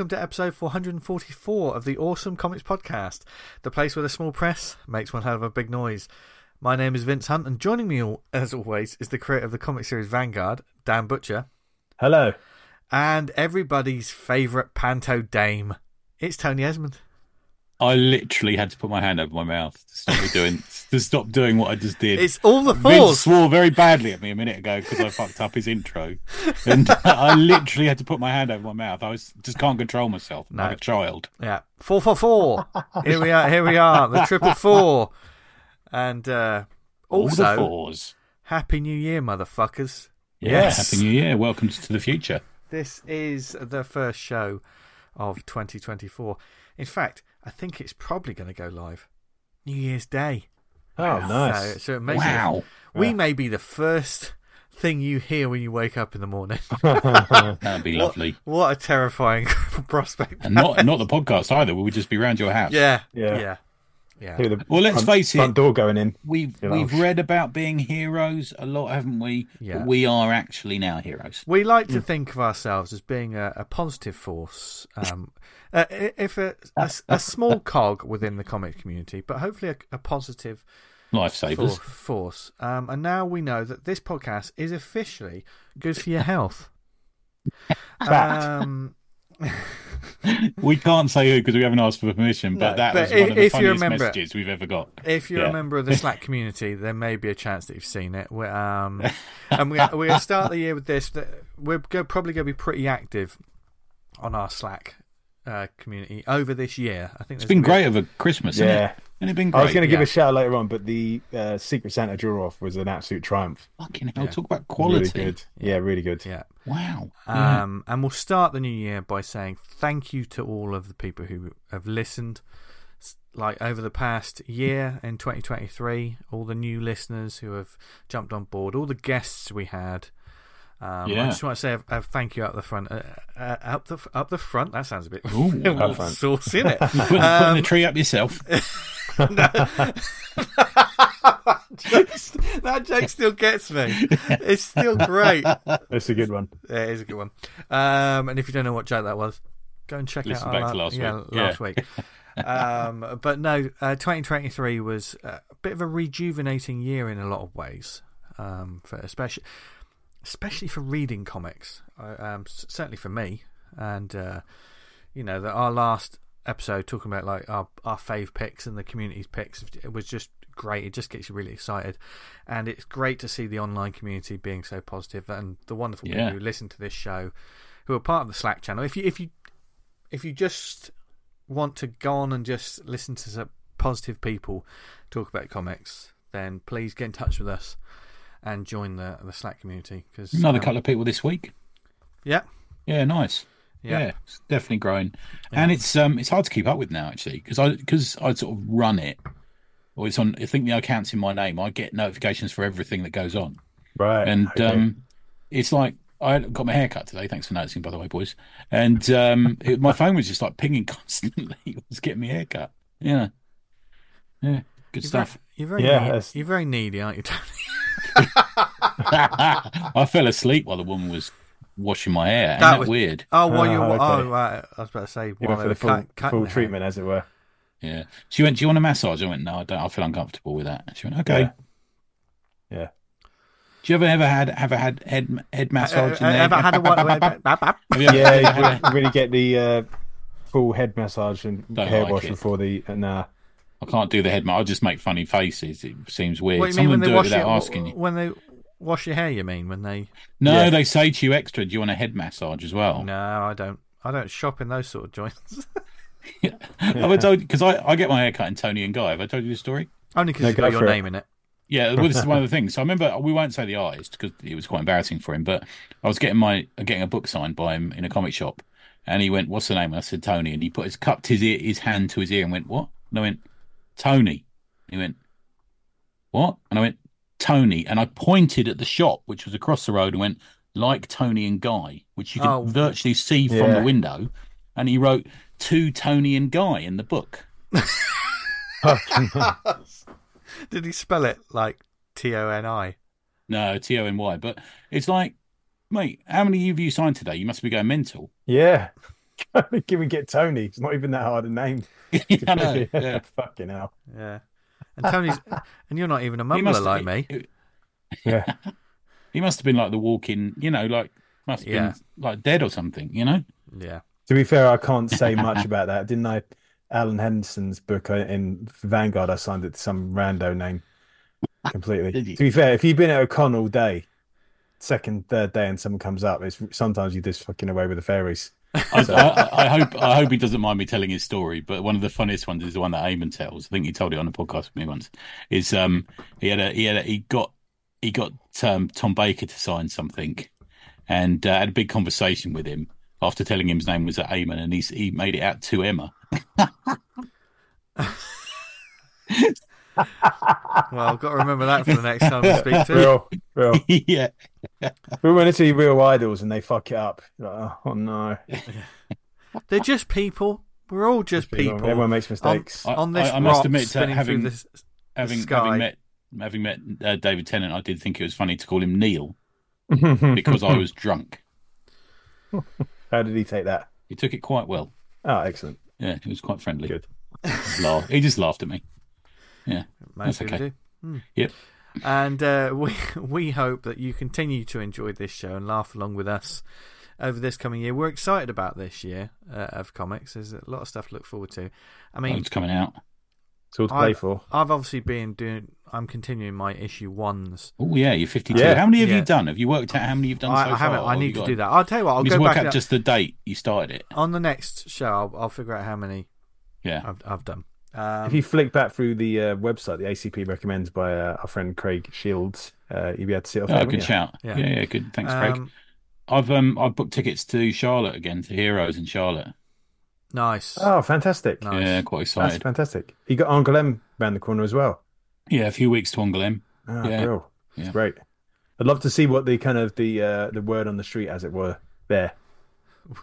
welcome to episode 444 of the Awesome Comics Podcast, the place where the small press makes one hell of a big noise. My name is Vince Hunt, and joining me, all, as always, is the creator of the comic series Vanguard, Dan Butcher, Hello. and everybody's favourite panto dame. It's Tony Esmond. I literally had to put my hand over my mouth to stop me doing to stop doing what I just did. It's all the Vince swore very badly at me a minute ago because I fucked up his intro, and I literally had to put my hand over my mouth. I was just can't control myself No. like a child. Yeah, four for four. here we are. Here we are. The triple four, and uh, All the also fours. Happy New Year, motherfuckers. Yeah, Yes. Happy New Year. Welcome to the future. This is the first show of 2024. In fact, I think it's probably going to go live New Year's Day. Oh, nice. So, so it makes it- Wow, we Yeah. may be the first thing you hear when you wake up in the morning. that'd be lovely. what a terrifying prospect. And not not the podcast either. We would just be around your house. Yeah, Yeah. yeah, yeah. The Well, let's front- face it. Front door going in. We've You know. we've read about being heroes a lot, haven't we? Yeah. But we are actually now heroes. We like Mm. to think of ourselves as being a, a positive force, um, uh, if a, a, a small cog within the comic community, but hopefully a, a positive for, Lifesavers. force. Um, and now we know that this podcast is officially good for your health. Fact. um, We can't say who because we haven't asked for permission, but No, that but was i- one of the if you funniest remember- messages we've ever got. if you're Yeah. a member of the Slack community, there may be a chance that you've seen it. We're, um, and we're, we're going to start the year with this. that We're go, probably going to be pretty active on our Slack uh, community over this year. I think It's been great over Christmas, hasn't Yeah. it? And it's been great. I was going to give yeah. a shout later on, but the uh, Secret Santa draw off was an absolute triumph. Fucking hell, Yeah. talk about quality. Really good. Yeah, really good. Yeah. Wow. Yeah. Um, and we'll start the new year by saying thank you to all of the people who have listened. Like over the past year in 2023, all the new listeners who have jumped on board, all the guests we had. Um, I just want to say a, a thank you up the front. Uh, uh, up the up the front. That sounds a bit Ooh, up front. saucy, innit? Putting, putting Um, the tree up yourself. Jokes- that joke still gets me. It's still great. That's a good one. Yeah, it is a good one. Um, and if you don't know what joke that was, go and check Listen out back our to last yeah, week. last week. um, but no, uh, 2023 was a bit of a rejuvenating year in a lot of ways, um, for especially especially for reading comics. Uh, um, certainly for me, and uh, you know that our last episode talking about like our our fave picks and the community's picks it was just great. It just gets you really excited, and it's great to see the online community being so positive and the wonderful Yeah. people who listen to this show, who are part of the Slack channel. If you if you if you just want to go on and just listen to some positive people talk about comics, then please get in touch with us and join the the Slack community because Another couple of people this week. Yeah, Yeah, nice. yeah, Yeah, it's definitely growing, and it's um it's hard to keep up with now actually because I because I sort of run it, or it's on. I think the account's in my name. I get notifications for everything that goes on, Right. and okay. um, it's like I got my hair cut today. Thanks for noticing, by the way, boys. And um, it, my phone was just like pinging constantly. it was getting me a haircut. Yeah, yeah, good You're stuff. Very, you're very Yeah, needy, you're very needy, aren't you, Tony? I fell asleep while the woman was washing my hair. Ain't That that, was- weird? Oh, while Oh, you're okay. oh right, I was about to say you went for the full, cut, cutting full the hair. treatment, as it were. Yeah. She went, Do you want a massage? I went, No, I don't. I feel uncomfortable with that. She went, Okay. Yeah. Yeah. Do you ever ever had ever had head head massage? Uh, in there? ever had a what? Have you Yeah, you had really, really get the uh, full head massage and Don't hair like wash it. before the. Uh, nah. I can't do the head massage. I just make funny faces. It seems weird. What do you Some mean when of them they do it wash without your, asking you. when they wash your hair? You mean when they? No, Yeah. they say to you extra. Do you want a head massage as well? No, I don't. I don't shop in those sort of joints. Have I told because I, I get my hair cut in Tony and Guy. Have I told you this story? Only because No, it's got your for it. name in it. Yeah, well, this is one of the things. So I remember we won't say the artist because it was quite embarrassing for him. But I was getting my getting a book signed by him in a comic shop, and he went, "What's the name?" And I said Tony, and he put his cupped his ear, his hand to his ear and went, "What?" And I went, "Tony." He went, "What?" And I went, "Tony." And I pointed at the shop, which was across the road, and went, "Like Tony and Guy," which you could Oh. virtually see from the window. And he wrote, "To Tony and Guy" in the book. Did he spell it like T O N I? No, T O N Y. But it's like, mate, how many of you signed today? You must be going mental. yeah. Can we get Tony? It's not even that hard a name. I know, yeah. Fucking hell. Yeah. And Tony's, and you're not even a He mumbler like have- me. Yeah. He must have been like the walking, you know, like must have Yeah. been like dead or something, you know. Yeah. To be fair, I can't say much about that. Didn't I? Alan Henderson's book uh, in Vanguard, I signed it to some rando name completely. To be fair, if you've been at a con all day, second, third day, and someone comes up, it's sometimes you're just fucking away with the fairies. I, I, I hope I hope he doesn't mind me telling his story, but one of the funniest ones is the one that Eamon tells. I think he told it on a podcast with me once. Is um he had a he had a, he got he got um, Tom Baker to sign something, and uh, had a big conversation with him after telling him his name was Eamon, and he he made it out to Emma. Well, I've got to remember that for the next time we speak to. him. Real, real. yeah, We went into real idols and they fuck it up. Like, oh, no. They're just people. We're all just people. Everyone makes mistakes. I- on this I- I must admit that spinning having- through this. having sky. having met having met uh, David Tennant, I did think it was funny to call him Neil because I was drunk. How did he take that? He took it quite well. Oh, excellent. Yeah, he was quite friendly. Good. He just laughed at me. Yeah, Most That's people okay. do. Hmm. Yep. And uh, we we hope that you continue to enjoy this show and laugh along with us over this coming year. We're excited about this year uh, of comics. There's a lot of stuff to look forward to. I mean, it's coming out. It's all to I- play for. I've obviously been doing. I'm continuing my issue ones. Oh yeah, you're 52. Yeah. How many have Yeah. you done? Have you worked out how many you've done I, so I haven't. far? I need to got- do that. I'll tell you what. I'll You go just work back out just the date you started it. on the next show. I'll, I'll figure out how many Yeah. I've, I've done. Um, if you flick back through the uh, website, the ACP recommends by uh, our friend Craig Shields, uh, you'll be able to see it off Oh, there, good won't shout. Yeah. Yeah. yeah, good. Thanks, Craig. um, I've um I've booked tickets to Charlotte again to Heroes in Charlotte. nice. Oh, fantastic. Nice. Yeah, quite excited. That's fantastic. You got Angoulême around the corner as well. Yeah, a few weeks to Angoulême. Ah, Yeah. bro. It's Yeah. great. I'd love to see what the kind of the uh, the word on the street, as it were, there.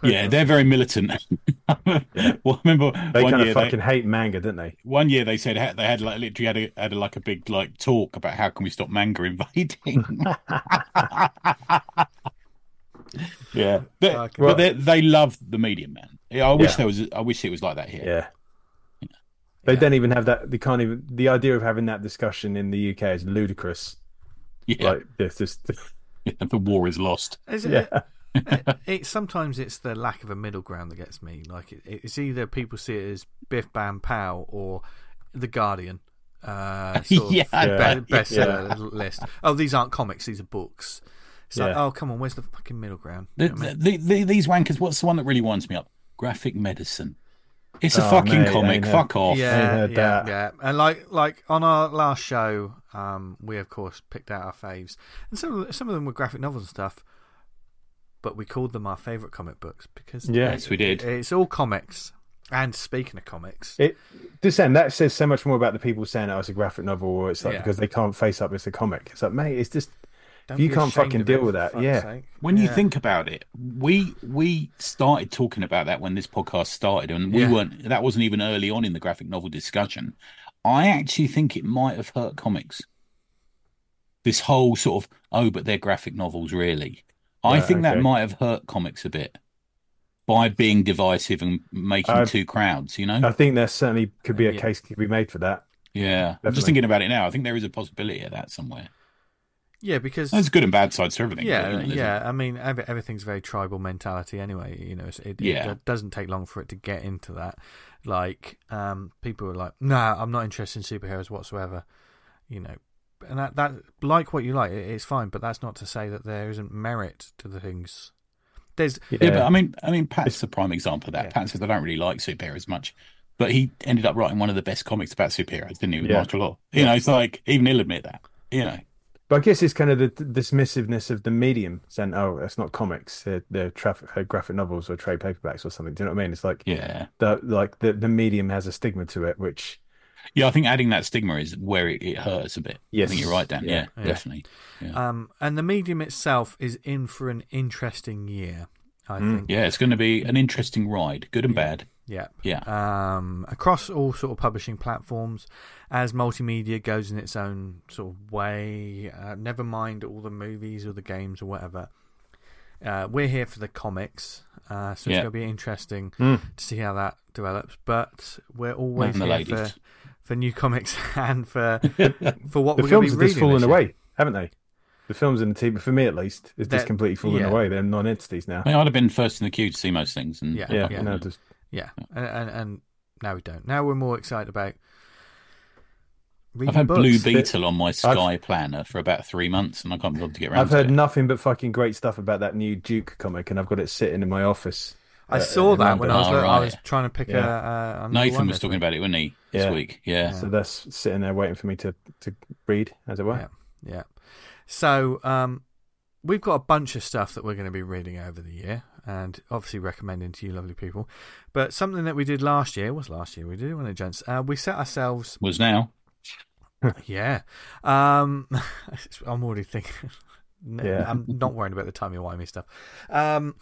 Yeah, they're very militant. well, I remember They one kind year of they, fucking hate manga, didn't they? one year they said they had like literally had a, had a, like a big like talk about how can we stop manga invading. yeah, but, Fucking- but they they love the medium, man. Yeah, I wish Yeah. there was. I wish it was like that here. Yeah. They Yeah. don't even have that. They can't even. The idea of having that discussion in the UK is ludicrous. Yeah, Like this, this, the war is lost. Is it, yeah. It, it sometimes it's the lack of a middle ground that gets me. Like it, it's either people see it as Biff Bam Pow or The Guardian. Uh, sort Yeah, of be- bet. bestseller list. Oh, these aren't comics; these are books. So, Yeah. oh come on, where's the fucking middle ground? The, You know what I mean? the, the, these wankers. What's the one that really winds me up? Graphic medicine. It's a Oh, fucking mate, comic. Fuck off. yeah, yeah, that. yeah. And like, like on our last show, um, we of course picked out our faves, and some of some of them were graphic novels and stuff. But we called them our favorite comic books because Yeah. Yes, we did. it's all comics. And speaking of comics, It just saying that says so much more about the people saying oh, it's a graphic novel, or it's like Yeah. because they can't face up. It's a comic. It's like, mate, it's just don't you can't fucking deal it, with that, yeah. sake. When you think about it, we we started talking about that when this podcast started, and we Yeah. weren't. That wasn't even early on in the graphic novel discussion. I actually think it might have hurt comics. This whole sort of oh, but they're graphic novels, really. I Right, think that might have hurt comics a bit by being divisive and making I- two crowds. You know? I think there certainly could be a Yeah. case could be made for that. yeah. I'm just thinking about it now. I think there is a possibility of that somewhere. yeah, because There's good and bad sides to everything. yeah, but, you know, yeah. I mean, every, everything's very tribal mentality anyway. You know, it's- it, Yeah. it doesn't take long for it to get into that. Like, um, people are like, "No, I'm not interested in superheroes whatsoever." You know, and that that like what you like, it, it's fine, but that's not to say that there isn't merit to the things. There's Yeah, but I mean, I mean, Pat's a prime example of that. Yeah. Pat says I don't really like superheroes much, but he ended up writing one of the best comics about superheroes, didn't he? With Yeah. Martial Law. You know, it's like even he'll admit that. You know, But I guess it's kind of the the dismissiveness of the medium, saying, "Oh, it's not comics; they're, they're traffic, graphic novels or trade paperbacks or something." Do you know what I mean? It's like yeah, the like the, the medium has a stigma to it, which yeah. I think adding that stigma is where it, it hurts a bit. Yes. I think you're right, Dan. Yeah, Yeah. definitely. Yeah. um, and the medium itself is in for an interesting year. I Mm. think. yeah, it's going to be an interesting ride, good and bad. Yeah. Yeah, um, across all sort of publishing platforms as multimedia goes in its own sort of way. Uh, never mind all the movies or the games or whatever. Uh, we're here for the comics, uh, so it's Yeah. going to be interesting Mm. to see how that develops. But we're always And the here for, ladies. For new comics and for for what The we're going films to be have just reading fallen this year. away, haven't they? The films and the TV, for me at least, it's They're- just completely fallen yeah. away. They're non-entities now. I mean, I'd have been first in the queue to see most things, and Yeah, Yeah, yeah. no, just Yeah, and, and and now we don't. Now we're more excited about. I've had books. Blue Beetle on my Sky Planner for about three months, and I can't be able to get around I've to heard it. nothing but fucking great stuff about that new Duke comic, and I've got it sitting in my office. I uh, saw that when I was London. Oh, I was trying to pick Yeah. a. Uh, Nathan was talking about it, wasn't he, this Yeah. week? Yeah. So that's sitting there waiting for me to, to read, as it were. Yeah. Yeah. So um, we've got a bunch of stuff that we're going to be reading over the year, and obviously recommending to you, lovely people. But something that we did last year was last year we did, wasn't it, gents? Uh, we set ourselves. Was now. Yeah. Um, I'm already thinking. Yeah. I'm not worrying about the timey wimey stuff. Um,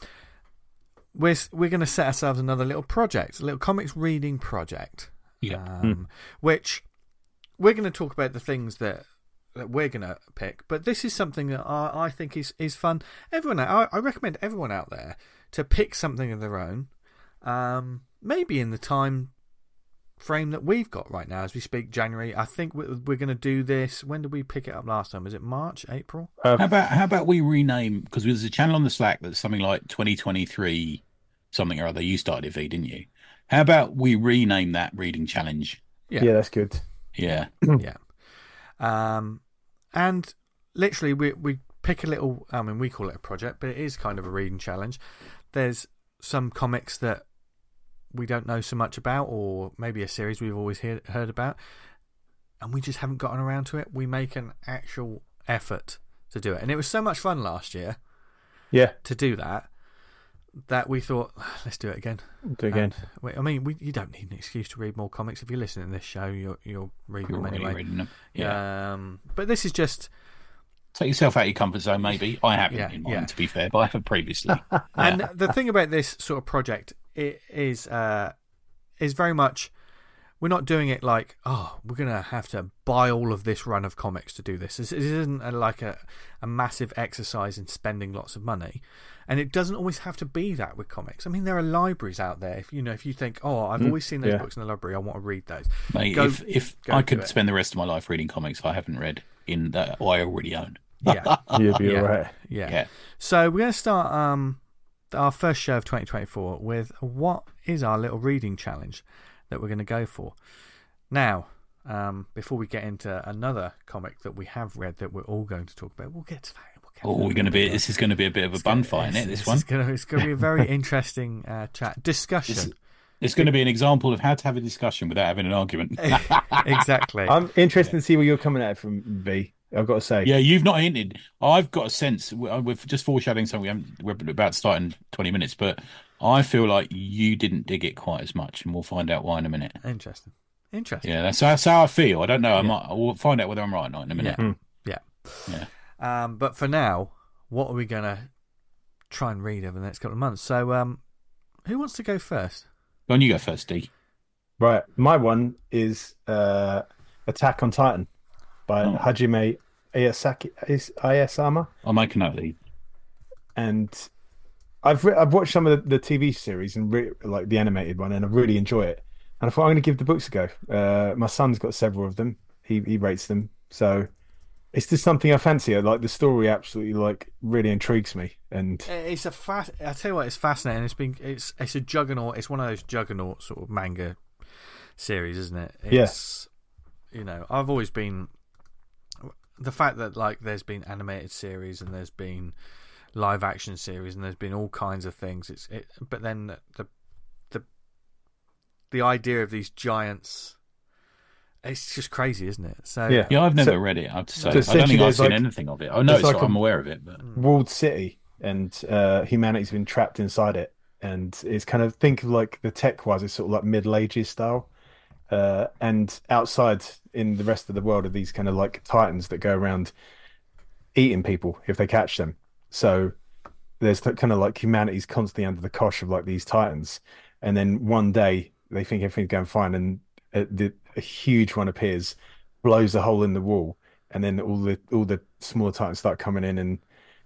we're we're going to set ourselves another little project, a little comics reading project. Yeah. Um, Which we're going to talk about the things that that we're going to pick, but this is something that I, I think is is fun. Everyone, I, I recommend everyone out there to pick something of their own. Um, maybe in the time frame that we've got right now as we speak, January. I think we're, we're going to do this. When did we pick it up last time? Was it March, April? Uh, How about how about we rename because there's a channel on the Slack that's something like 2023 something or other. You started it, V, didn't you? How about we rename that reading challenge? Yeah. yeah. that's good. Yeah. yeah. Um, and literally, we we pick a little. I mean, we call it a project, but it is kind of a reading challenge. There's some comics that we don't know so much about, or maybe a series we've always hear, heard about, and we just haven't gotten around to it. We make an actual effort to do it, and it was so much fun last year Yeah, to do that that we thought let's do it again. do it again. We- I mean, we, you don't need an excuse to read more comics. If you're listening to this show, you're you're reading You're them anyway. reading them. Yeah. Um, but this is just, Take yourself out of your comfort zone, maybe. I haven't Yeah, in mind, yeah. to be fair, but I have previously. and the thing about this sort of project i- is, uh, is very much, we're not doing it like, oh, we're gonna have to buy all of this run of comics to do this. This isn't a, like a, a massive exercise in spending lots of money, and it doesn't always have to be that with comics. I mean, there are libraries out there. If you know, if you think, oh, I've always seen those yeah. books in the library, I want to read those. Mate, Go- if if go I could it. spend the rest of my life reading comics I haven't read in that I already own. Yeah, You'd be Yeah. all right. yeah. Yeah. So we're going to start um, our first show of 2024 with what is our little reading challenge that we're going to go for. Now, um, before we get into another comic that we have read that we're all going to talk about, we'll get to that. We'll get Oh, we're going to be. This is going to be a bit of a It's bun fight, isn't it? it's- This one. Is gonna, it's going to be a very interesting uh, chat discussion. This- It's going to be an example of how to have a discussion without having an argument. exactly. I'm interested to see where you're coming at from V. I've got to say. Yeah, you've not hinted. I've got a sense. we- We're just foreshadowing something. we haven't- We're about to start in 20 minutes, but I feel like you didn't dig it quite as much, and we'll find out why in a minute. Interesting. Interesting. Yeah, that's, that's how I feel. I don't know. I Yeah. might. We'll find out whether I'm right or not in a minute. Yeah. Yeah. Yeah. Um, but for now, what are we going to try and read over the next couple of months? So, um, who wants to go first? Go on, you go first, D. Right. My one is uh, Attack on Titan by Oh. Hajime Iyasaki, is Ayasama. I'll make a note of these. and I've re- I've watched some of the, the TV series and re- like the animated one, and I really enjoy it. And I thought I'm going to give the books a go. Uh, my son's got several of them. He he rates them, so it's just something I fancy. Like the story, absolutely like really intrigues me. And It's a fast. I tell you what, it's fascinating. It's been it's it's a juggernaut. It's one of those juggernaut sort of manga series, isn't it? Yeah. You know, I've always been the fact that like there's been animated series and there's been live action series and there's been all kinds of things. It's it, but then the the the idea of these giants. It's just crazy, isn't it? So Yeah. Yeah, I've never So- read it. I have to say, so I don't think I've seen like- anything of it. I know there's it's. like a- I'm aware of it, but walled city, and uh, humanity's been trapped inside it. And it's kind of think of like the tech wise, it's sort of like Middle Ages style. Uh, and outside in the rest of the world are these kind of like titans that go around eating people if they catch them. So there's that kind of like humanity's constantly under the cosh of like these titans. And then one day they think everything's going fine, and a, the, a huge one appears, blows a hole in the wall, and then all the all the smaller titans start coming in, and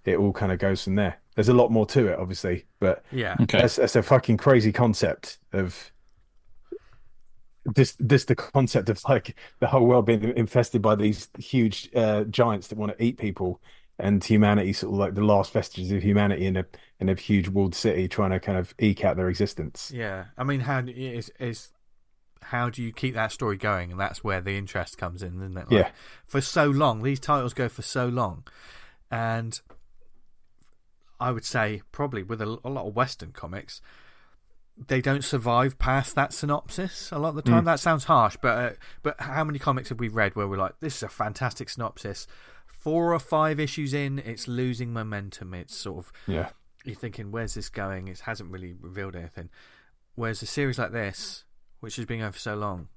it all kind of goes from there. there's a lot more to it, obviously, but Yeah. Okay. that's, that's a fucking crazy concept of this this the concept of like the whole world being infested by these huge uh, giants that want to eat people and humanity sort of like the last vestiges of humanity in a in a huge walled city trying to kind of eke out their existence. Yeah. I mean, how do- is is how do you keep that story going? And that's where the interest comes in, isn't it? Like, Yeah. For so long, these titles go for so long, and I would say probably with a, a lot of Western comics, they don't survive past that synopsis a lot of the time. That sounds harsh, but uh, but how many comics have we read where we're like, this is a fantastic synopsis. Four or five issues in, it's losing momentum. It's sort of Yeah. you're thinking, where's this going? It hasn't really revealed anything. Whereas a series like this, which has been over for so long,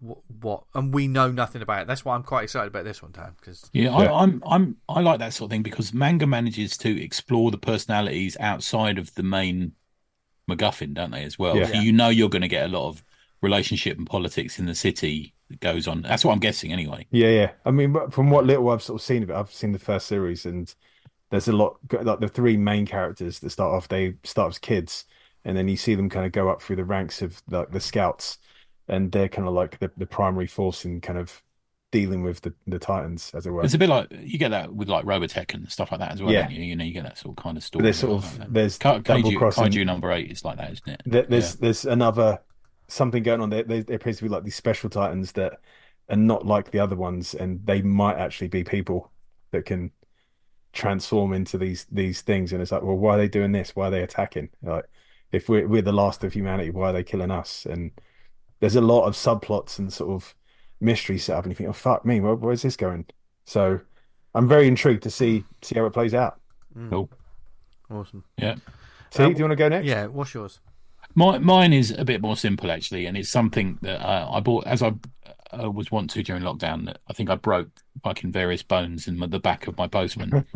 what, what and we know nothing about it. That's why I'm quite excited about this one, Dan. Because Yeah, Yeah. I, I'm I'm I like that sort of thing because manga manages to explore the personalities outside of the main MacGuffin, don't they? As well, Yeah. So you know you're going to get a lot of relationship and politics in the city that goes on. That's what I'm guessing, anyway. Yeah, yeah. I mean, from what little I've sort of seen of it, I've seen the first series, and there's a lot. Like the three main characters that start off, they start as kids, and then you see them kind of go up through the ranks of like the scouts, and they're kind of like the, the primary force in kind of dealing with the, the Titans, as it were. It's a bit like you get that with like Robotech and stuff like that as well. Yeah. don't you? you know, you get that sort of kind of But story. there's sort of that. there's Ka- double Kaiju, crossing. Kaiju number eight is like that, isn't it? There, there's there's another something going on there. There, there appears to be like these special titans that are not like the other ones, and they might actually be people that can transform into these these things. And it's like, well, why are they doing this? Why are they attacking? Like, if we're we're the last of humanity, why are they killing us? And there's a lot of subplots and sort of mystery set up, and you think, oh fuck me, where, where's this going? So I'm very intrigued to see see how it plays out. Cool. awesome. Yeah. See, Um, do you want to go next? Yeah, what's yours? My, mine is a bit more simple actually, and it's something that uh, I bought as I uh, was want to during lockdown. That I think I broke fucking various bones in my, the back of my postman,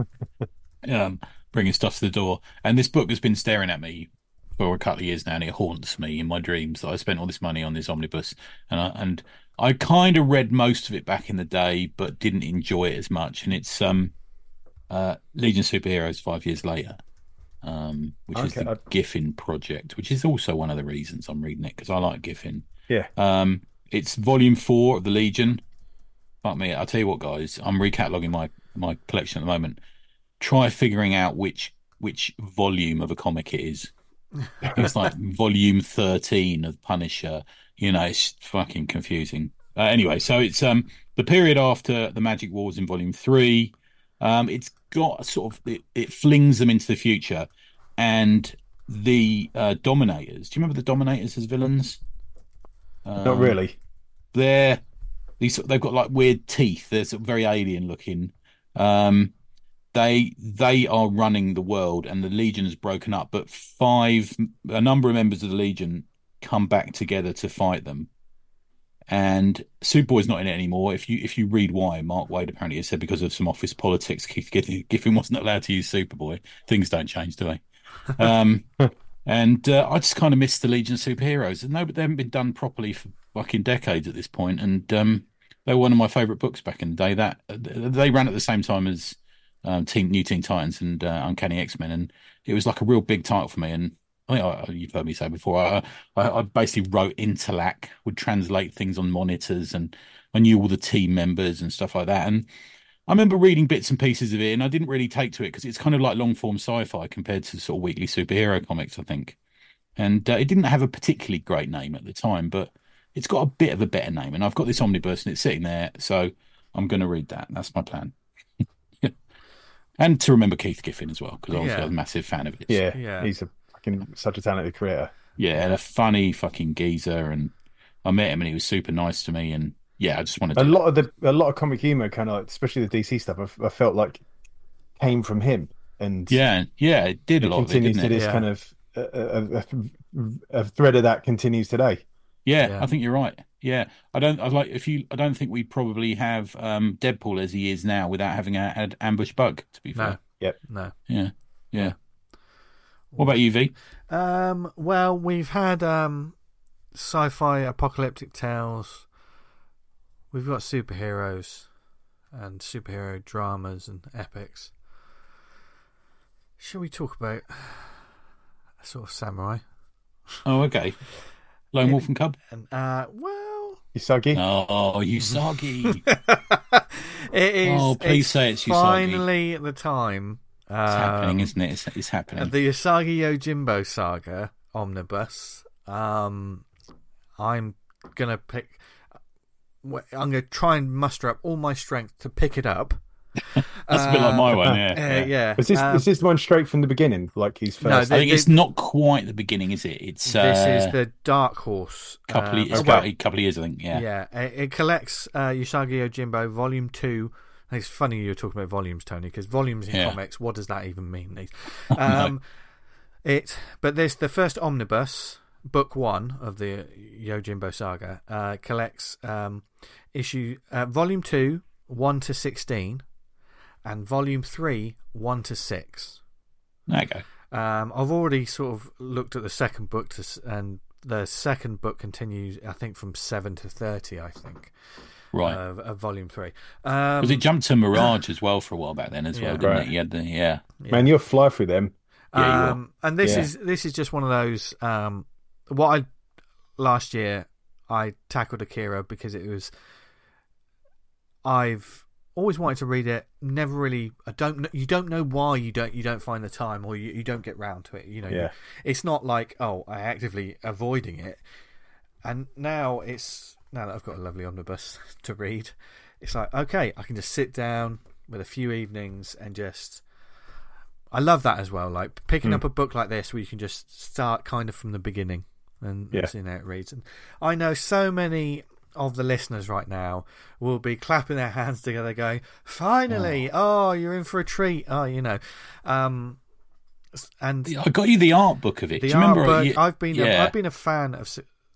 um, bringing stuff to the door. And this book has been staring at me for a couple of years now, and it haunts me in my dreams that I spent all this money on this omnibus, and I, and I kind of read most of it back in the day, but didn't enjoy it as much. And it's um, uh, Legion Superheroes five years later. Um, which is the I- Giffen project, which is also one of the reasons I'm reading it because I like Giffen. Yeah. Um, it's volume four of the Legion. Fuck me, I'll tell you what, guys. I'm recataloging my my collection at the moment. Try figuring out which which volume of a comic it is. It's like volume thirteen of Punisher. You know, it's fucking confusing. Uh, anyway, so it's um the period after the Magic Wars in volume three. Um, it's got a sort of it, it flings them into the future, and the uh, Dominators. Do you remember the Dominators as villains? Not Um, really. they're these they've got like weird teeth. They're sort of very alien looking. Um, they they are running the world, and the Legion has broken up. But five, a number of members of the Legion come back together to fight them. And Superboy's not in it anymore. If you if you read why, Mark Waid apparently has said because of some office politics, Keith Giffen wasn't allowed to use Superboy. Things don't change, do they? Um, and uh, I just kind of miss the Legion of Superheroes. And no, but they haven't been done properly for fucking decades at this point. And um, they were one of my favourite books back in the day. That they ran at the same time as um, Teen New Teen Titans and uh, Uncanny X Men, and it was like a real big title for me. And I think I, you've heard me say before, I, I, I basically wrote Interlac, would translate things on monitors, and I knew all the team members and stuff like that. And I remember reading bits and pieces of it, and I didn't really take to it because it's kind of like long form sci-fi compared to sort of weekly superhero comics, I think. And uh, it didn't have a particularly great name at the time, but it's got a bit of a better name. And I've got this omnibus, and it's sitting there, so I'm going to read that. That's my plan. and to remember Keith Giffen as well, because I was Yeah. a massive fan of it. Yeah, Yeah. he's a fucking such a talented creator. Yeah, and a funny fucking geezer, and I met him, and he was super nice to me, and yeah, I just wanted A to. lot of the a lot of comic humor, kind of like, especially the DC stuff, I, I felt like came from him, and Yeah, yeah, it did a it lot of it, continues to this Yeah. kind of a, a, a, a thread of that continues today. Yeah, Yeah. I think you're right. Yeah, I don't. I like if you. I don't think we probably have um, Deadpool as he is now without having a, had ambush bug. To be fair, No, no. yeah, yeah. What about you, V? Um, well, we've had um, sci-fi apocalyptic tales. We've got superheroes and superhero dramas and epics. Shall we talk about a sort of samurai? Oh, okay. Lone Wolf and Cub. And uh, well, Usagi. Oh, Usagi. it is. Oh, please it's say it's Usagi. finally the time. It's happening, um, isn't it? It's, it's happening. The Usagi Yojimbo saga omnibus. Um, I'm gonna pick. I'm gonna try and muster up all my strength to pick it up. That's a bit like my one, Uh, yeah. yeah. Is this um, is this one straight from the beginning? Like he's No, first. the- I think it's not quite the beginning, is it? It's uh, this is the Dark Horse. couple, uh, of, it's got well, a couple of years, I think. Yeah. yeah. It, it collects uh, Usagi Yojimbo Volume Two. It's funny you're talking about volumes, Tony, because volumes in Yeah. comics. What does that even mean? These. Um, It, but this the first omnibus book one of the Yojimbo saga uh, collects um, issue uh, volume two one to sixteen, and volume three one to six. There you go. Um, I've already sort of looked at the second book to, and the second book continues. I think from seven to thirty. I think Right. of, of volume three. Um, Because it jumped to Mirage as well for a while back then as well, didn't Right. it? You had the, yeah. Man, you'll fly through them. Yeah, you will. um, and this Yeah. is this is just one of those. Um, what I last year I tackled Akira because it was. I've always wanted to read it. Never really. I don't. You don't know why you don't. You don't find the time, or you, you don't get round to it. You know. Yeah. It's not like oh, I actively avoiding it. And now it's now that I've got a lovely omnibus to read, it's like okay, I can just sit down with a few evenings and just. I love that as well. Like picking Hmm. up a book like this where you can just start kind of from the beginning and, Yeah. seeing how it reads. And I know so many of the listeners right now will be clapping their hands together, going, "Finally! Oh, you're in for a treat!" Oh, you know, um, and I got you the art book of it. the Do you remember? art book. You- I've been yeah. a, I've been a fan of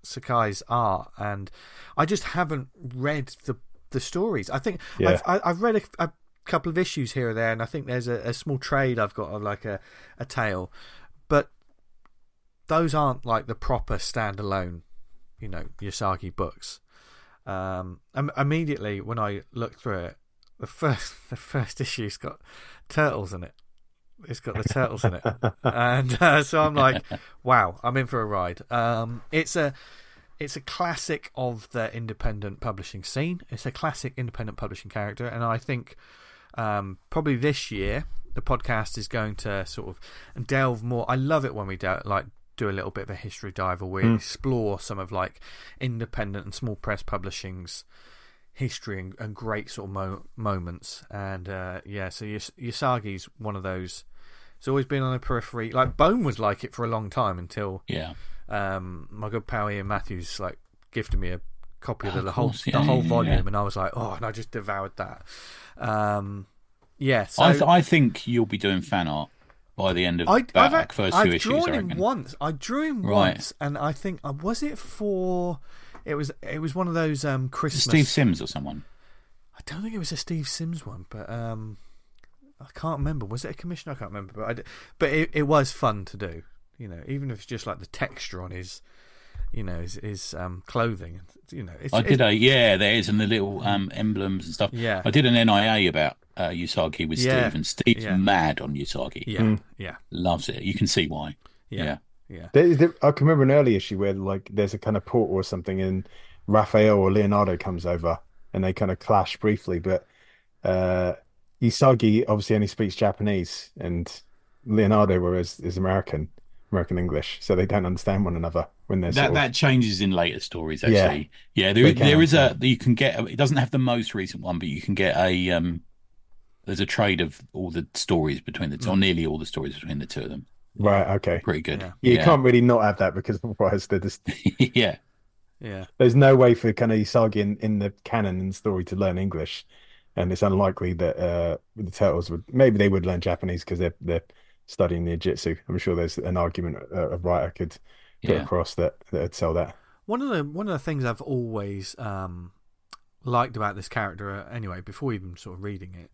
Sakai's art, and I just haven't read the the stories. I think Yeah. I've I, I've read a, a couple of issues here or there, and I think there's a, a small trade I've got of like a a tale, but those aren't like the proper standalone, you know, Usagi books. Um, im- immediately when I looked through it, the first the first issue's got turtles in it. It's got the turtles in it, and uh, so I'm like, wow, I'm in for a ride. Um, it's a it's a classic of the independent publishing scene. It's a classic independent publishing character, and I think um, probably this year the podcast is going to sort of delve more. I love it when we do, like do a little bit of a history dive, or we explore some of like independent and small press publishing's history and, and great sort of mo- moments. And uh, yeah, so Yas- Usagi's one of those. It's always been on the periphery. Like Bone was like it for a long time until yeah. um, my good pal Ian Matthews like gifted me a copy of the, Of the whole yeah, the whole yeah, volume, yeah. and I was like, oh, and I just devoured that. Um, yeah, so I, th- I think you'll be doing fan art by the end of I, back I've, act- first I've few issues. drawn I him once. I drew him Right. once, and I think uh, was it for. It was it was one of those um Christmas. Steve Sims or someone. I don't think it was a Steve Sims one, but um, I can't remember. Was it a commission? I can't remember, but I d- but it, it was fun to do. You know, even if it's just like the texture on his, you know, his, his um clothing. You know, it's, I it's- did a yeah. There is and the little um, emblems and stuff. Yeah. I did an NIA about uh, Usagi with Yeah. Steve, and Steve's Yeah. mad on Usagi. Yeah, yeah, Loves it. You can see why. yeah, Yeah. yeah. There, there, I can remember an early issue where like there's a kind of portal or something, and Raphael or Leonardo comes over, and they kind of clash briefly. But uh, Usagi obviously only speaks Japanese, and Leonardo whereas is American, American English, so they don't understand one another when they're That sort of- that changes in later stories. Yeah. Actually, yeah. there can, there is a you can get. It doesn't have the most recent one, but you can get a um. There's a trade of all the stories between the two, or nearly all the stories between the two of them. right. Okay, Pretty good. Yeah. you Yeah. can't really not have that because otherwise they're just yeah. yeah. there's no way for kind of Usagi in, in the canon and story to learn English, and it's unlikely that uh, the turtles would. Maybe they would learn Japanese because they're they're studying ninjutsu. I'm sure there's an argument uh, a writer could put Yeah. across that that'd sell that. One of the one of the things I've always um, liked about this character, uh, anyway, before even sort of reading it,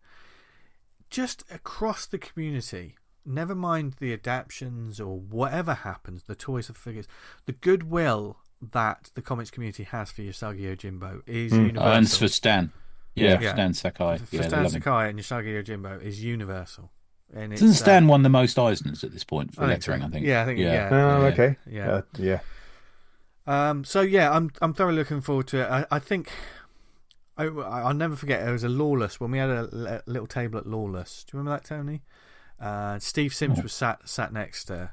just across the community, never mind the adaptions or whatever happens, the toys of figures, the goodwill that the comics community has for Usagi Yojimbo is Mm. universal. Uh, and for Stan. Yeah, Yeah. for Stan Sakai. for yeah, they Stan love him. Sakai and Usagi Yojimbo is universal. And it's, Doesn't uh, Stan won the most Eisners at this point for I think so. lettering? I think. Yeah, I think- yeah. Oh, Yeah. okay. Yeah. Uh, yeah. Um, so yeah, I'm I'm thoroughly looking forward to it. I, I think I, I'll never forget. It was a Lawless when we had a, li- little table at Lawless. Do you remember that, Tony? Uh, Steve Sims was sat sat next to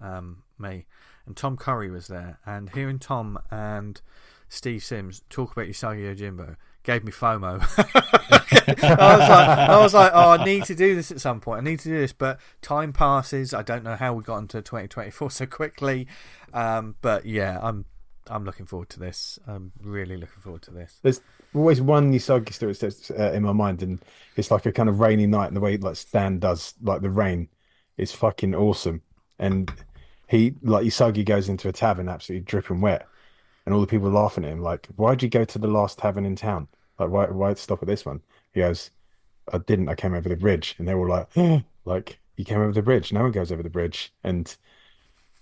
um, me, and Tom Curry was there. And hearing Tom and Steve Sims talk about Usagi Yojimbo gave me FOMO. I was like, I was like, oh, I need to do this at some point. I need to do this, but time passes. I don't know how we got into 2024 so quickly. Um, but yeah, I'm I'm looking forward to this. I'm really looking forward to this. There's always one Usagi story that's uh, in my mind, and it's like a kind of rainy night, and the way like Stan does like the rain is fucking awesome. And he like Usagi goes into a tavern absolutely dripping wet, and all the people laughing at him like, "Why'd you go to the last tavern in town? Like, why why stop at this one?" He goes, "I didn't. I came over the bridge," and they're all like, "Like you came over the bridge? No one goes over the bridge." And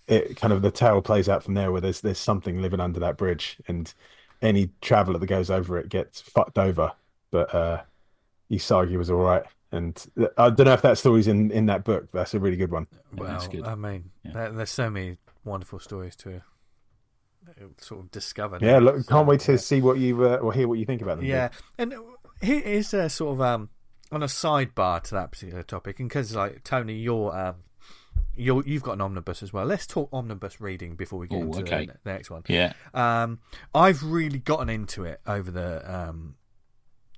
it kind of the tale plays out from there where there's there's something living under that bridge and any traveler that goes over it gets fucked over but uh Usagi was all right and I don't know if that story's in in that book that's a really good one Yeah, Well, good. I mean, Yeah. there, there's so many wonderful stories to sort of discover. yeah look can't wait to see what you uh, or hear what you think about them Yeah, and here is a sort of um on a sidebar to that particular topic, and because like Tony, you're um you're you've got an omnibus as well. Let's talk omnibus reading before we get Ooh, into okay. the, the next one. Yeah. Um, I've really gotten into it over the um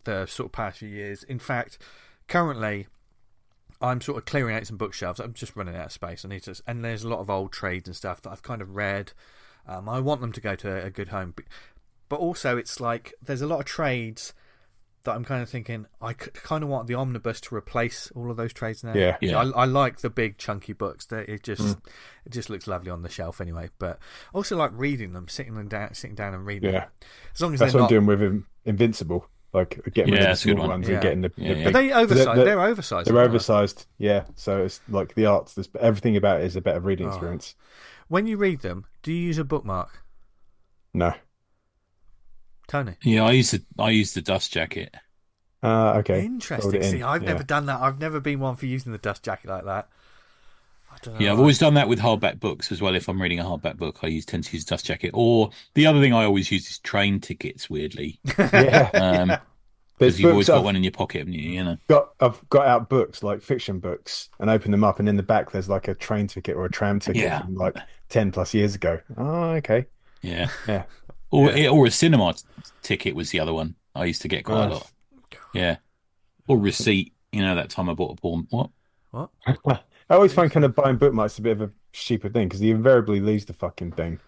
the sort of past few years. In fact, currently. I'm sort of clearing out some bookshelves. I'm just running out of space. I need to, and there's a lot of old trades and stuff that I've kind of read. Um, I want them to go to a good home, but, but also it's like there's a lot of trades that I'm kind of thinking I kind of want the omnibus to replace all of those trades now. Yeah. Yeah. I, I like the big chunky books. That it just Mm. it just looks lovely on the shelf anyway. But I also like reading them, sitting them down, sitting down and reading. yeah them. as long as that's they're what I'm doing with In- Invincible like getting rid of the that's good small ones Yeah. and getting the, Yeah, the yeah. But big they oversized. they're- They're, oversized. they're aren't they? oversized yeah so it's like the arts there's everything about it is a better reading Oh. experience When you read them, do you use a bookmark, no Tony? Yeah. I use the I used the dust jacket. uh okay Interesting. in, See, I've yeah. never done that. I've never been one for using the dust jacket like that. I don't know. Yeah, I've always done that with hardback books as well. If I'm reading a hardback book, I use tend to use a dust jacket. Or the other thing I always use is train tickets. Weirdly, yeah um, there's because you've always got I've- one in your pocket, haven't you? You know. got I've got out books like fiction books and open them up and in the back there's like a train ticket or a tram ticket Yeah. from like 10 plus years ago. Oh, okay. Yeah. Yeah. Or or a cinema t- ticket was the other one. I used to get quite a oh, lot. Yeah. Or receipt. You know that time I bought a porn. What? What? I always find kind of buying bookmarks a bit of a stupid thing because you invariably lose the fucking thing.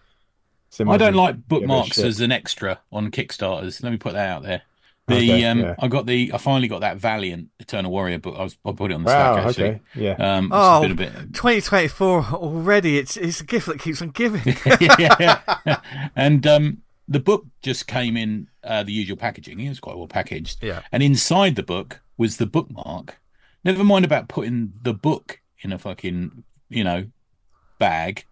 So I don't like give it a bookmarks as an extra on Kickstarters. Let me put that out there. The Okay, um, yeah. I got the I finally got that Valiant Eternal Warrior book. I was I put it on the Wow, Slack actually. okay. Yeah. Um, it's Oh, been bit 2024 already. It's it's a gift that keeps on giving. yeah. And um, the book just came in uh, the usual packaging. It was quite well packaged. Yeah. And inside the book was the bookmark. Never mind about putting the book in a fucking, you know, bag.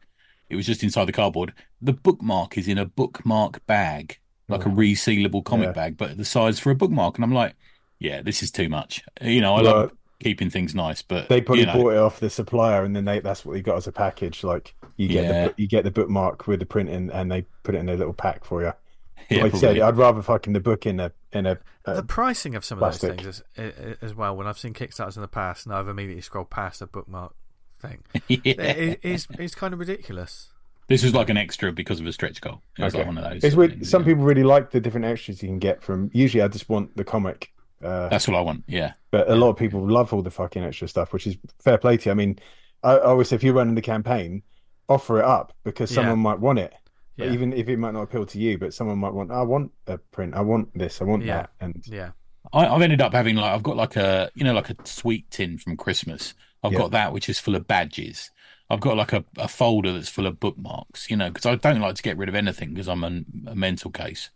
It was just inside the cardboard. The bookmark is in a bookmark bag, like a resealable comic Yeah. bag, but the size for a bookmark. And I'm like, yeah, this is too much. You know, I love keeping things nice, but they probably you know, bought it off the supplier and then they that's what they got as a package. Like you get Yeah. the you get the bookmark with the print in and they put it in a little pack for you. yeah, like I said. I'd rather fucking the book in a in a uh, the pricing of some of those plastic. things as, as well. When I've seen Kickstarters in the past, and I've immediately scrolled past the bookmark thing, Yeah. it is is kind of ridiculous. This was like an extra because of a stretch goal. It was Okay. like one of those. It's weird. things, Some yeah. people really like the different extras you can get from. Usually, I just want the comic, uh, That's what I want. Yeah. but a lot of people love all the fucking extra stuff, which is fair play to you. I mean, I, I always say if you're running the campaign, offer it up because Yeah. someone might want it, Yeah. even if it might not appeal to you. But someone might want. I want a print. I want this. I want Yeah. that. And Yeah, I, I've ended up having like I've got like a you know like a sweet tin from Christmas. I've Yeah. got that which is full of badges. I've got like a, a folder that's full of bookmarks. You know, because I don't like to get rid of anything because I'm a, a mental case.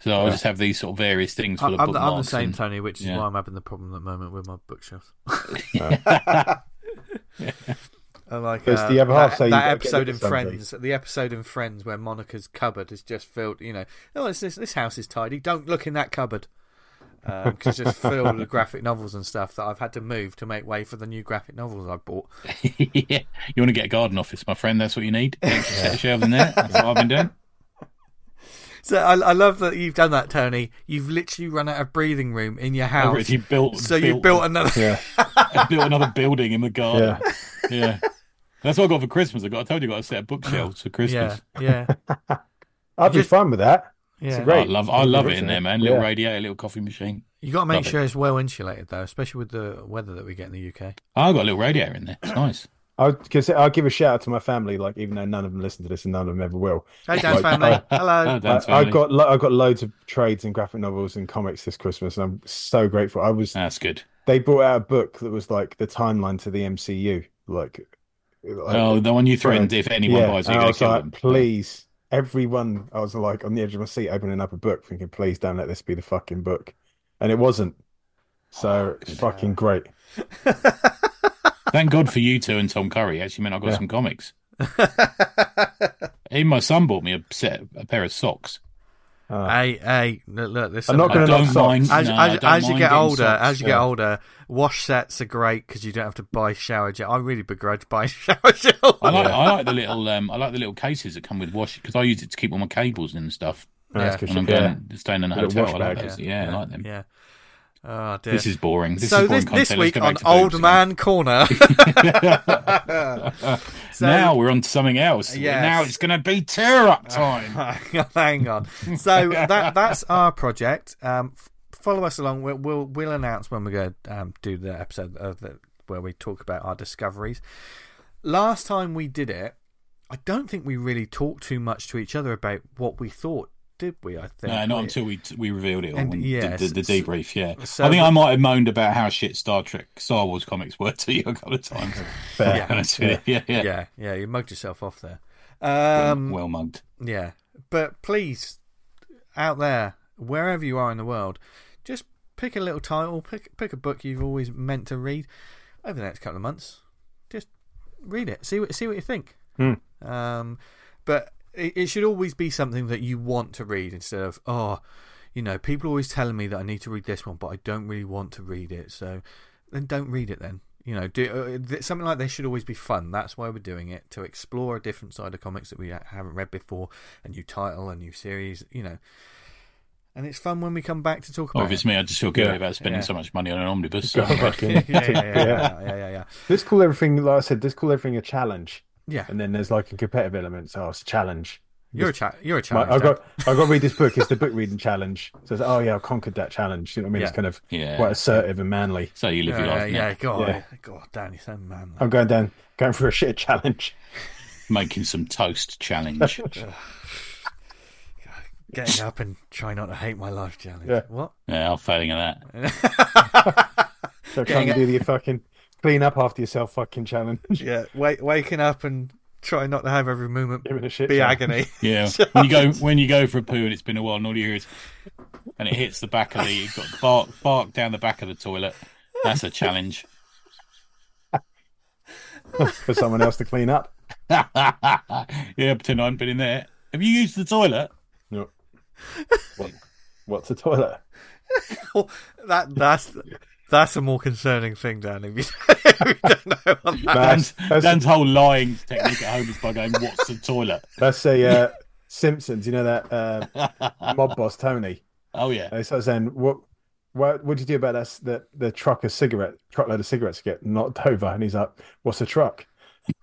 So I just have these sort of various things I- full of I'm, the- I'm the same, and- Tony, which is yeah. why I'm having the problem at the moment with my bookshelves. And like Because uh, the other half that, say that episode in of. Friends, the episode in Friends where Monica's cupboard is just filled. You know, oh, it's this this house is tidy. Don't look in that cupboard. Um, because it's just filled with graphic novels and stuff that I've had to move to make way for the new graphic novels I bought. yeah. You want to get a garden office, my friend? That's what you need. Extra set of shelves in there. That's what I've been doing. So I, I love that you've done that, Tony. You've literally run out of breathing room in your house, actually built. so you built another. Yeah, built another building in the garden. yeah. Yeah. That's what I got for Christmas. I got. I told you I got a set of bookshelves for Yeah, Christmas. yeah, I'd be Just- fine with that. Yeah. great. I love. I love it in there, man. Little Yeah. radiator, little coffee machine. You got to make Love it. sure it's well insulated though, especially with the weather that we get in the UK. Oh, I got a little radiator in there. It's nice. I because I'll give a shout out to my family, like even though none of them listen to this and none of them ever will. Hey, Dan's Like, family. Hello. Dan's I, I got lo- I got loads of trades and graphic novels and comics this Christmas, and I'm so grateful. I was That's good. they brought out a book that was like the timeline to the MCU, like, like Oh, the one you threatened. If anyone yeah. buys it, you're I going was kill like, them. please, everyone. I was like on the edge of my seat, opening up a book, thinking, please don't let this be the fucking book, and it wasn't. So oh, it's fucking great. Thank God for you two and Tom Curry. Actually, meant I got Yeah. some comics. Even my son bought me a set, a pair of socks. Uh, Hey, hey, look, look this I'm not gonna knock don't socks. mind. as, no, as, as you get older, socks. as you get older, wash sets are great because you don't have to buy shower gel. I really begrudge buying shower gel. I like, Yeah. I like the little, um, I like the little cases that come with wash because I use it to keep all my cables and stuff. Yeah. When I'm yeah. going staying in a hotel, I like those. Yeah, I like them. Yeah. Oh dear. This is boring. This so is boring this, this content. Let's week on Old boobs Man Corner. So- now we're on to something else. Yes. Now it's going to be tear up time. Hang on. So that that's our project. Um, follow us along. We'll we'll, we'll announce when we go um, do the episode of the, where we talk about our discoveries. Last time we did it, I don't think we really talked too much to each other about what we thought, did we? I think No, not We- until we we revealed it all. And when yes, the, the, the debrief. Yeah, so- I think I might have moaned about how shit Star Trek, Star Wars comics were to you a couple of times. Fair. Yeah. Honest yeah, yeah, Yeah, yeah, you mugged yourself off there. Well- Um, well mugged. Yeah, but please, out there, wherever you are in the world, just pick a little title, pick pick a book you've always meant to read over the next couple of months. Just read it, see what see what you think. Hmm. Um, but it, it should always be something that you want to read instead of oh, you know, people are always telling me that I need to read this one, but I don't really want to read it. So then don't read it then. You know, do uh, th- something like this should always be fun. That's why we're doing it to explore a different side of comics that we haven't read before, a new title, a new series. You know, and it's fun when we come back to talk about. if it's me, I just feel guilty Yeah. about spending Yeah. so much money on an omnibus. So, yeah, yeah, yeah, Yeah. yeah, yeah, yeah, yeah. Let's call everything, like I said, let's call everything a challenge. Yeah, And then there's like a competitive element. So oh, it's a challenge. you're a cha- you're a My, challenge. I Dan. got I've got to read this book. It's the book reading challenge. So it's, oh yeah, I conquered that challenge. You know what I mean? Yeah. It's kind of yeah, quite assertive and manly. so you live yeah, your life, yeah, yeah, God, Yeah. God, Dan, you're so manly. I'm going down, going for a shit challenge. making some toast challenge. Getting up and try not to hate my life challenge. Yeah. What? yeah, I'm failing at that. So Getting can't do the fucking clean up after yourself fucking challenge. Yeah, wake, waking up and trying not to have every moment Give it a shit be challenge. agony. Yeah, when you go when you go for a poo and it's been a while, and all you hear is, and it hits the back of the, you've got bark bark down the back of the toilet. That's a challenge. for someone else to clean up. yeah, pretend I haven't been in there. Have you used the toilet? No. What, what's a toilet? that that's that's a more concerning thing, Dan. If you, if you don't know what that Man, Dan's, that's- Dan's whole lying technique at home is by going, "What's the toilet?" That's a uh, Simpsons. You know that uh, mob boss Tony. Oh yeah, They start saying, "What, what, what do you do about that? The the truck of cigarette, truckload of cigarettes get knocked over?" And he's like, "What's a truck?"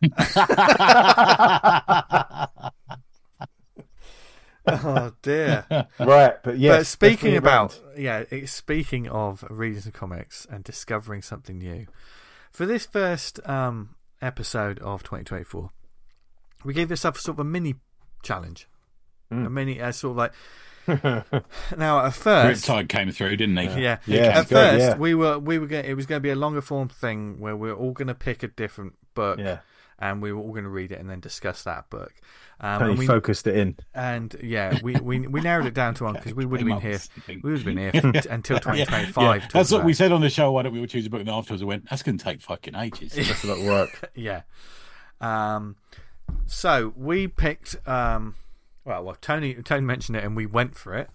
Oh dear. Right, but yes. but speaking about around. yeah, it's, speaking of reading some comics and discovering something new, for this first um, episode of 2024, we gave ourselves sort of a mini challenge, Hmm. a mini uh, sort of like. now at first, Riptide came through, didn't he? yeah, Yeah, at it's good, first yeah. we were we were going. It was going to be a longer form thing where we are all going to pick a different book, yeah, and we were all going to read it and then discuss that book. Um, and we, focused it in. and yeah, we, we we narrowed it down to one because we would have been here. We would have been here for, until 2025. That's what about- we said on the show. Why don't we all choose a book? And afterwards, I went, "That's going to take fucking ages." That's a lot of work. Yeah. Um. So we picked. Um. Well, well, Tony Tony mentioned it, and we went for it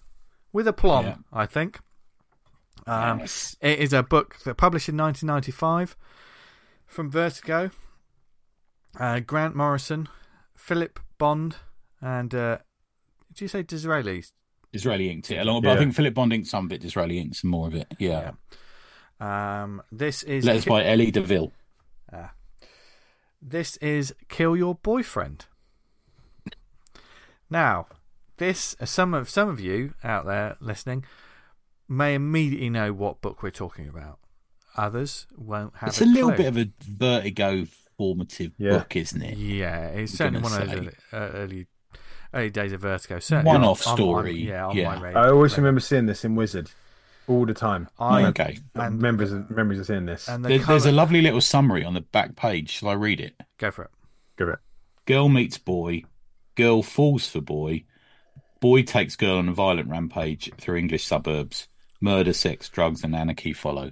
with aplomb. Yeah. I think. Um, Yes. It is a book that published in 1995 from Vertigo. Uh, Grant Morrison, Philip Bond, and uh, did you say D'Israeli? D'Israeli inked it along, but I think Philip Bond inked some of it. D'Israeli inked some more of it. Yeah. Um, this is Letters by Ellie De Ville. this is Kill Your Boyfriend. Now, this uh, some of some of you out there listening may immediately know what book we're talking about. Others won't have. It's a little clue. bit of a vertigo formative Yeah. book, isn't it? Yeah, it's certainly one gonna of those early, uh, early, early days of Vertigo. Certainly One-off on- on- story, yeah, on yeah. my radar. I always remember seeing this in Wizard all the time. I, okay. and, Members, memories of seeing this. and the There, there's a lovely little summary on the back page. Shall I read it? go for it. Give it. Girl meets boy. Girl falls for boy. Boy takes girl on a violent rampage through English suburbs. Murder, sex, drugs, and anarchy follow.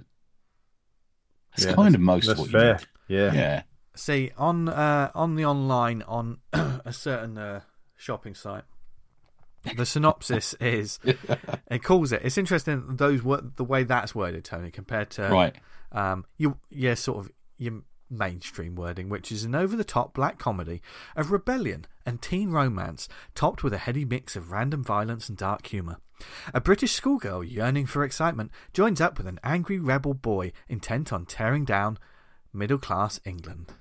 That's Yeah, kind of most That's what you fair. need. Yeah. Yeah. See on uh, on the online on a certain uh, shopping site. The synopsis is it calls it. It's interesting those the way that's worded, Tony, compared to Right. um, you, yeah, sort of your mainstream wording, which is an over the top black comedy of rebellion and teen romance, topped with a heady mix of random violence and dark humour. A British schoolgirl yearning for excitement joins up with an angry rebel boy intent on tearing down middle class England.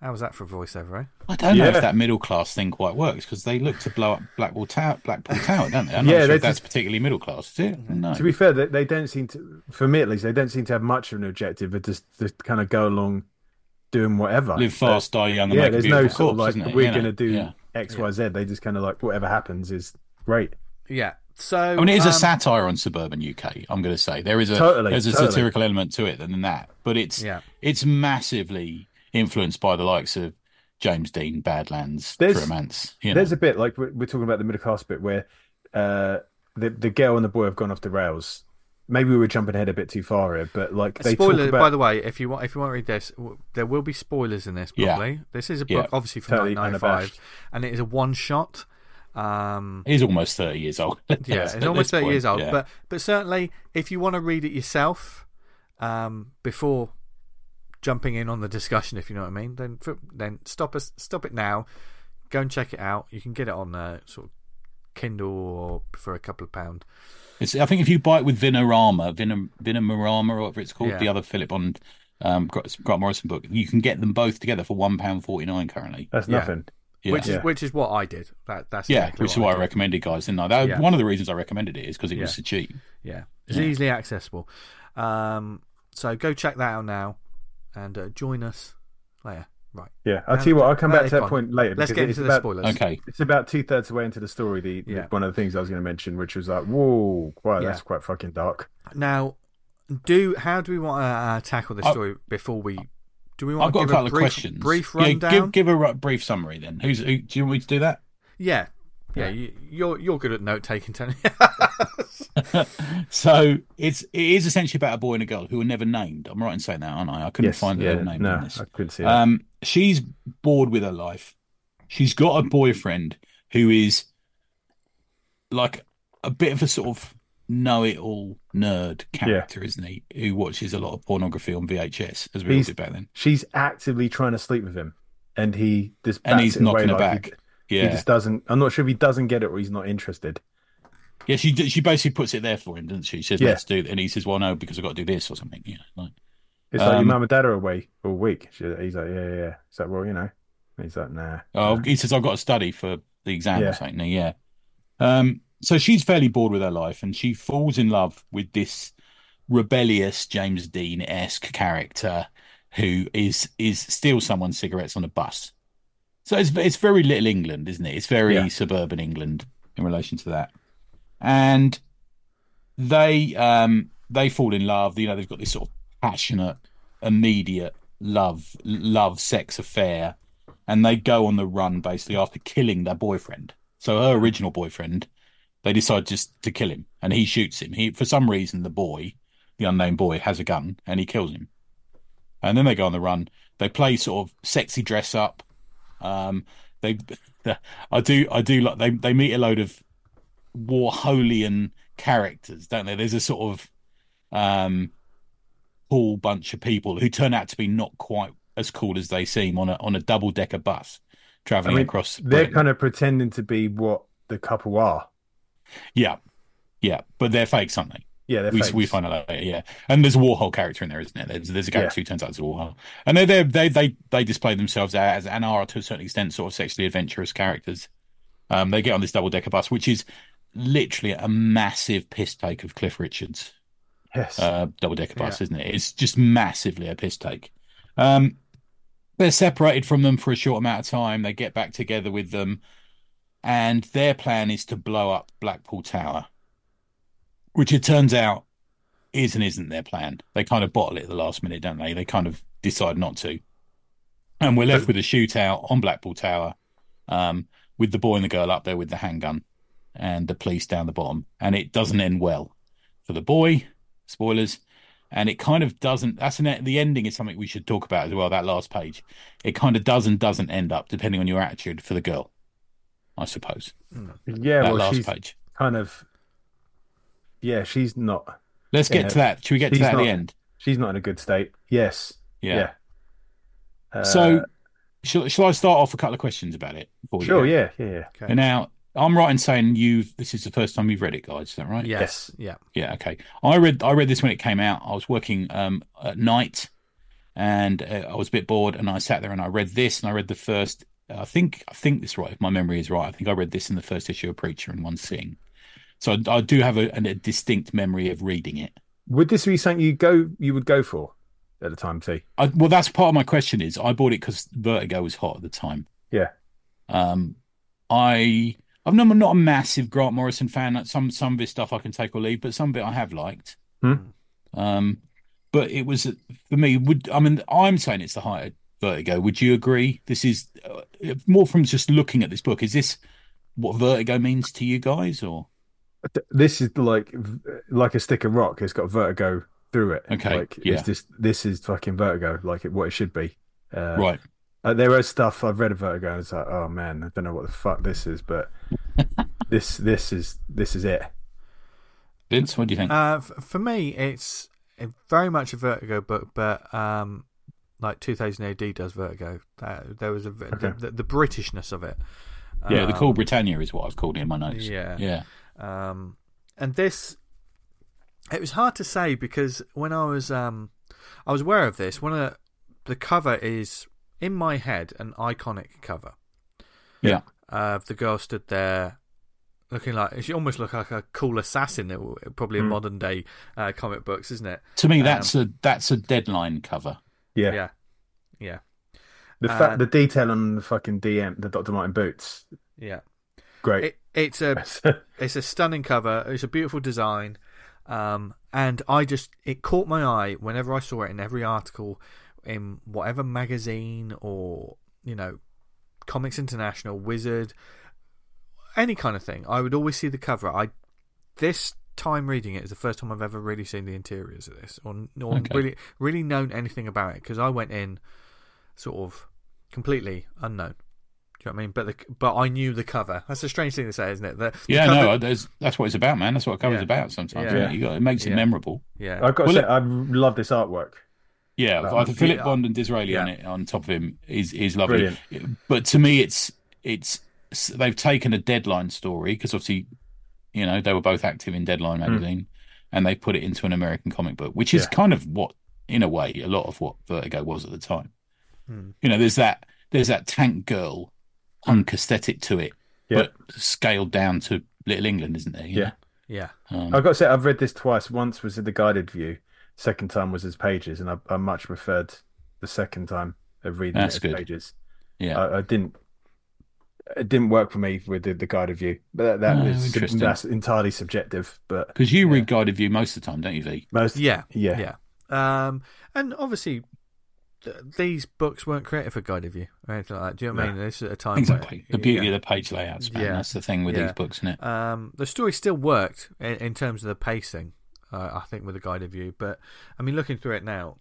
How was that for a voiceover, eh? I don't know if that middle class thing quite works because they look to blow up Blackwall Tower, Blackpool Tower, don't they? I'm Yeah, not sure they if that's particularly middle class, is it? No. To be fair, they, they don't seem to, for me at least, they don't seem to have much of an objective, but just, just kind of go along doing whatever. Live fast, die young, and yeah, make a there's no beautiful sort of like we're You know? going to do Yeah. X, Y, Z. They just kind of like whatever happens is great. Yeah. So I mean, it is um, a satire on suburban UK. I'm going to say there is a Totally, there's a totally. satirical element to it than that, but it's Yeah. it's massively influenced by the likes of James Dean, Badlands, There's- Romance. You know, There's a bit like we're, we're talking about the middle class bit where uh, the the girl and the boy have gone off the rails. Maybe we were jumping ahead a bit too far here, but like they spoiler. talk about By the way, if you want, if you want to read this, w- there will be spoilers in this. Yeah. Probably. This is a Yeah. book, obviously from Totally 1995, and it is a one shot. Um, he's almost thirty years old. yeah, Yes, it's at almost thirty point, years old. yeah. But but certainly, if you want to read it yourself, um, before jumping in on the discussion, if you know what I mean, then then stop us, stop it now. Go and check it out. You can get it on uh, sort of Kindle or for a couple of pound. It's, I think if you buy it with Vinorama, Vinor, Vinorama, or whatever it's called, Yeah. the other Philip Bond um, Grant Grant Morrison book, you can get them both together for one pound forty nine currently. that's nothing. Yeah. Which is Yeah. which is what I did. That that's yeah, exactly which is why I did. recommended guys, didn't I? That, Yeah. One of the reasons I recommended it is because it was so cheap. Yeah, it's Yeah. easily accessible. Um, so go check that out now, and uh, join us later. Right, Yeah, I'll Now- tell you what. I'll come back to that gone. point later. let's because get it's into the about, spoilers. Okay. It's about two thirds away into the story. The, the- Yeah. one of the things I was going to mention, which was like, whoa, wow, that's quite fucking dark. Now, do how do we want to uh, tackle the I- story before we? Do we want I've to got a couple a of questions. brief Yeah, rundown? give, give a brief summary then. Who's? Who, do you want me to do that? Yeah, yeah, Yeah. You, you're you're good at note taking, Tony. so it's it is essentially about a boy and a girl who are never named. I'm right in saying that, aren't I? I couldn't Yes, find yeah, their name no, in this. I couldn't see that. Um, she's bored with her life. She's got a boyfriend who is like a bit of a sort of know-it-all nerd character, isn't he? Who watches a lot of pornography on VHS, as we all He's- did back then. She's actively trying to sleep with him, and he just And he's knocking her like back. He, Yeah, he just doesn't. I'm not sure if he doesn't get it or he's not interested. yeah. She she basically puts it there for him, doesn't she? She says, Yeah. "Let's do," it. and he says, "Well, no, because I've got to do this or something." Yeah, like, It's like your Um, mum and dad are away all week. She, he's like, yeah, yeah, yeah. He's like, well, you know. And he's like, nah. Oh, nah. he says I've got to study for the exam Yeah. or something. Yeah. Um, so she's fairly bored with her life, and she falls in love with this rebellious James Dean esque character who is is steals someone's cigarettes on a bus. So it's it's very little England, isn't it? It's very Yeah. suburban England in relation to that, and they um they fall in love. You know, they've got this sort of passionate, immediate love love sex affair and they go on the run basically after killing their boyfriend. So her original boyfriend, they decide just to kill him, and he shoots him. He, for some reason, the boy, the unnamed boy, has a gun, and he kills him. And then they go on the run. They play sort of sexy dress up. Um, they, I do, I do like they they meet a load of Warholian characters, don't they? There's a sort of um, cool bunch of people who turn out to be not quite as cool as they seem on a on a double decker bus I traveling mean, across. they're Britain. kind of pretending to be what the couple are. yeah, yeah, but they're fake they? Yeah, we, fakes. we find out later, yeah. And there's a Warhol character in there, isn't it? There's, there's a character who turns out to be Warhol, and they they they they they display themselves as and are to a certain extent sort of sexually adventurous characters. Um, they get on this double decker bus, which is literally a massive piss take of Cliff Richards Yes. uh, double decker bus, Yeah. isn't it? It's just massively a piss take. Um, they're separated from them for a short amount of time. They get back together with them, and their plan is to blow up Blackpool Tower, which it turns out is and isn't their plan. They kind of bottle it at the last minute, don't they? They kind of decide not to, and we're left with a shootout on Blackpool Tower, um, with the boy and the girl up there with the handgun, and the police down the bottom, and it doesn't end well for the boy spoilers and it kind of doesn't that's an the ending is something we should talk about as well that last page it kind of does and doesn't end up depending on your attitude for the girl i suppose yeah, that well, last she's page kind of. Yeah, she's not. let's get Yeah. to that should we get to She's that at the not- end She's not in a good state. Yes. yeah, Uh, so shall, shall i start off a couple of questions about it before sure. go? Yeah. Yeah. Yeah. Okay. And now i'm right in saying you've this is the first time you've read it guys is that right Yes. Yeah. Yeah, okay. I read I read this when it came out. I was working um, at night, and uh, I was a bit bored, and I sat there and I read this, and I read the first. I think I think this right. If my memory is right, I think I read this in the first issue of Preacher in one sitting. So I, I do have a, a distinct memory of reading it. Would this be something you go you would go for at the time, T? I, well, that's part of my question. Is I bought it because Vertigo was hot at the time. Yeah. Um, I I'm not, not a massive Grant Morrison fan. Some some of his stuff I can take or leave, but some of it I have liked. Hmm. Um, but it was for me. Would I mean I'm saying it's the height of Vertigo. Would you agree? This is uh, more from just looking at this book. Is this what Vertigo means to you guys, or This is like like a stick of rock. It's got vertigo through it. Okay, Like yeah. it's just this is fucking vertigo, like it, what it should be. Uh, right? Uh, there is stuff I've read of Vertigo, and it's like, oh man, I don't know what the fuck this is, but this this is this is it. Vince, what do you think? Uh, f- for me, it's very much a Vertigo book, but um, like 2000 AD does Vertigo. Uh, there was a v- Okay. the, the, the Britishness of it. yeah, the Um, Cool Britannia is what I've called it in my notes. Yeah. yeah, Um, and this, it was hard to say because when I was, um, I was aware of this. One of the, the cover is in my head an iconic cover. Yeah. Uh, the girl stood there, looking like she almost looked like a cool assassin. that w- Probably in Mm. modern day uh, comic books, isn't it? To me, Um, that's a that's a deadline cover. Yeah, Yeah. Yeah. the uh, fact the detail on the fucking DM, the Dr. Martin boots, Yeah. great. It, it's a it's a stunning cover. It's a beautiful design, um, and I just it caught my eye whenever I saw it in every article, in whatever magazine or you know, Comics International, Wizard, any kind of thing. I would always see the cover. I this time reading it is the first time I've ever really seen the interiors of this, or, or Okay. really really known anything about it because I went in sort of completely unknown. Do you know what I mean? But the, but I knew the cover. That's a strange thing to say, isn't it? The, the Yeah, cover- no, there's, that's what it's about, man. That's what a cover's Yeah. about. Sometimes Yeah. yeah. you got, it makes it Yeah. memorable. Yeah, I've got to Well, say, I love this artwork. Yeah, Right. either Philip Yeah. Bond and D'Israeli on it on top of him is is lovely. Brilliant. But to me, it's it's they've taken a Deadline story because obviously, you know, they were both active in Deadline magazine, and they put it into an American comic book, which is Yeah. kind of what, in a way, a lot of what Vertigo was at the time. Hmm. You know, there's that there's that tank girl punk aesthetic to it, Yeah. but scaled down to Little England, isn't there? you Yeah. yeah. Um, I've got to say, I've read this twice. Once was in the guided view, second time was as pages, and I, I much preferred the second time of reading That's it as good. pages. yeah. I, I didn't. It didn't work for me with the, the guided view, but that, that Oh, was interesting. that's entirely subjective. But Because you yeah. read guided view most of the time, don't you, V? most, yeah, yeah, yeah. Um, and obviously, th- these books weren't created for guided view or anything like that. Do you know what I mean? This is a time Exactly. where, The beauty yeah. of the page layouts, man. Yeah. That's the thing with Yeah. these books, isn't it? Um, the story still worked in, in terms of the pacing, uh, I think, with the guided view. But I mean, looking through it now,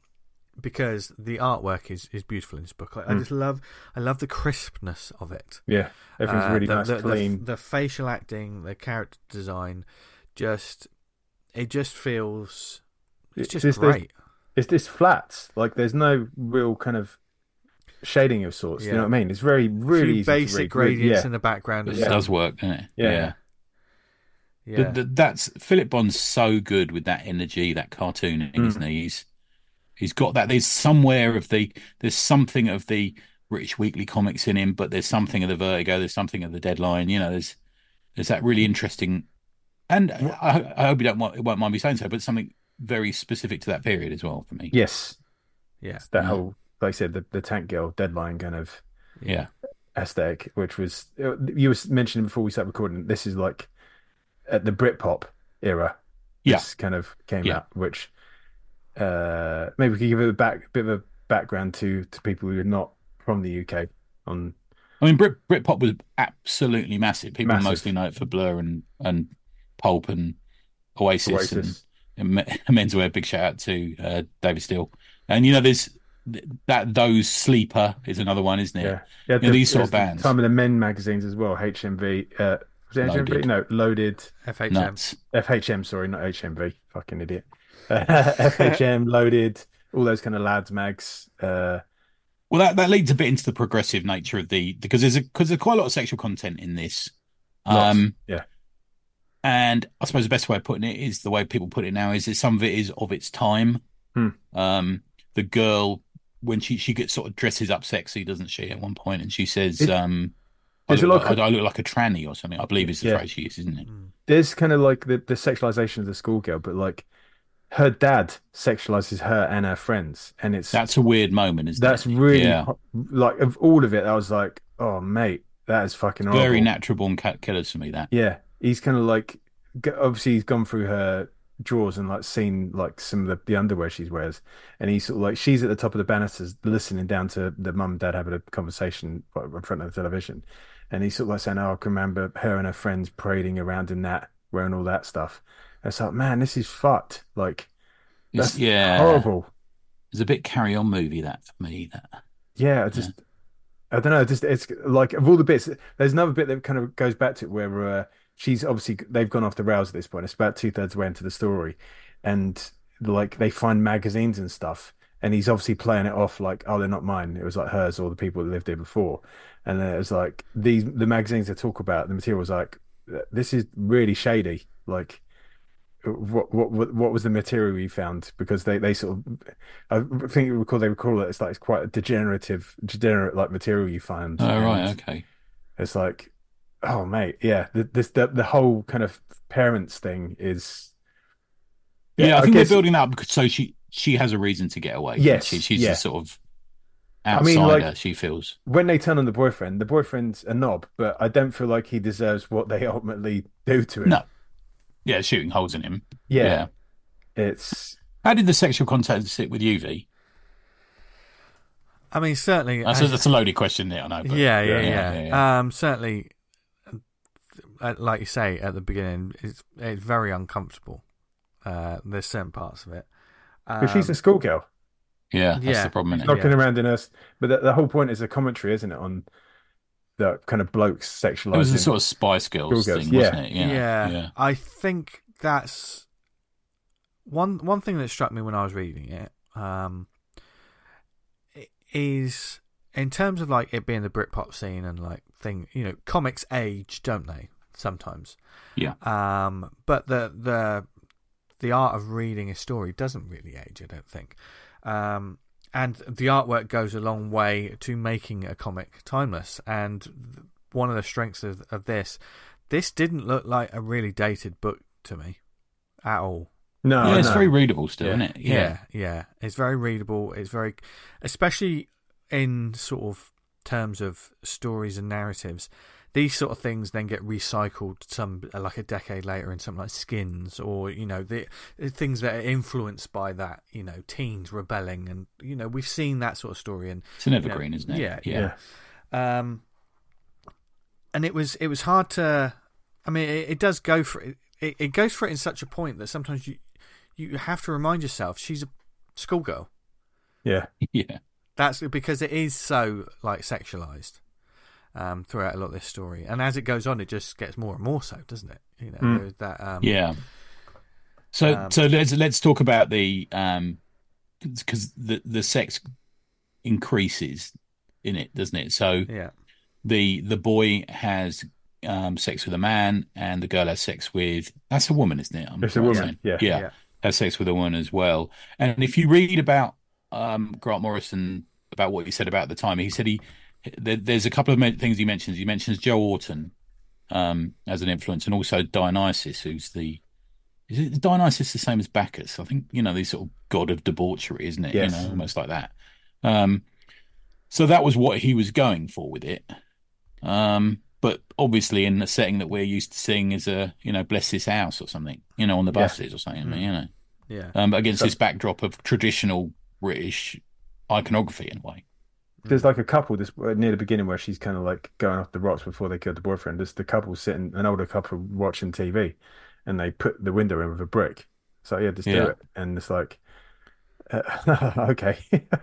because the artwork is, is beautiful in this book. Like, I Mm. just love, I love the crispness of it. yeah. Everything's Uh, really the, nice, the, the- clean. The, facial acting, the character design, just it just feels it's It's just great. It's this flat. Like there's no real kind of shading of sorts. You know what I mean? It's very really Few easy basic gradients yeah. in the background. It Yeah. does work, doesn't it? Yeah. Yeah. Th- th- that's Philip Bond's so good with that energy, that cartooning, Mm. isn't he? He's he's got that. There's somewhere of the there's something of the British Weekly comics in him, but there's something of the Vertigo. There's something of the Deadline. You know, there's there's that really interesting, and I, I hope you don't want, won't mind me saying so, but something very specific to that period as well for me. Yes, yeah. it's that Yeah. whole like I said the the tank girl deadline kind of Yeah, aesthetic, which was you were mentioning before we started recording. This is like at the Britpop era. Yeah. Kind of came Yeah. out, which uh, maybe we could give it a back bit of a background to to people who are not from the UK on I mean, Brit Britpop was absolutely massive. People Massive. mostly know it for Blur and and Pulp and Oasis, Oasis. And, and Me- Menswear. Big shout out to uh, David Steele. And you know, there's that those Sleeper is another one, isn't it? Yeah, yeah. Yeah, these sort of bands. Some of the men magazines as well. HMV. Uh, was it HMV? Loaded. No, Loaded. FHM. Nuts. FHM. Sorry, not HMV. Fucking idiot. FHM. Loaded. All those kind of lads mags. Uh, Well, that, that leads a bit into the progressive nature of the because there's a because there's quite a lot of sexual content in this. lots. Um, yeah. And I suppose the best way of putting it is the way people put it now is that some of it is of its time. Hmm. Um, the girl when she she gets sort of dresses up sexy, doesn't she? At one point, and she says, It- um, I there's look, lot of- I, I look like a tranny or something. I believe is the Yeah. phrase she uses, isn't it? Mm. there's kind of like the, the sexualization of the schoolgirl, but like her dad sexualizes her and her friends, and it's That's a weird moment, isn't that's it? really yeah. like of all of it. I was like, oh mate, that is fucking horrible. very natural born cat killers for me. That Yeah, he's kind of like obviously he's gone through her drawers and like seen like some of the, the underwear she wears, and he's sort of like she's at the top of the banisters listening down to the mum and dad having a conversation in front of the television, and he's sort of like saying, "Oh, I can remember her and her friends parading around in that, wearing all that stuff." And it's like, man, this is fucked. Like It's- yeah, horrible. It's a bit carry on movie that for me. That Yeah, I just I don't know. Just it's like of all the bits, there's another bit that kind of goes back to it where uh, she's obviously they've gone off the rails at this point. It's about two thirds way into the story, and like they find magazines and stuff, and he's obviously playing it off like, oh, they're not mine. It was like hers or the people that lived here before, and then it was like these the magazines they talk about. The material was like, this is really shady. Like, what what what was the material you found? Because they they sort of, I think you recall they recall it. It's like it's quite a degenerative, degenerate like material you find. oh right, okay. It's like, oh mate, yeah. The, this the the whole kind of parents thing is. Yeah, I think guess- they're building that up because so she she has a reason to get away. Yes, she, she's yeah. a sort of I outsider. mean, like- she feels. when they turn on the boyfriend, the boyfriend's a knob, but I don't feel like he deserves what they ultimately do to him. No. Yeah, shooting holes in him. Yeah, it's How did the sexual contact sit with UV? I mean, certainly. That's, I- a, that's a loaded question there, I know. But yeah, yeah, yeah, yeah, yeah, yeah, Um, certainly, uh, like you say at the beginning, it's it's very uncomfortable. Uh, there's certain parts of it. Um, but she's a schoolgirl yeah, that's Yeah. the problem. Isn't it? knocking around in us. But the, the whole point is a commentary, isn't it, on the kind of blokes sexualizing. It was a sort of Spice Girls Schoolgirls, thing, yeah. wasn't it? Yeah, yeah, yeah. I think that's one one thing that struck me when I was reading it. Um, is in terms of like it being the Britpop scene and like thing, you know, comics age, don't they? Sometimes. Yeah. Um, but the the the art of reading a story doesn't really age, I don't think. Um, and the artwork goes a long way to making a comic timeless. And one of the strengths of, of this, this didn't look like a really dated book to me at all. no, yeah, it's no. very readable still, Yeah. isn't it? Yeah, yeah. It's very readable. It's very, especially in sort of terms of stories and narratives. These sort of things then get recycled some like a decade later in something like Skins, or you know the, the things that are influenced by that. You know, teens rebelling, and you know we've seen that sort of story. And It's an evergreen, isn't it? Yeah, Yeah. um, and it was it was hard to. I mean, it, it does go for it, it. It goes for it in such a point that sometimes you you have to remind yourself she's a schoolgirl. Yeah, yeah. That's because it is so like sexualized. Um, throughout a lot of this story. And as it goes on, it just gets more and more so, doesn't it? You know, Mm. that. Um, Yeah. So Um, so let's let's talk about the um because the the sex increases in it, doesn't it? So yeah, the the boy has um sex with a man and the girl has sex with that's a woman, isn't it? I'm It's a woman, saying? yeah. yeah. Yeah. Has sex with a woman as well. And if you read about um Grant Morrison about what he said about the time, he said he there, there's a couple of things he mentions. He mentions Joe Orton um as an influence and also Dionysus, who's the is it Dionysus the same as Bacchus? I think you know the sort of god of debauchery, isn't it? Yes. You know, almost like that. Um, so that was what he was going for with it. Um, but obviously, in the setting that we're used to seeing, as a you know, bless this house or something, you know, on the Yeah. buses or something, you know, yeah. um, but against So- this backdrop of traditional British iconography in a way. There's like a couple this near the beginning where she's kind of like going off the rocks before they killed the boyfriend. There's the couple sitting, an older couple watching TV, and they put the window in with a brick. So yeah, just do it, and it's like, uh, okay,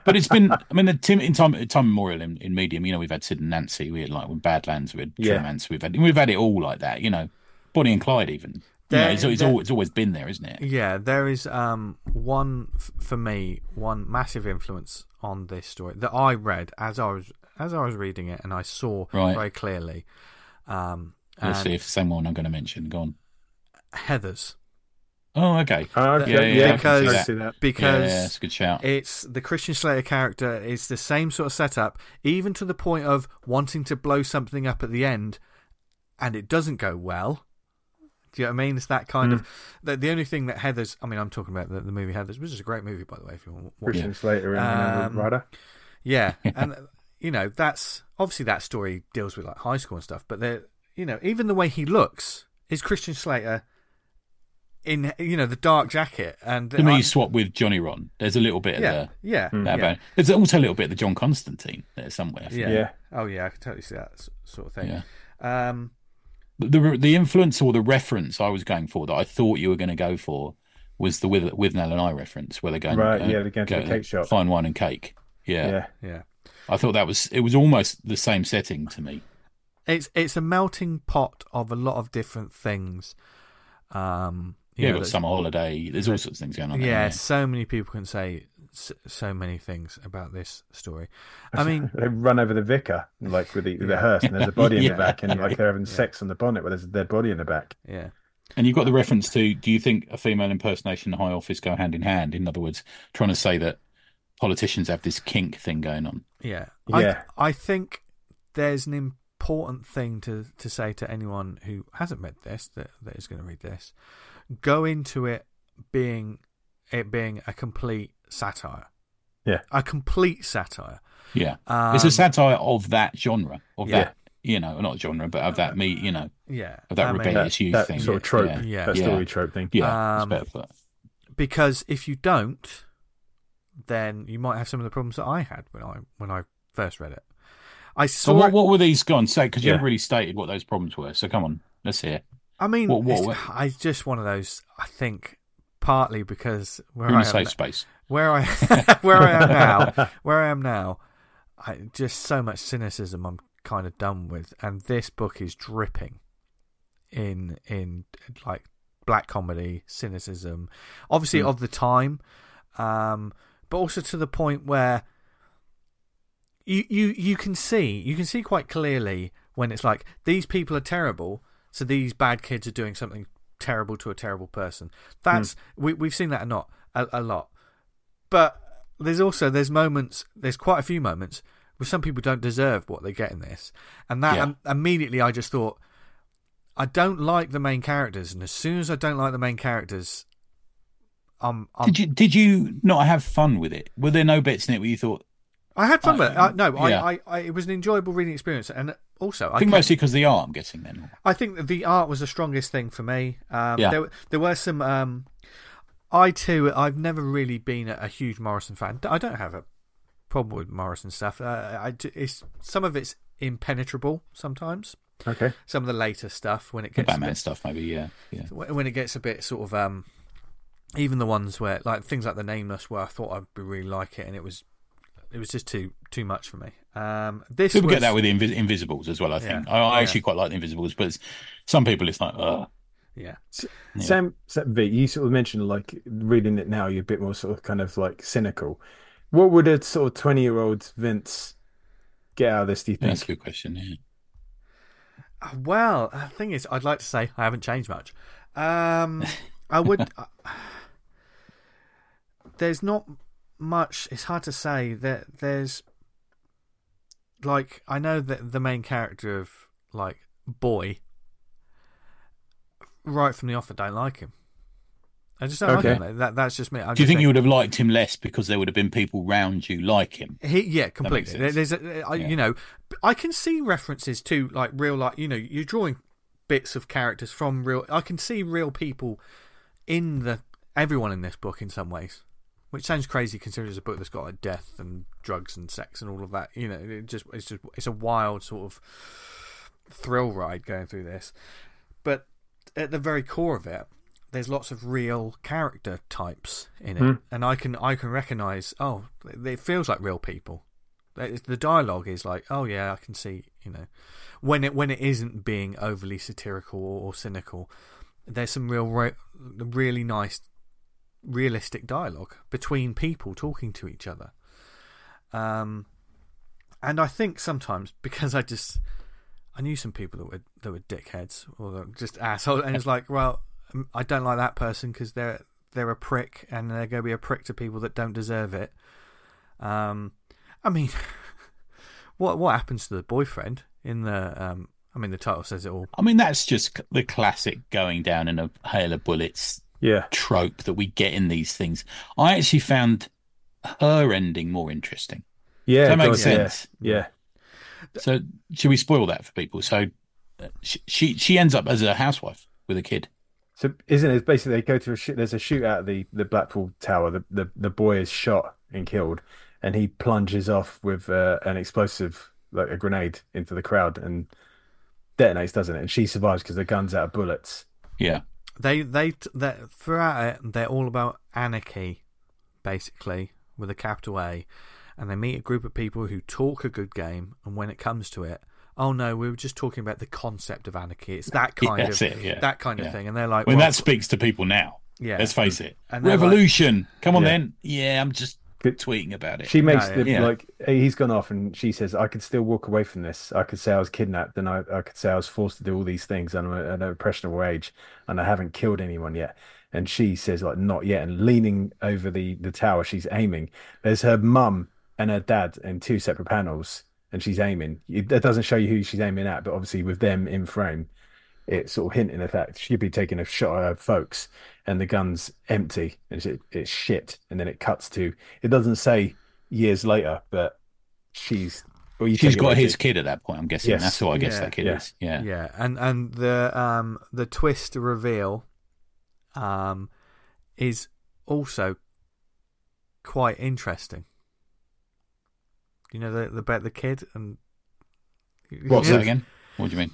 But it's been, I mean, the Tim in time time memorial in, in medium, you know, we've had Sid and Nancy, we had like with Badlands, we had Yeah. We've had we've had it all like that, you know, Bonnie and Clyde even. You know, it's, it's, there- all, it's always been there, isn't it? Yeah, there is um one for me one massive influence on this story that I read as I was as I was reading it and I saw Right. very clearly. Um, Let's see if it's the same one I'm going to mention. Go on. Heathers Oh, okay. Uh, Yeah, yeah, yeah, yeah, I can see because- that. see. Yeah, because yeah, that's a good shout. it's the Christian Slater character is the same sort of setup, even to the point of wanting to blow something up at the end, and it doesn't go well. Do you know what I mean? It's that kind Mm. of the, the only thing that Heathers. I mean, I'm talking about the, the movie Heathers, which is a great movie by the way. If you want to watch it. Christian Slater and Winona Um, Ryder. Yeah, and you know that's obviously that story deals with like high school and stuff, but the you know even the way he looks is Christian Slater in you know the dark jacket and To me, you swap with Johnny Ron. There's a little bit yeah, of yeah, the, that yeah. about. There's also a little bit of the John Constantine there somewhere. yeah, Yeah. Oh yeah, I can totally see that sort of thing. Yeah. Um, The the influence or the reference I was going for that I thought you were going to go for was the with Withnail and I reference where they're going Right, uh, yeah, they're going to the cake shop. fine wine and cake. Yeah. Yeah, yeah, I thought that was it was almost the same setting to me. it's it's a melting pot of a lot of different things. Um, you Yeah, know, got summer holiday. There's all sorts of things going on. yeah, there, so many people can say s- so many things about this story. I mean, they run over the vicar like with the, with the hearse, and there's a body in Yeah. the back, and like they're having Yeah. sex on the bonnet, where there's a dead body in the back. yeah. And you've got the reference to do you think a female impersonation and high office go hand in hand? In other words, trying to say that politicians have this kink thing going on. Yeah. Yeah. I, I think there's an important thing to, to say to anyone who hasn't read this, that, that is going to read this. Go into it being it being a complete satire. Yeah. A complete satire. Yeah. Um, it's a satire of that genre, of Yeah. that, you know, not genre, but of that me, you know, Yeah. of that I mean, rebellious youth that thing. sort of trope, Yeah. Yeah. that Yeah. story trope thing. Yeah, Um, it's better because if you don't, then you might have some of the problems that I had when I when I first read it. I So what, what were these? gone? say because you haven't really stated what those problems were. So come on, let's hear. It. I mean, what- what- what- I just one of those. I think partly because where You're in I a am safe space. Where I where I am now, where I am now, I just so much cynicism I'm kind of done with, and this book is dripping in in like black comedy, cynicism, obviously Mm. of the time, um, but also to the point where you you you can see you can see quite clearly when it's like these people are terrible, so these bad kids are doing something terrible to a terrible person. That's we we've seen that a lot a, a lot, but there's also there's moments there's quite a few moments where some people don't deserve what they get in this, and that Yeah. um, immediately I just thought I don't like the main characters, and as soon as I don't like the main characters, I'm, I'm Did you did you not have fun with it? Were there no bits in it where you thought? I had fun with it. I- I, no, yeah. I, I, I, it was an enjoyable reading experience, and also I I think can- mostly because the art. I'm guessing then. I think that the art was the strongest thing for me. Um, Yeah. there, there were some. Um, I too, I've never really been a, a huge Morrison fan. I don't have a problem with Morrison stuff. Uh, I, j- it's some of it's impenetrable sometimes. Okay. Some of the later stuff when it The gets a Batman bit, stuff, maybe. Yeah, yeah. when when it gets a bit sort of um, even the ones where like things like the Nameless, where I thought I'd be really like it, and it was it was just too too much for me. Um, this People was, get that with the Invis- Invisibles as well. I think Yeah. I, I Yeah. actually quite like the Invisibles, but it's, some people it's like, uh yeah. Yeah. Sam, Sam V, you sort of mentioned like reading it now, you're a bit more sort of kind of like cynical. What would a sort of 20 year old Vince get out of this, do you think? that's a good question. Yeah. Well, the thing is, I'd like to say I haven't changed much. Um, I would. uh, there's not much. It's hard to say that there's like I know that the main character of like boy right from the off, I don't like him. I just don't Okay. like him. That that's just me. I Do you think you would have liked him less because there would have been people round you like him? He, yeah, completely. There's, a, I, Yeah. you know, I can see references to like real, like you know, you're drawing bits of characters from real. I can see real people in the everyone in this book in some ways, which sounds crazy considering it's a book that's got like death and drugs and sex and all of that. You know, it just it's just it's a wild sort of thrill ride going through this, at the very core of it. There's lots of real character types in it, Hmm. and I can I can recognize. Oh, it feels like real people the dialogue is like, oh yeah, I can see, you know, when it when it isn't being overly satirical or, or cynical, there's some real, re- really nice, realistic dialogue between people talking to each other. Um, and I think sometimes because I just I knew some people that were that were dickheads or just assholes, and it's like, well, um, I don't like that person because they're they're a prick and they're going to be a prick to people that don't deserve it. Um, I mean, what what happens to the boyfriend in the? Um, I mean, the title says it all. I mean, that's just the classic going down in a hail of bullets Yeah. trope that we get in these things. I actually found her ending more interesting. Yeah. That makes God, yeah. sense. Yeah. So, should we spoil that for people? So, uh, she she, she ends up as a housewife with a kid. So isn't it basically they go to a shoot? There's a shootout at the the Blackpool Tower. The the the boy is shot and killed, and he plunges off with uh, an explosive like a grenade into the crowd and detonates, doesn't it? And she survives because the gun's out of bullets. Yeah, They they they throughout it, they're all about anarchy, basically with a capital A, and they meet a group of people who talk a good game, and when it comes to it. Oh no, we were just talking about the concept of anarchy. It's that kind that's of it, yeah. that kind of thing, and they're like, when well, that speaks to people now. yeah, Let's face it, And they're like- revolution. Come on, Yeah. then. Yeah, I'm just Good. tweeting about it. She makes No, the yeah. like he's gone off and she says, "I could still walk away from this. I could say I was kidnapped, and I, I could say I was forced to do all these things, and I'm at an impressionable age, and I haven't killed anyone yet." And she says, "Like not yet." And leaning over the the tower, she's aiming. There's her mum and her dad in two separate panels, and she's aiming. It, that doesn't show you who she's aiming at, but obviously with them in frame, it's sort of hinting at that she'd be taking a shot at her folks, and the gun's empty, and it's, it's shit. And then it cuts to. It doesn't say years later, but she's. Well, you She's got his too. kid at that point. I'm guessing Yes. that's who I guess Yeah. that kid Yeah. is. Yeah. yeah, and and the um the twist reveal, um, is also quite interesting. You know the the about the kid and What's that again. What do you mean?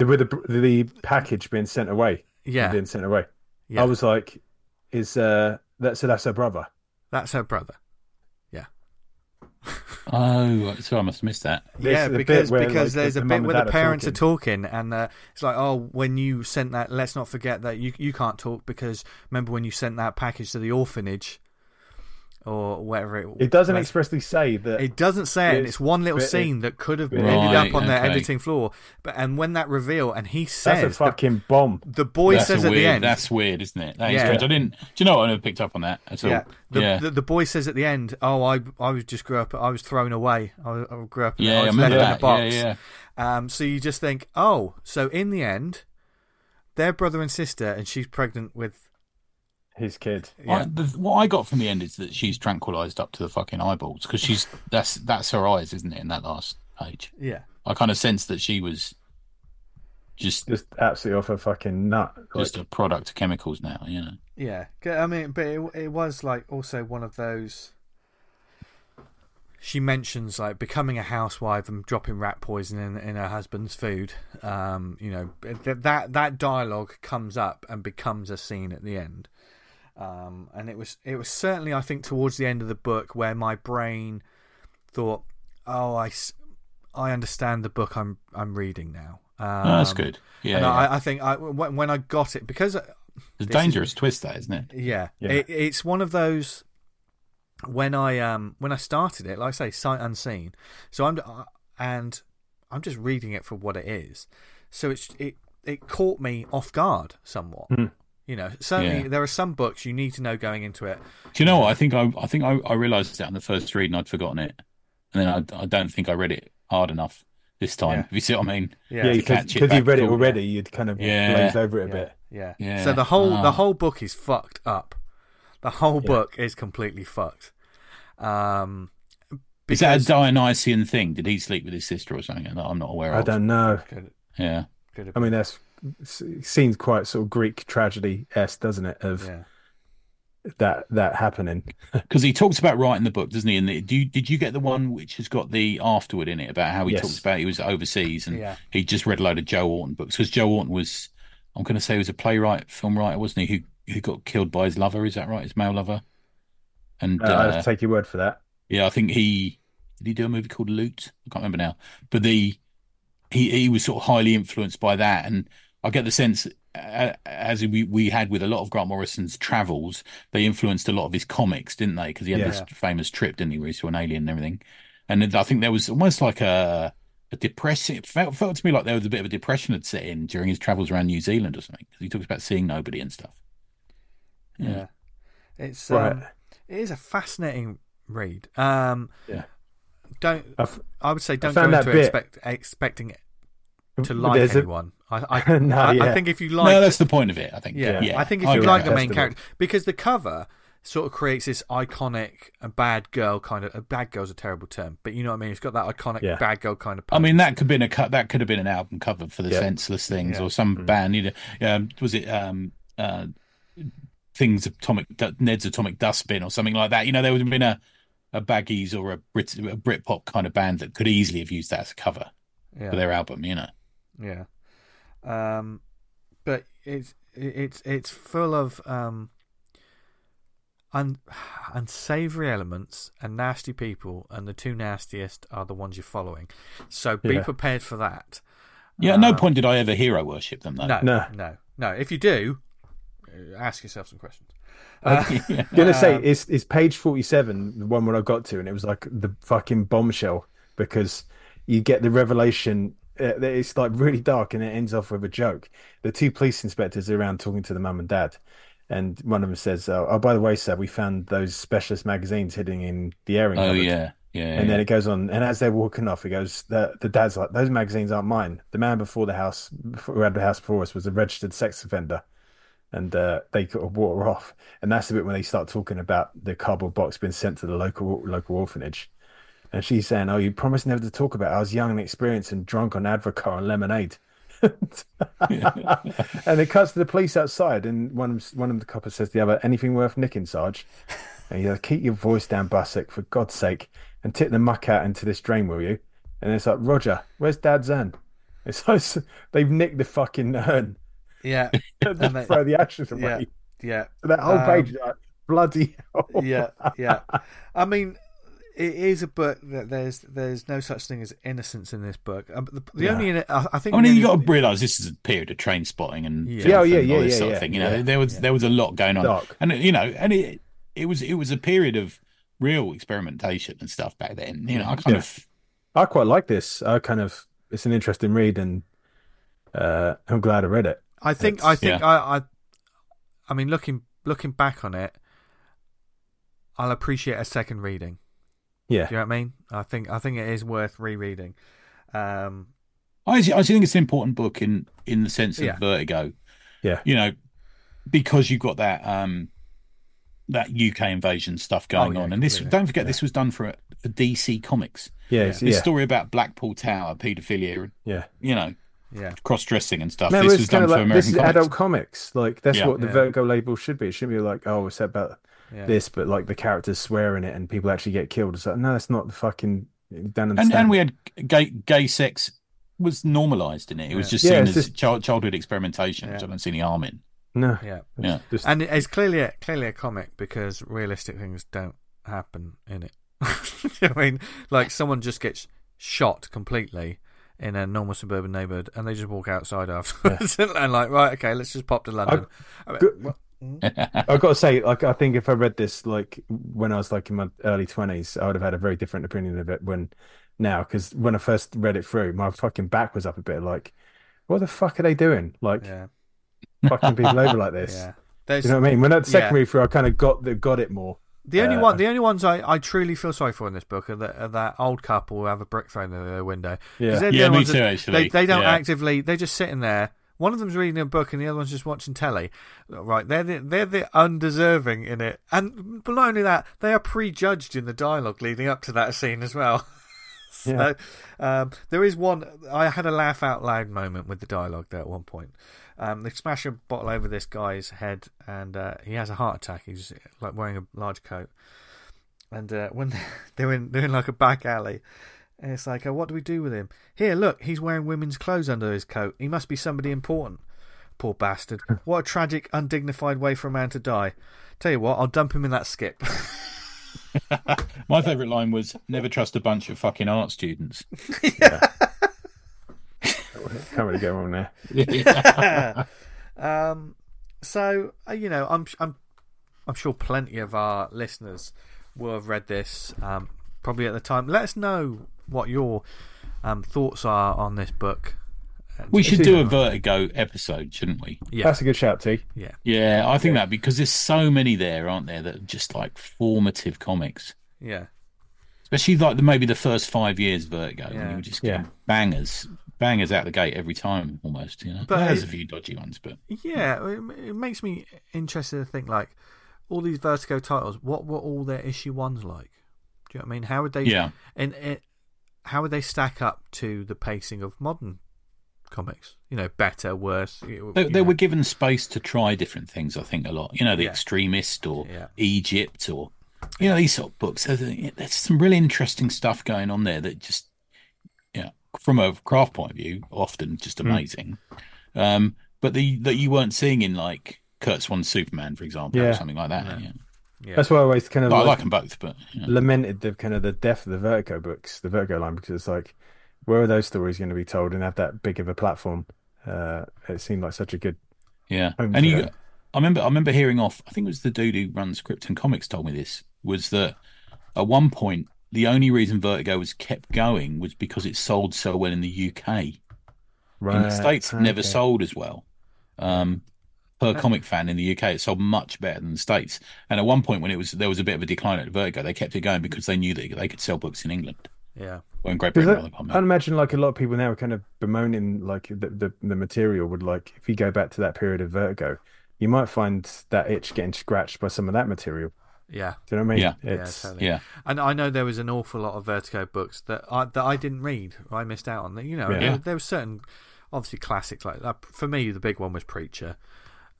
With the the package being sent away, yeah, being sent away. yeah. I was like, "Is uh that so? That's her brother." that's her brother. Yeah. oh, so I must have missed that. Yeah, is because where, because like, there's the- a bit mum where dad the are parents talking. are talking, and uh, it's like, oh, when you sent that, let's not forget that you you can't talk because remember when you sent that package to the orphanage, or whatever it. It doesn't that's- expressly say that. It doesn't say it. and It's- It's one little but it- scene that could have Right, ended up on their editing floor. But and when that reveal, and he says that's says a the, fucking bomb. the boy that's says a at weird, the end. That's weird, isn't it? That is Yeah. strange. I didn't. Do you know what? I never picked up on that at all. yeah, the, yeah. The, the boy says at the end, "Oh, I I was just grew up. I was thrown away. I, I grew up. yeah, I I was remember left in a that. box." Yeah, yeah. Um, so you just think, oh, so in the end, they're brother and sister, and she's pregnant with. His kid. Yeah, I, the, what I got from the end is that she's tranquilized up to the fucking eyeballs because she's that's that's her eyes, isn't it? In that last page, yeah, I kind of sense that she was just Just absolutely off her fucking nut. Like, just a product of chemicals now. You know. yeah. 'Cause, I mean, but it, it was like also one of those. She mentions like becoming a housewife and dropping rat poison in, in her husband's food. Um, you know that that dialogue comes up and becomes a scene at the end. Um, and it was it was certainly I think towards the end of the book where my brain thought, "Oh, I, I understand the book I'm I'm reading now." Um, Oh, that's good. Yeah, and yeah. I, I think I when, when I got it because it's a this is- dangerous twist, that isn't it? yeah, Yeah. It, it's one of those when I um when I started it, like I say, sight unseen. So I'm uh, and I'm just reading it for what it is. So it's it it caught me off guard somewhat. Mhm. You know, certainly Yeah. there are some books you need to know going into it. Do you know what? I think I, I think I, I realised that on the first read and I'd forgotten it, and then I, I don't think I read it hard enough this time. Yeah. If you see what I mean? Yeah, Yeah, to because catch it you back read it cool. already, you'd kind of Yeah. glaze over it a yeah, bit. yeah. Yeah. So the whole Ah. the whole book is fucked up. The whole Yeah. book is completely fucked. Um, Is that a Dionysian thing? Did he sleep with his sister or something that I'm not aware of? I don't know. Could- Yeah. could I mean, that's seems quite sort of Greek tragedy s, doesn't it? Of yeah. that that happening. Because he talks about writing the book, doesn't he? And the, do you, did you get the one which has got the afterward in it about how he Yes. talks about he was overseas and Yeah. he just read a load of Joe Orton books because Joe Orton was, I'm going to say, he was a playwright, film writer, wasn't he? Who who got killed by his lover? Is that right? His male lover. And Uh, I'll uh, take your word for that. yeah, I think he did. He do a movie called Loot. I can't remember now. But the he he was sort of highly influenced by that, and I get the sense. uh, As we, we had with a lot of Grant Morrison's travels, they influenced a lot of his comics, didn't they? Because he had Yeah. this famous trip, didn't he, where he saw an alien and everything. And I think there was almost like a a depressing. It felt, felt to me like there was a bit of a depression had set in during his travels around New Zealand or something. Because he talks about seeing nobody and stuff. Yeah. It's Right. um, it is a fascinating read. Um, Yeah. Don't I've, would say don't go into it bit. expect, expecting it to like there's anyone. I I, No, I, I think if you like, no, that's the point of it. I think. yeah, yeah. I think if I you agree. like the main Festival. character because the cover sort of creates this iconic a bad girl kind of a bad girl's a terrible term, but you know what I mean. It's got that iconic Yeah. bad girl kind of. I mean, that could have been a cut. That could have been an album cover for the Yeah. Senseless Things Yeah. or some band. You know, um, was it um, uh, Things Atomic Ned's Atomic Dustbin or something like that? You know, there would have been a a Baggies or a Brit a Britpop kind of band that could easily have used that as a cover yeah. for their album. You know, Yeah. Um, but it's it's it's full of um un unsavory elements and nasty people, and the two nastiest are the ones you're following. So be Yeah. prepared for that. yeah. At no Um, point did I ever hero worship them though. No, No. no, no, If you do, uh, ask yourself some questions. Yeah. gonna say Um, it's it's page forty seven, the one where I got to, and it was like the fucking bombshell because you get the revelation. It's like really dark, and it ends off with a joke. The two police inspectors are around talking to the mum and dad, and one of them says, "Oh, oh, by the way, sir, we found those specialist magazines hidden in the airing Oh cupboard." yeah, yeah. And then it goes on, and as they're walking off, it goes. The the dad's like, "Those magazines aren't mine. The man before the house, who had the house before us, was a registered sex offender." And uh, they of water off, and that's the bit when they start talking about the cardboard box being sent to the local local orphanage. And she's saying, "Oh, you promised never to talk about. It. I was young and experienced and drunk on Advocaat and lemonade." and it cuts to the police outside, and one of one of the coppers says to the other, "Anything worth nicking, Sarge?" And he's like, "Keep your voice down, Bussick, for God's sake, and tip the muck out into this drain, will you?" And it's like, "Roger, where's Dad's urn?" It's like they've nicked the fucking urn Yeah, and they- throw the ashes yeah, away. yeah, That whole Um, page, is like, bloody hell. yeah, yeah. I mean, it is a book that there's there's no such thing as innocence in this book. Um, the, the Yeah. only I, I think. I mean, the you got to realise this is a period of Trainspotting and Yeah. Yeah, oh, yeah, and all yeah, this yeah, sort yeah. of thing. You know, Yeah. there was there was a lot going on, Dark. and you know, and it it was it was a period of real experimentation and stuff back then. You know, I kind Yeah. of I quite like this. I kind of, it's an interesting read, and uh, I'm glad I read it. I think It's- I think I, I I mean looking looking back on it, I'll appreciate a second reading. Yeah, Do you know what I mean? I think I think it is worth rereading. Um, I actually, I actually think it's an important book in in the sense of Yeah. Vertigo. Yeah. you know, because you've got that um that UK invasion stuff going Oh, yeah, on, and this completely. don't forget this was done for for DC Comics. yeah, it's- This yeah, story about Blackpool Tower, paedophilia, yeah. you know, yeah, cross dressing and stuff. No, this was done of for like American this is comics. adult comics. Like that's Yeah. what the Yeah. Vertigo label should be. It shouldn't be like, oh, it's about yeah. this, but like the characters swear in it and people actually get killed. It's like, no, that's not the fucking. Don't and and we had gay gay sex was normalized in it. It was just seen it's as just- child, childhood experimentation, which I don't see any harm in. no, yeah. Yeah. just And it's clearly a, clearly a comic because realistic things don't happen in it. I mean, like someone just gets shot completely in a normal suburban neighbourhood, and they just walk outside afterwards, and like, right, okay, let's just pop to London. I mean, Good- well, I've got to say, like, I think if I read this like when I was like in my early twenties, I would have had a very different opinion of it when now. Because when I first read it through, my fucking back was up a bit. Like, what the fuck are they doing? Like, yeah, fucking people over like this. yeah. There's You know what I mean? When that second Yeah. read through, I kind of got the, got it more. the only uh, one. The only ones I, I truly feel sorry for in this book are that, are that old couple who have a brick thrown in their window. Yeah. they're the Yeah, me ones that- too, actually. They they don't Yeah. actively. They're just sitting there. One of them's reading a book and the other one's just watching telly. Right? They're the, they're the undeserving in it, and but not only that, they are prejudged in the dialogue leading up to that scene as well. so um, there is one. I had a laugh out loud moment with the dialogue there at one point. Um, they smash a bottle over this guy's head, and uh, he has a heart attack. He's like wearing a large coat, and uh, when they're in they're in like a back alley, and it's like, oh, what do we do with him? Here, look, he's wearing women's clothes under his coat. He must be somebody important. Poor bastard. What a tragic, undignified way for a man to die. Tell you what, I'll dump him in that skip. My favourite line was "Never trust a bunch of fucking art students." Can't really go wrong there. um, so uh, you know, I'm I'm I'm sure plenty of our listeners will have read this um, probably at the time. Let us know what your um, thoughts are on this book. We should do a Vertigo episode, shouldn't we? Yeah, That's a good shout, T. yeah, Yeah, I think that because there's so many there, aren't there, that are just like formative comics. yeah, Especially like the, maybe the first five years of Vertigo, when Yeah. you were just Yeah. bangers, bangers out the gate every time, almost. You know, But there's it- a few dodgy ones, but yeah. It, it makes me interested to think like all these Vertigo titles. What were all their issue ones like? Do you know what I mean? How would they? yeah, and it, how would they stack up to the pacing of modern comics? You know, better, worse. they, they were given space to try different things. I think a lot. You know, the Yeah. extremist or Yeah. Egypt or you know these sort of books. There's, there's some really interesting stuff going on there that just, yeah, from a craft point of view, often just Hmm. amazing. Um, but the that you weren't seeing in like Curt Swan's Superman, for example, or something like that. Yeah. Yeah. That's why I always kind of I like, like them both, but yeah. lamented the kind of the death of the Vertigo books, the Vertigo line, because it's like, where are those stories going to be told and have that big of a platform? Uh, it seemed like such a good. Yeah, home and you. I remember, I remember hearing off. I think it was the dude who runs Krypton Comics told me this was that at one point the only reason Vertigo was kept going was because it sold so well in the UK. Right. In the states, it never sold as well. Um, per comic fan in the UK, it sold much better than the states. And at one point, when it was there was a bit of a decline at Vertigo, they kept it going because they knew that they could sell books in England yeah. or in Great Britain. I, rather, pardon me. I'd imagine like a lot of people now are kind of bemoaning like the, the the material would like if you go back to that period of Vertigo, you might find that itch getting scratched by some of that material. Yeah. Do you know what I mean? Yeah. It's yeah, totally. yeah, And I know there was an awful lot of Vertigo books that I that I didn't read. Or I missed out on. You know, Yeah. there, there were certain, obviously classics like that. For me, the big one was Preacher.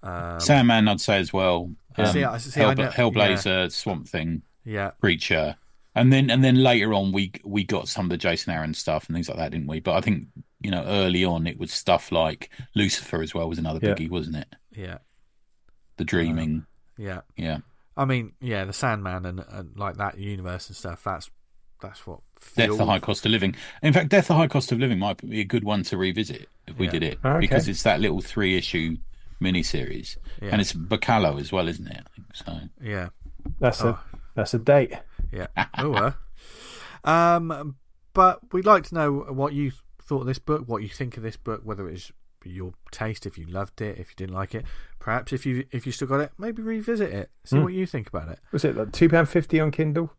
Um, Sandman, I'd say as well. Um, see, I- see, I know- Hellblazer, Swamp Thing. yeah, Preacher, and then and then later on we we got some of the Jason Aaron stuff and things like that, didn't we? But I think you know early on it was stuff like Lucifer as well was another Yeah. biggie, wasn't it? yeah, The Dreaming, yeah. yeah, I mean, yeah, the Sandman and, and like that universe and stuff. That's that's what. Death: the High Cost of Living. In fact, Death: the High Cost of Living might be a good one to revisit if we Yeah. did it okay. because it's that little three issue miniseries, Yeah. and it's Bachalo as well, isn't it? I think so. Yeah, that's Oh. a that's a date. yeah. oh, uh. um, but we'd like to know what you thought of this book, what you think of this book, whether it's your taste, if you loved it, if you didn't like it. Perhaps if you if you still got it, maybe revisit it, see Hmm. what you think about it. Was it like two pound fifty on Kindle?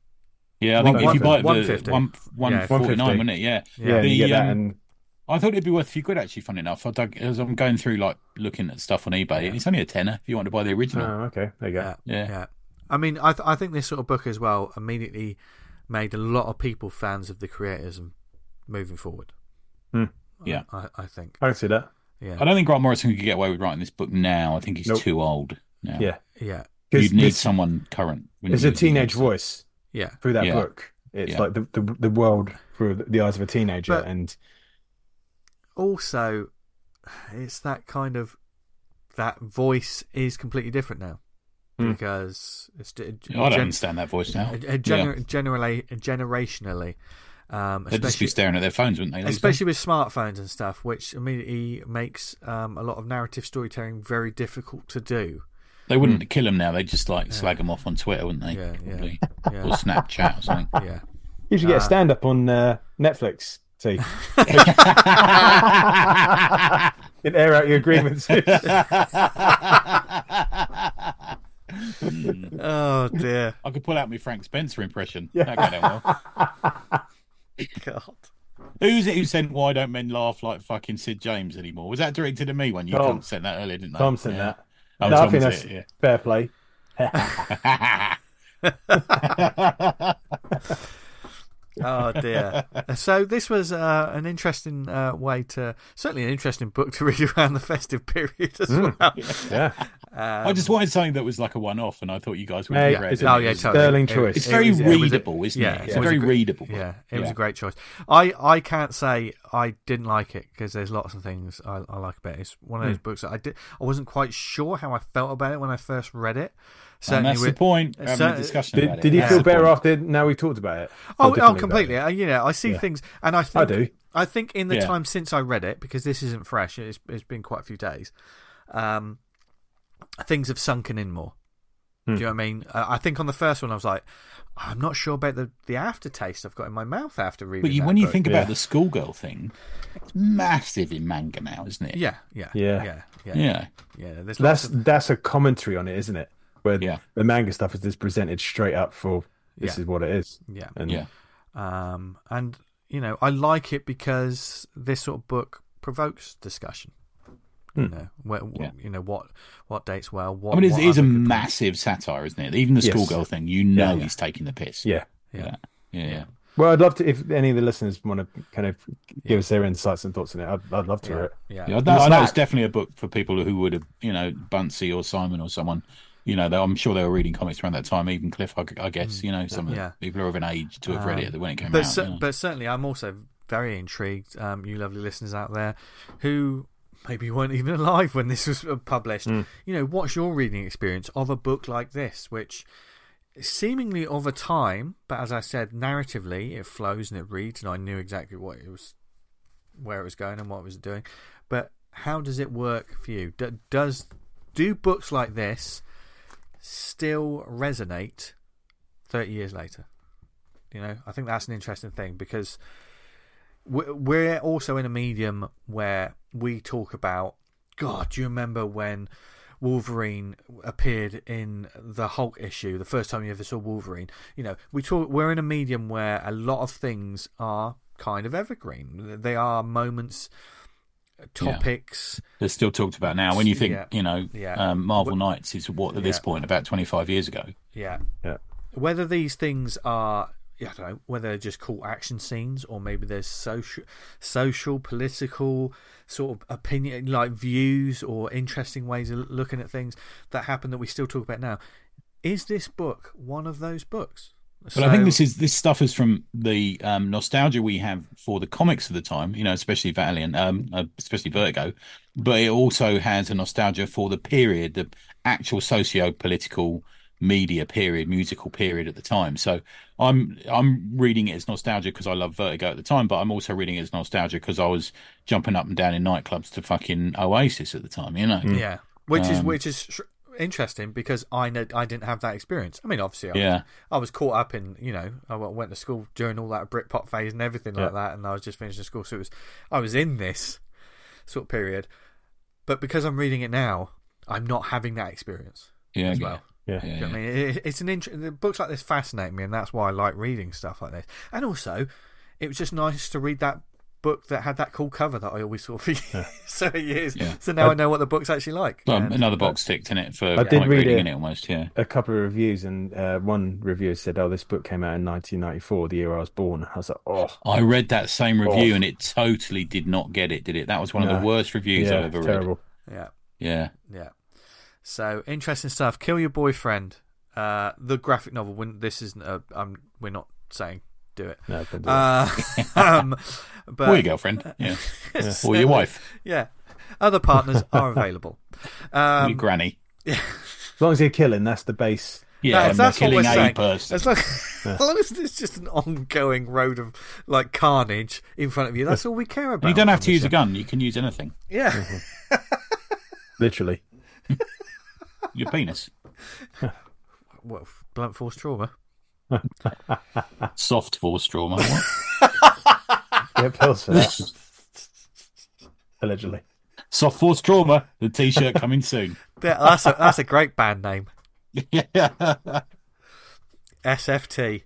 Yeah, I think One- if you buy it for 150. one one forty nine, 150. wasn't it? Yeah. Yeah, The, you get that um, and I thought it'd be worth a few quid actually. Funny enough, I dug, as I'm going through like looking at stuff on eBay, it's only a tenner if you want to buy the original. oh, okay, there you go. Yeah, Yeah. yeah. I mean, I th- I think this sort of book as well immediately made a lot of people fans of the creators and moving forward. Hmm. Yeah. I, I think. I can see that. Yeah, I don't think Grant Morrison could get away with writing this book now. I think he's Nope. too old now. Yeah, yeah, because You'd need someone current. wouldn't It's a teenage voice yeah. through that Yeah. book. It's Yeah. like the, the the world through the eyes of a teenager, But- and Also, it's that kind of that voice is completely different now. because it's I don't gen- understand that voice now. uh, Yeah. gener- generally generationally, um, They'd just be especially staring at their phones, wouldn't they? these especially with smartphones and stuff, which immediately makes um, a lot of narrative storytelling very difficult to do. They wouldn't kill them now. They'd just like slag them off on Twitter, wouldn't they? Yeah, yeah, yeah. Or Snapchat or something. Yeah. You should get Uh, a stand up on uh, Netflix, T. and air out your agreements. Hmm. Oh dear, I could pull out my Frank Spencer impression. That'd go down well. God. Who's it who sent "Why Don't Men Laugh Like Fucking Sid James Anymore"? Was that directed at me when you Tom. sent that earlier, didn't they? Tom sent Yeah. that. Oh, no, I Tom think that's it, fair play. yeah. Oh dear. so this was uh, an interesting uh, way to, certainly an interesting book to read around the festive period as well. Yeah. I just wanted something that was like a one-off, and I thought you guys would Hey, have read it's it. Oh yeah, totally. sterling It- choice. It's it very was- it was readable, isn't yeah, it? It's it a very gr- readable. Yeah, it was a great choice. I, I can't say I didn't like it because there's lots of things I, I like about it. It's one Hmm. of those books that I did. I wasn't quite sure how I felt about it when I first read it. And that's the point. We're having cer- a discussion about Did, it. did you That's feel better point. after now we talked about it? Oh, oh, completely. it? Uh, You know, I see Yeah. things, and I think do. I think in the Yeah. time since I read it, because this isn't fresh, it's, it's been quite a few days. Um, things have sunken in more. Hmm. Do you know what I mean? Uh, I think on the first one, I was like, I'm not sure about the, the aftertaste I've got in my mouth after reading. But you, that when you book. think Yeah. about the schoolgirl thing, it's massive in manga now, isn't it? yeah, yeah, Yeah. yeah, yeah, Yeah. yeah. That's of, that's a commentary on it, isn't it? Where Yeah. the manga stuff is just presented straight up for this Yeah. is what it is. yeah, And Yeah. um, and you know, I like it because this sort of book provokes discussion. You Hmm. know, where, Yeah. you know what what dates well. What I mean, it's, what it is a other good- massive satire, isn't it? Even the Yes. schoolgirl thing, you know Yeah. he's taking the piss. yeah. Yeah. Yeah. yeah. Well, I'd love to if any of the listeners want to kind of give us their insights and thoughts on it. I'd, I'd love to hear it. Yeah, Yeah, I know, I know it's definitely a book for people who would have, you know, Bunsey or Simon or someone. You know, they, I'm sure they were reading comics around that time. Even Cliff, I, I guess. You know, some of Yeah. the people are of an age to have read it when it came but out. cer- you know. but certainly, I'm also very intrigued. Um, you lovely listeners out there, who maybe weren't even alive when this was uh, published. Hmm. You know, what's your reading experience of a book like this, which seemingly of a time, but as I said, narratively it flows and it reads, and I knew exactly what it was, where it was going, and what it was doing. But how does it work for you? Do, does do books like this still resonate thirty years later? You know, I think that's an interesting thing because we- we're also in a medium where we talk about. God, do you remember when Wolverine appeared in the Hulk issue, the first time you ever saw Wolverine? You know, we talk. We're in a medium where a lot of things are kind of evergreen. They are moments, topics. They're still talked about now. When you think, Yeah. you know, Yeah. um, Marvel Knights is what at this point about 25 years ago. Yeah. Yeah. Whether these things are, I don't know, whether they're just cool action scenes or maybe there's social, social, political sort of opinion, like views or interesting ways of looking at things that happen that we still talk about now. Is this book one of those books? But I think this is this stuff is from the um, nostalgia we have for the comics of the time, you know, especially Valiant, um, uh, especially Vertigo. But it also has a nostalgia for the period, the actual socio-political media period, musical period at the time. So I'm I'm reading it as nostalgia because I love Vertigo at the time, but I'm also reading it as nostalgia because I was jumping up and down in nightclubs to fucking Oasis at the time, you know. yeah, which is Um, which is sh- interesting because I know I didn't have that experience. I mean, obviously, I was, Yeah. I was caught up in you know I went to school during all that Britpop phase and everything like Yeah. that, and I was just finishing school, so it was I was in this sort of period. But because I'm reading it now, I'm not having that experience Yeah, as yeah. well. Yeah. Yeah, Do you know what I mean? It, it's an int- the books like this fascinate me, and that's why I like reading stuff like this. And also, it was just nice to read that book that had that cool cover that I always saw for so years. Yeah. So now I know what the book's actually like. Well, And- another box ticked in it for I did read reading it. in it almost, yeah. A couple of reviews, and uh, one reviewer said, "Oh, this book came out in 1994, the year I was born." I was like, "Oh, I read that same review Oh. and it totally did not get it, did it? That was one of the worst reviews yeah, I've ever it's read. yeah, Yeah. yeah. So interesting stuff. Kill your boyfriend. Uh, the graphic novel. When this isn't a, um, we're not saying do it. No, don't do it. Uh, um, but or your girlfriend, yeah. Or your wife, Yeah, other partners are available. Um, your granny. Yeah. As long as you're killing, that's the base. Yeah, That- and that's what we're a saying. person. As long, as long as there's just an ongoing road of like carnage in front of you, that's all we care about. You don't have to this use a gun. You can use anything. Yeah. Literally. Your penis. well, blunt force trauma. Soft force trauma. What? Get pills for that. Allegedly. Soft force trauma. The t-shirt coming soon. Yeah, that's a that's a great band name. yeah. SFT.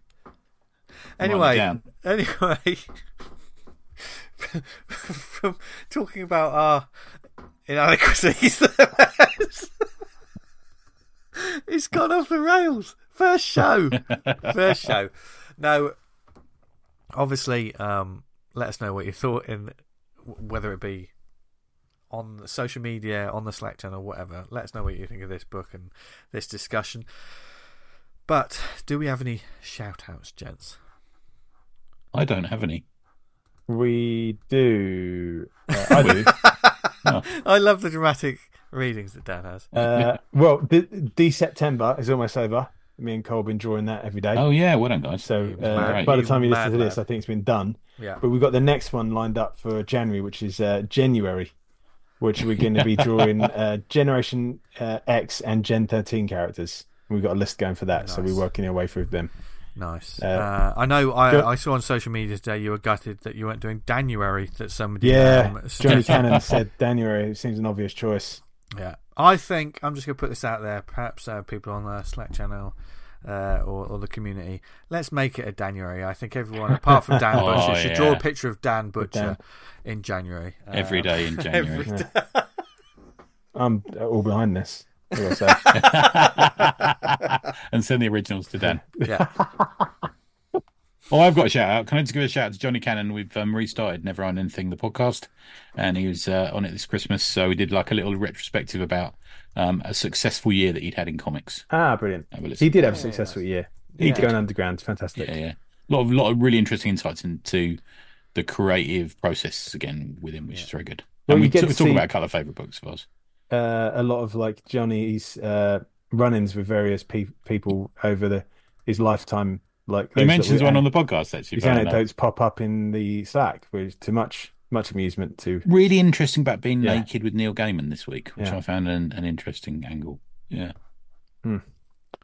Anyway, anyway, from talking about our inadequacies, it's gone off the rails. First show, first show. Now, obviously, um, let us know what you thought in whether it be on social media, on the Slack channel, whatever. Let us know what you think of this book and this discussion. But do we have any shout outs, gents? I don't have any. We do. Uh, I do. I love the dramatic readings that Dan has. Uh, well, the, the September is almost over. Me and Cole been drawing that every day. Oh yeah, well done, guys. so uh, mad. by the time you listen to this, lad. I think it's been done. Yeah. But we've got the next one lined up for January, which is uh, January, which we're going to be drawing uh, Generation uh, X and Gen 13 characters. We've got a list going for that, so we're working our way through them. Nice. Uh, Uh, I know. I, I saw on social media today you were gutted that you weren't doing January. That somebody. Yeah, um, Johnny. Cannon said January. It seems an obvious choice. Yeah, I think I'm just going to put this out there. Perhaps uh, people on the Slack channel uh, or, or the community, let's make it a January. I think everyone, apart from Dan Oh, Butcher, should draw a picture of Dan Butcher Dan. in January. Every Um, day in January. every Yeah. I'm all behind this. I gotta say. and send the originals to Dan. Yeah, Oh, I've got a shout out. Can I just give a shout out to Johnny Cannon? We've um, restarted Never Iron Anything, the podcast, and he was uh, on it this Christmas. So we did like a little retrospective about um, a successful year that he'd had in comics. ah, brilliant. Have a. He did have a successful year. He did. Going underground, fantastic. Yeah, yeah. A lot of lot of really interesting insights into the creative process again with him, which is very good. Well, and you we get t- to talk see- about a couple of favourite books of ours. uh, a lot of like Johnny's uh, run-ins with various pe- people over the his lifetime. Like He mentions little one on the podcast actually. Enough. anecdotes pop up in the Slack, which is too much much amusement to. Really interesting about being Yeah. naked with Neil Gaiman this week, which Yeah. I found an, an interesting angle. Yeah, Uh,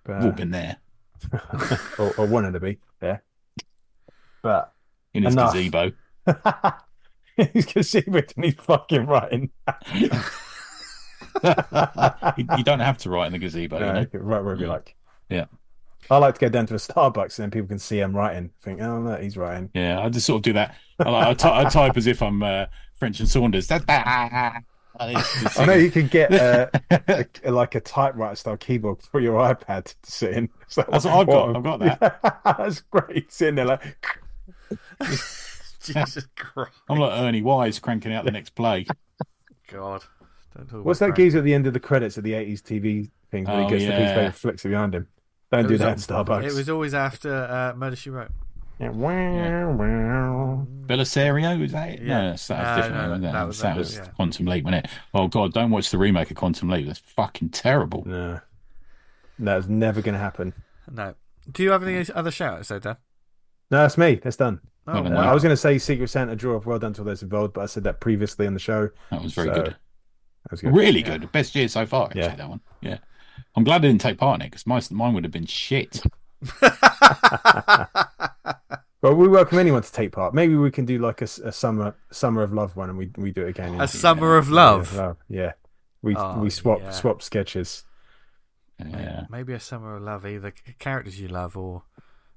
all been there or, or wanted to be there, but in his Enough. gazebo. he's see and he's fucking writing. you, don't have to write in the gazebo. you No, know? you can write wherever you like. Yeah. I like to go down to a Starbucks and then people can see I'm writing. Think, oh no, he's writing. Yeah, I just sort of do that. I, like, I, ty- I type as if I'm uh, French and Saunders. That's I know you can get uh, a, like a typewriter style keyboard for your iPad to sit in. So, That's what I've got. I've got that. That's great. Sitting there like, Jesus Christ, I'm like Ernie Wise cranking out the next play. God, don't talk what's about that Frank. geezer at the end of the credits of the 80s TV thing when Oh, he gets the piece of yeah. flicks behind him? Don't It do that a- in Starbucks. It was always after uh, Murder She Wrote. Yeah, wow, wow. Bellisario, is that it? Yeah. No, that's, that's No, different. no, wasn't that- that was- that that was was- yeah. Quantum Leap, wasn't it? Oh god, don't watch the remake of Quantum Leap. That's fucking terrible. No, that's never going to happen. No. Do you have any other shout outs, though, Dan? No, that's me. That's done. Oh, Well Uh, Wow. I was going to say Secret Santa draw of well done to all those involved, but I said that previously on the show. That was very So, good. That was good. Really Yeah. good. Best year so far, actually, Yeah. that one. Yeah. I'm glad I didn't take part in it because mine would have been shit. Well, we welcome anyone to take part. Maybe we can do like a summer summer of love one, and we we do it again. A Summer of Love. Yeah, yeah. We Oh, we swap yeah. swap sketches. Yeah. Maybe a Summer of Love, either characters you love or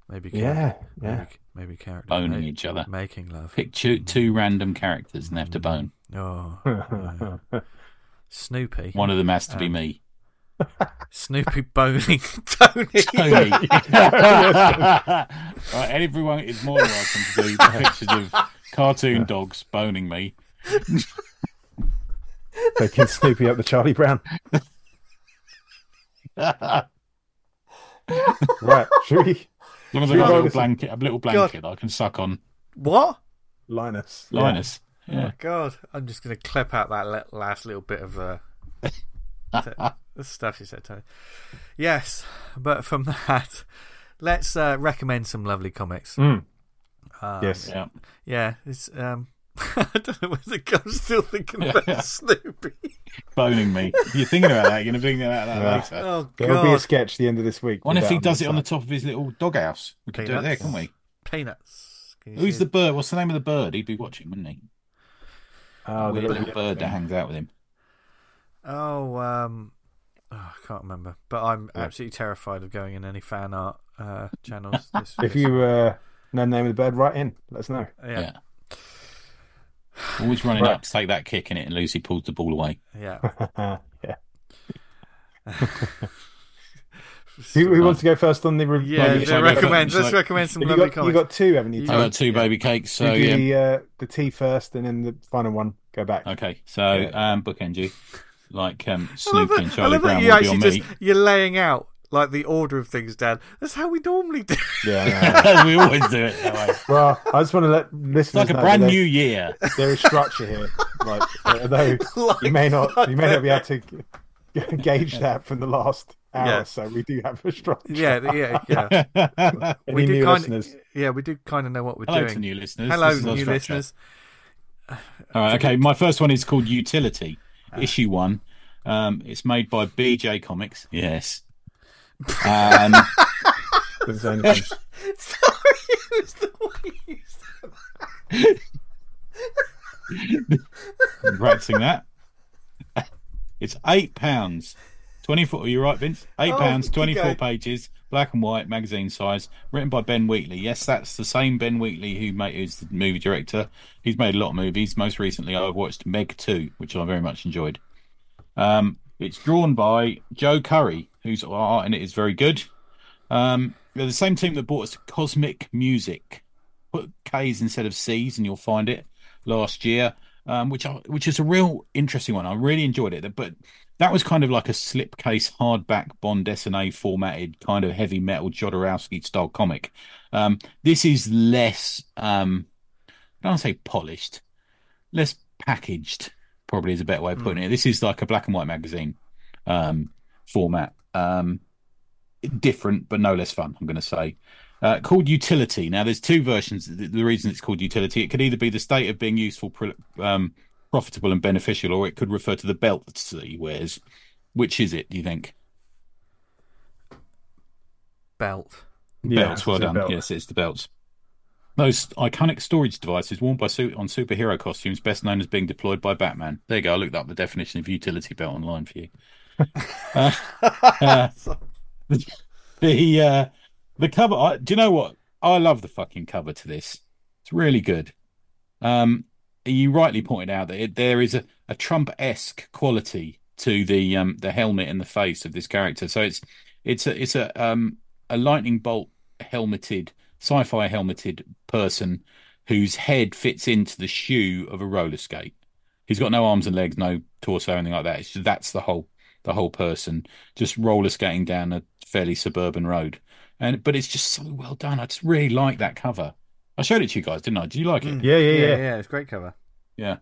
maybe Yeah, yeah. maybe, maybe characters Boning ma- each other. making love. Pick two, two random characters and they have to bone. Oh, yeah. Snoopy. One of them has to be Um, me. Snoopy boning Tony. Tony. right, everyone is more than welcome to do pictures of cartoon dogs boning me. Taking Snoopy up the Charlie Brown. Right, should we? As long as I got a little blanket, a little blanket that I can suck on What? Linus. Linus. Oh Yeah. my god! I'm just going to clip out that last little bit of uh, the stuff you said, Tony. Yes, but from that, let's uh, recommend some lovely comics. Mm. Um, Yes. Yeah. yeah. It's um, I don't know whether I'm still thinking about Snoopy. Boning me. You're thinking about that. You're going to think about that Yeah. later. Oh There'll be a God, sketch the end of this week. What if he does it on the top of his little doghouse? We could do it there, can we? peanuts. Can Who's the bird? What's the name of the bird? He'd be watching, wouldn't he? Oh, the Weird little little bird that hangs out with him. Oh, um, oh, I can't remember. But I'm Yeah. absolutely terrified of going in any fan art uh, channels. This, If you uh, know the name of the bird, write in. Let us know. yeah, Yeah. Always running Right. up to take that kick in it, and Lucy pulls the ball away. yeah. yeah. Who, who wants to go first on the re- Yeah, Maybe they shall I go recommend. Let's Shall recommend some You lovely got, you comics. got two, haven't you? You I got two baby cakes, so you do yeah. the, uh, the tea first, and then the final one. Go back. Okay, so Yeah. um, bookend you like um, I love Snoopy and Charlie love Brown you be actually on just me. you're laying out like the order of things, Dan. That's how we normally do. Yeah. I know. we always do it that way. well, I just want to let listeners It's like a know brand new year. There, there is structure here. Like, although you may not, you may not be able to gauge that from the last hour. Yeah. So we do have a structure. yeah, yeah, yeah. Any we do new kind listeners? yeah, we do kind of know what we're Hello doing. to new listeners. Hello, This is our new structure. listeners. All right, okay. My first one is called Utility, issue one. Um, it's made by BJ Comics. Yes. Um, There's anything. Sorry, it was the way you said I'm practicing that. It's eight pounds. Twenty-four. Are you right, Vince? Eight pounds, keep twenty-four going. pages, black and white, magazine size, written by Ben Wheatley. Yes, that's the same Ben Wheatley who made who's the movie director. He's made a lot of movies. Most recently, I've watched Meg Two, which I very much enjoyed. Um, it's drawn by Joe Curry, whose art in it is very good. Um, they're the same team that bought us Cosmic Music. Put K's instead of C's, and you'll find it last year, um, which I, which is a real interesting one. I really enjoyed it, but that was kind of like a slipcase hardback Bond SNA formatted kind of heavy metal Jodorowsky style comic. Um, this is less, um, I don't want to say polished, less packaged. Probably is a better way of putting it. This is like a black and white magazine um, format. Um, different, but no less fun. I'm going to say. Uh, called utility. Now, there's two versions. The, the reason it's called utility, it could either be the state of being useful, um, profitable, and beneficial, or it could refer to the belt that he wears. Which is it? Do you think? belt. Yeah, belts. Well done. belt. Yes, it's the belts. Those iconic storage devices worn by su- on superhero costumes, best known as being deployed by Batman. There you go. I looked up the definition of utility belt online for you. Uh, uh, the uh, the cover. I, do you know what? I love the fucking cover to this. It's really good. Um, you rightly pointed out that it, there is a, a Trump esque quality to the um the helmet and the face of this character. So it's it's a it's a um a lightning bolt helmeted sci-fi helmeted person whose head fits into the shoe of a roller skate. He's got no arms and legs, no torso, anything like that. Just, that's the whole the whole person just roller skating down a fairly suburban road. And but it's just so well done. I just really like that cover. I showed it to you guys, didn't I? Did you like it? Mm. Yeah, yeah, yeah. yeah. It's a great cover. Yeah.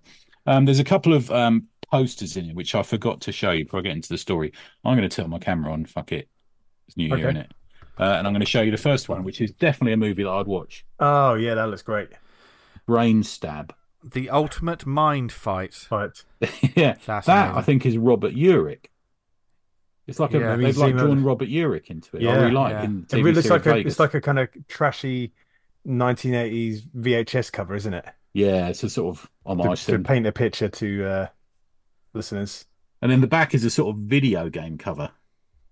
Um, there's a couple of um, posters in it which I forgot to show you before I get into the story. I'm going to turn my camera on. Fuck it. It's New Year, Okay. innit? Uh, and I'm going to show you the first one, which is definitely a movie that I'd watch. Oh, yeah, that looks great. Brain Stab. The ultimate mind fight. Right. yeah, That's that amazing. I think is Robert Urich. It's like a, Yeah. they've like Museum of- drawn Robert Urich into it. I Yeah. really like Yeah. in It really looks like a, it's like a kind of trashy 1980s VHS cover, isn't it? yeah, it's a sort of To, homage to thing. paint a picture to uh, listeners. And then the back is a sort of video game cover.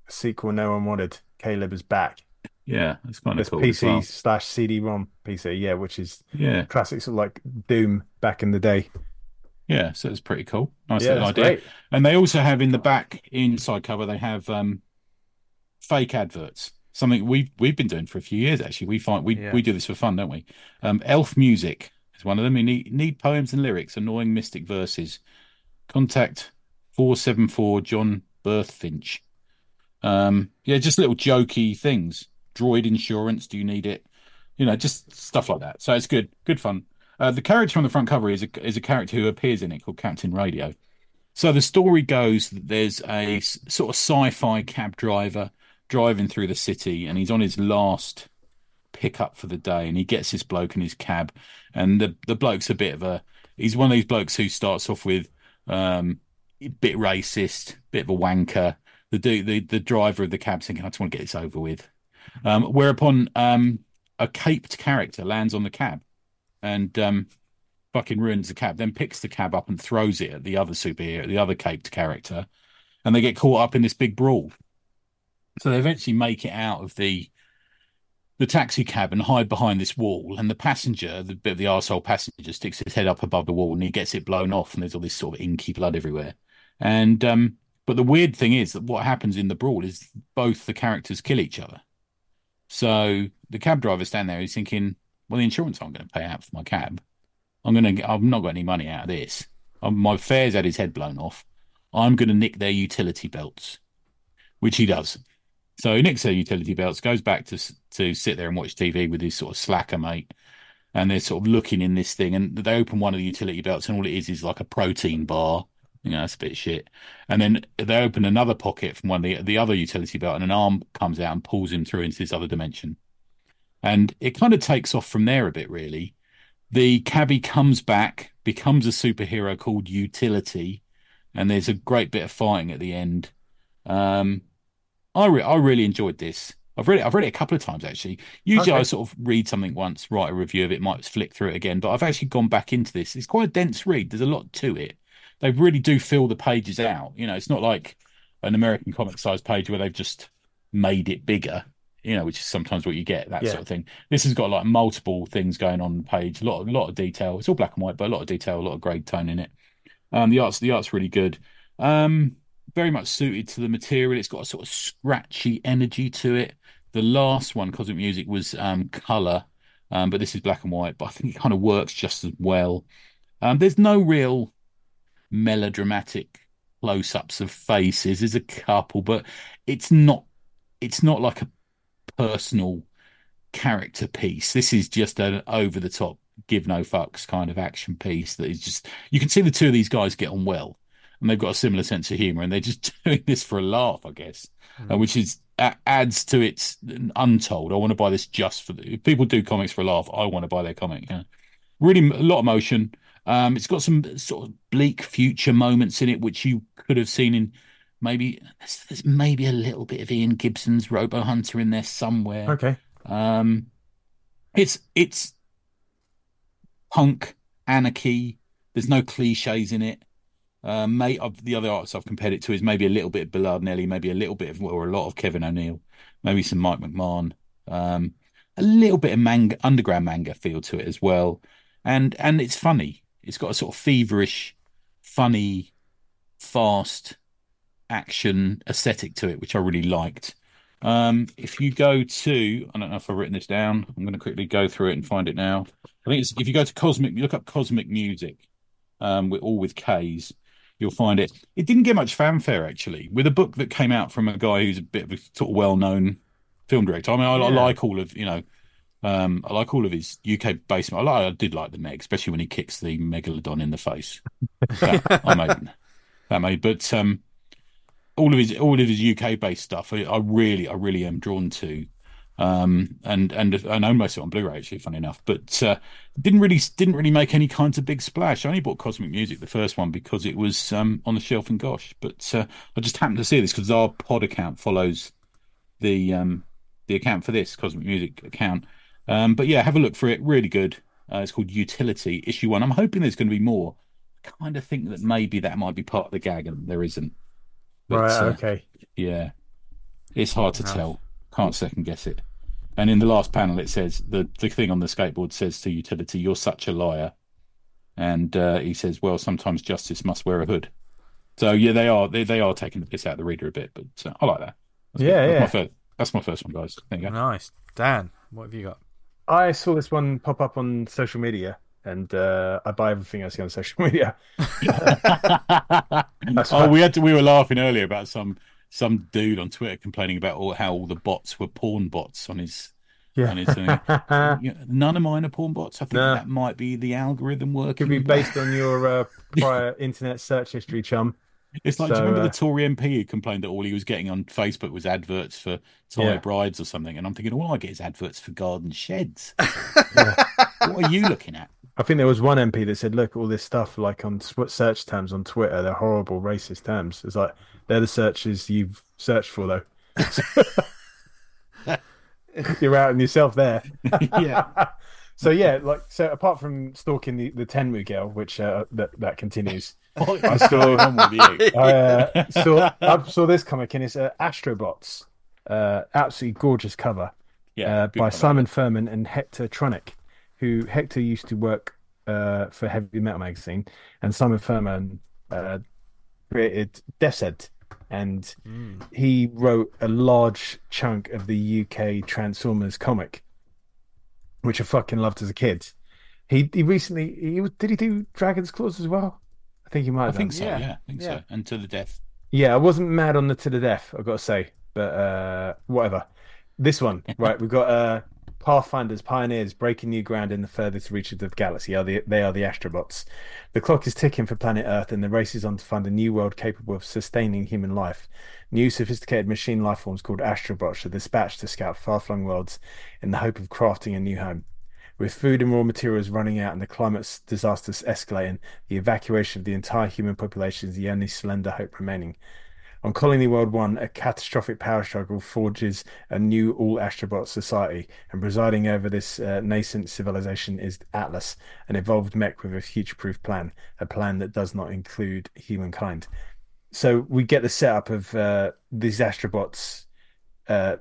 A sequel no one wanted. Caleb is back. Yeah, it's kind of cool. PC well. slash CD-ROM PC, yeah, which is Yeah, classic sort of like Doom back in the day. yeah. So it's pretty cool. Nice yeah, little idea. great. And they also have in the back inside cover they have um fake adverts. Something we've we've been doing for a few years actually. We find we Yeah. we do this for fun, don't we? Um Elf Music is one of them. You need need poems and lyrics, annoying mystic verses. Contact four seven four John Birthfinch. Um yeah, just little jokey things. Droid insurance, do you need it? You know, just stuff like that. So it's good, good fun. Uh, the character on the front cover is a is a character who appears in it called Captain Radio. So the story goes that there's a sort of sci-fi cab driver driving through the city, and he's on his last pickup for the day, and he gets this bloke in his cab, and the the bloke's a bit of a he's one of these blokes who starts off with um a bit racist, bit of a wanker. The dude, the the driver of the cab thinking, I just want to get this over with. Um, whereupon um a caped character lands on the cab and um fucking ruins the cab, then picks the cab up and throws it at the other superhero, the other caped character, and they get caught up in this big brawl. So they eventually make it out of the the taxi cab and hide behind this wall. And the passenger, the bit of the arsehole passenger, sticks his head up above the wall and he gets it blown off, and there's all this sort of inky blood everywhere. And um, but the weird thing is that what happens in the brawl is both the characters kill each other. So the cab driver stand there, he's thinking, well, the insurance aren't going to pay out for my cab. I'm going to, I've not got any money out of this. Um, my fare's had his head blown off. I'm going to nick their utility belts, which he does. So their utility belts, goes back to to sit there and watch TV with his sort of slacker mate, and they're sort of looking in this thing, and they open one of the utility belts, and all it is is like a protein bar. You know, that's a bit shit. And then they open another pocket from one of the the other utility belt, and an arm comes out and pulls him through into this other dimension. And it kind of takes off from there a bit, really. The cabbie comes back, becomes a superhero called Utility, and there's a great bit of fighting at the end. Um, I re- I really enjoyed this. I've read it. I've read it a couple of times actually. Usually, Okay. I sort of read something once, write a review of it, might flick through it again. But I've actually gone back into this. It's quite a dense read. There's a lot to it. They really do fill the pages out. You know, it's not like an American comic size page where they've just made it bigger. You know, which is sometimes what you get that Yeah. sort of thing. This has got like multiple things going on the page. A lot, a lot of detail. It's all black and white, but a lot of detail, a lot of grade tone in it. Um, the art's the art's really good. Um, very much suited to the material. It's got a sort of scratchy energy to it. The last one, Cosmic Music, was um, color, um, but this is black and white. But I think it kind of works just as well. Um, there's no real melodramatic close-ups of faces. There's a couple, but it's not. It's not like a personal character piece. This is just an over-the-top, give no fucks kind of action piece that is just. You can see the two of these guys get on well and they've got a similar sense of humor, and they're just doing this for a laugh, I guess, uh, which is a- adds to its untold. I want to buy this just for the, if people do comics for a laugh. I want to buy their comic. Yeah. Really, a lot of motion. Um, it's got some sort of bleak future moments in it, which you could have seen in maybe there's, there's maybe a little bit of Ian Gibson's Robo Hunter in there somewhere. Okay. Um, it's it's punk anarchy. There's no cliches in it. Uh, mate, of the other artists I've compared it to is maybe a little bit of Billard Nelly, maybe a little bit of or a lot of Kevin O'Neill, maybe some Mike McMahon, um, a little bit of manga, underground manga feel to it as well, and and it's funny. It's got a sort of feverish, funny, fast action aesthetic to it, which I really liked. Um, if you go to, I don't know if I've written this down. I'm going to quickly go through it and find it now. I think it's if you go to Cosmic, look up Cosmic Music, um, with all with K's, you'll find it. It didn't get much fanfare actually, with a book that came out from a guy who's a bit of a sort of well-known film director. I mean, I, I like all of you know, um, I like all of his UK based. I like, I did like the Meg, especially when he kicks the megalodon in the face. That, I made that made, but um, all of his all of his UK based stuff, I, I really, I really am drawn to. Um, and and and own most of it on Blu-ray actually, funny enough, but uh, didn't really didn't really make any kinds of big splash. I only bought Cosmic Music, the first one, because it was um, on the shelf in Gosh. But uh, I just happened to see this because our pod account follows the um, the account for this Cosmic Music account. Um, but yeah, have a look for it. Really good. Uh, it's called Utility Issue One. I'm hoping there's going to be more. I kind of think that maybe that might be part of the gag, and there isn't. But, right. uh, okay. yeah, it's hard to tell. Can't second guess it. And in the last panel, it says the the thing on the skateboard says to Utility, "You're such a liar," and uh, he says, "Well, sometimes justice must wear a hood." So yeah, they are they, they are taking the piss out of the reader a bit, but uh, I like that. That's good. Yeah, that's yeah. My first, that's my first one, guys. There you go. Nice. Dan, what have you got? I saw this one pop up on social media, and uh, I buy everything I see on social media. That's oh, we had to, we were laughing earlier about some some dude on Twitter complaining about all, how all the bots were porn bots on his on his thing. Yeah. None of mine are porn bots. I think No. that might be the algorithm working. Could be based on your uh, prior internet search history, chum. It's like, do you remember uh, the Tory MP who complained that all he was getting on Facebook was adverts for Thai Yeah. brides or something? And I'm thinking, all I get is adverts for garden sheds. what are you looking at? I think there was one MP that said, "Look, all this stuff like on search terms on Twitter, they're horrible racist terms. It's like they're the searches you've searched for, though. You're out on yourself there. yeah. So yeah, like so. Apart from stalking the the Tenmu girl, which uh, that that continues, I saw- going on with you? I uh, saw I saw this comic and it's uh, Astrobots. Uh, absolutely gorgeous cover. Yeah, uh, by cover. Simon Furman and Hector Tronick, who Hector used to work uh, for Heavy Metal magazine, and Simon Furman uh, created Death's and he wrote a large chunk of the UK Transformers comic, which I fucking loved as a kid. He he recently he did he do Dragon's Claws as well? I think he might I think done. so. Yeah. Yeah, I think Yeah. so. And to the death. Yeah, I wasn't mad on the to the death, I've got to say, but uh, whatever. This one, right? We've got uh, Pathfinders, pioneers breaking new ground in the furthest reaches of the galaxy. Are the they are the Astrobots? The clock is ticking for planet Earth, and the race is on to find a new world capable of sustaining human life. New sophisticated machine life forms called Astrobots are dispatched to scout far-flung worlds in the hope of crafting a new home. With food and raw materials running out and the climate disasters escalating, the evacuation of the entire human population is the only slender hope remaining. On Colony World 1, a catastrophic power struggle forges a new all Astrobot society, and presiding over this uh, nascent civilization is Atlas, an evolved mech with a future proof plan, a plan that does not include humankind. So we get the setup of uh, these Astrobots, uh,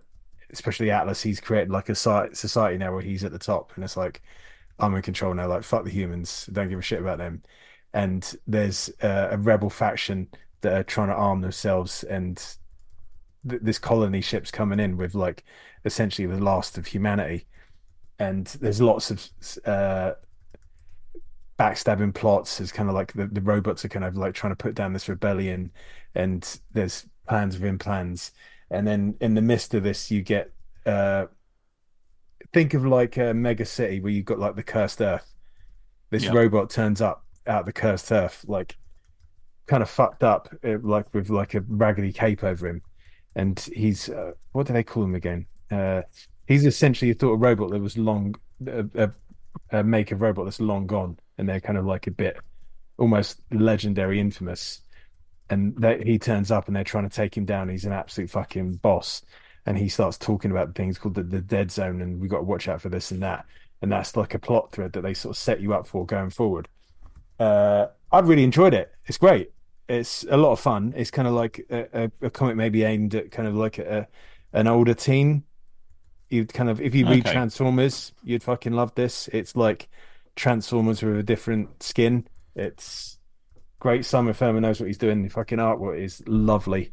especially Atlas. He's created like a society now where he's at the top, and it's like, I'm in control now, like, fuck the humans, don't give a shit about them. And there's uh, a rebel faction that are trying to arm themselves and th- this colony ship's coming in with like essentially the last of humanity. And there's lots of uh backstabbing plots. There's kind of like the, the robots are kind of like trying to put down this rebellion and there's plans within plans. And then in the midst of this you get uh think of like a mega city where you've got like the cursed earth. This Yeah. robot turns up out the cursed earth like kind of fucked up, uh, like with like a raggedy cape over him, and he's uh, what do they call him again? Uh, he's essentially a sort of robot that was long, a, a, a make of robot that's long gone, and they're kind of like a bit almost legendary, infamous. And they, he turns up, and they're trying to take him down. He's an absolute fucking boss, and he starts talking about things called the, the dead zone, and we got to watch out for this and that. And that's like a plot thread that they sort of set you up for going forward uh, I've really enjoyed it. It's great. It's a lot of fun. It's kind of like a, a, a comic maybe aimed at kind of like a, an older teen. You'd kind of if you read Okay. Transformers, you'd fucking love this. It's like Transformers with a different skin. It's great. Simon Furman knows what he's doing. The fucking artwork is lovely.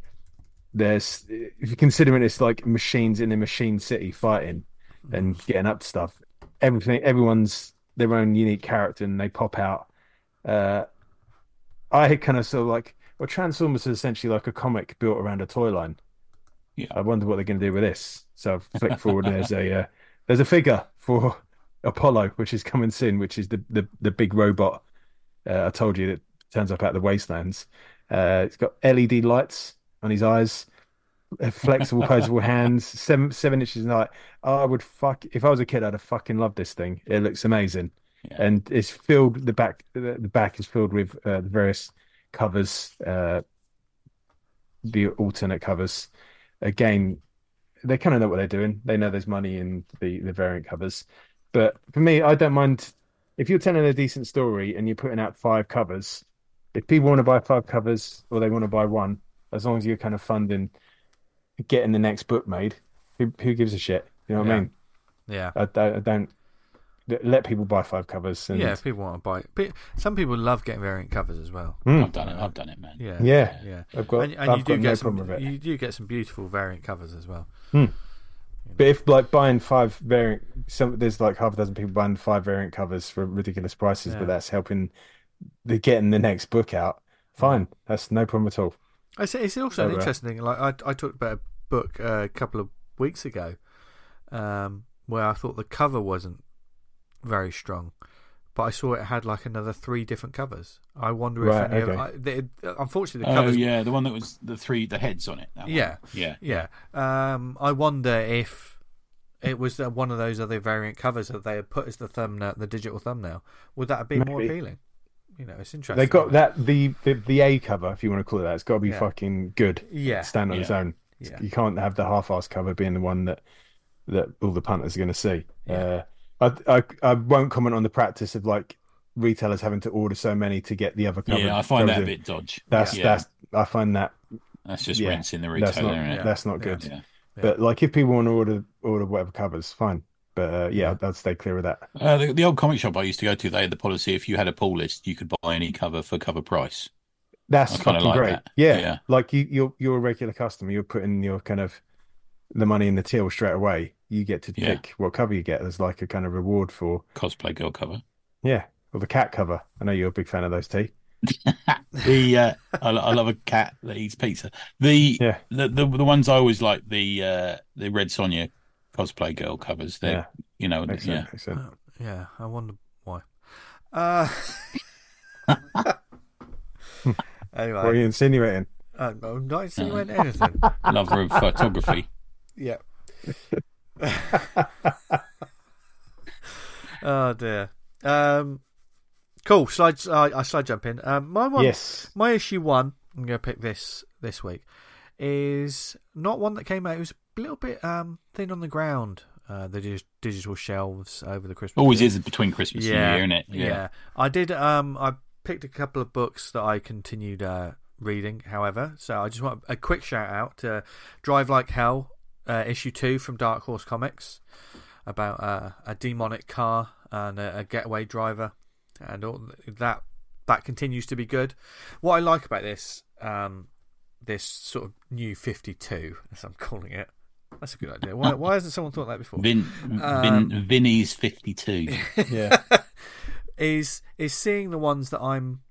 There's if you're considering it's like machines in a machine city fighting and getting up to stuff. Everything, everyone's their own unique character, and they pop out. Uh, I kind of saw like well, Transformers is essentially like a comic built around a toy line. Yeah. I wonder what they're going to do with this. So I've flicked forward. There's a uh, there's a figure for Apollo, which is coming soon, which is the the, the big robot. Uh, I told you that turns up out of the wastelands. Uh, it's got LED lights on his eyes, uh, flexible, posable hands, seven seven inches in height. I would fuck if I was a kid. I'd have fucking loved this thing. It looks amazing, Yeah. and it's filled. The back the, the back is filled with uh, the various covers, uh, the alternate covers. Again, they kind of know what they're doing. They know there's money in the the variant covers. But for me, I don't mind if you're telling a decent story and you're putting out five covers. If people want to buy five covers or they want to buy one, as long as you're kind of funding getting the next book made, who who gives a shit? You know what I mean? Yeah. I, don't- I don't let people buy five covers. And, Yeah, if people want to buy it. Some people love getting variant covers as well. Mm. I've done it. I've done it, man. Yeah. Yeah. Yeah. I've got, And, and I've you do got get no some, problem with it. you do get some beautiful variant covers as well. But if like buying five variant, some there's like half a dozen people buying five variant covers for ridiculous prices, Yeah. but that's helping the getting the next book out. Fine, that's no problem at all. It's, it's also an interesting thing. Like I, I talked about a book uh, a couple of weeks ago, um, where I thought the cover wasn't very strong, but I saw it had like another three different covers. I wonder Right, if any okay. of I, they, unfortunately the Oh yeah, the one that was the three the heads on it. that one. Yeah. yeah. Yeah. Um, I wonder if it was uh, one of those other variant covers that they had put as the thumbnail, the digital thumbnail. Would that have been more appealing? You know, it's interesting. They got that the, the the A cover, if you want to call it that. It's got to be Yeah. fucking good. Yeah. stand on its own. Yeah. You can't have the half-ass cover being the one that that all the punters are going to see. Yeah. Uh, I, I I won't comment on the practice of like retailers having to order so many to get the other cover. Yeah, I find covers that a bit dodge. That's yeah. that's I find that that's just yeah, rinsing the retailer. not isn't it? that's not good. Yeah. But like if people want to order order whatever covers, fine. But uh, yeah, I'd stay clear of that. Uh, the, the old comic shop I used to go to, they had the policy if you had a pull list, you could buy any cover for cover price. That's kinda fucking like great. that. Yeah. Yeah. Like you you're you're a regular customer. You're putting your kind of the money in the till straight away. You get to Yeah. pick what cover you get as like a kind of reward for Cosplay girl cover. yeah, or the cat cover. I know you're a big fan of those, T. The uh, I, I love a cat that eats pizza. The Yeah. the, the the ones I always like the uh, the Red Sonja cosplay girl covers. They're Yeah. you know Excellent. yeah. Excellent. Uh, yeah, I wonder why. Uh, anyway, What are you insinuating? uh, I'm not insinuating anything. lover of photography. Yeah. oh dear. Um, cool. Slide. I, I slide jump in. Um, my one. Yes. My issue one. I'm going to pick this this week. Is not one that came out. It was a little bit um thin on the ground. Uh, the digital shelves over the Christmas. Always period. is between Christmas Yeah, and New Year, isn't it? Yeah. I did. Um, I picked a couple of books that I continued uh, reading. However, so I just want a quick shout out to Drive Like Hell, uh, issue two from Dark Horse Comics, about uh, a demonic car and a, a getaway driver, and all that. That continues to be good. What I like about this, um, this sort of new Fifty Two, as I'm calling it. That's a good idea. Why, why hasn't someone thought that before? Vin, Um, Vin Vinny's fifty two. Yeah. is is seeing the ones that I'm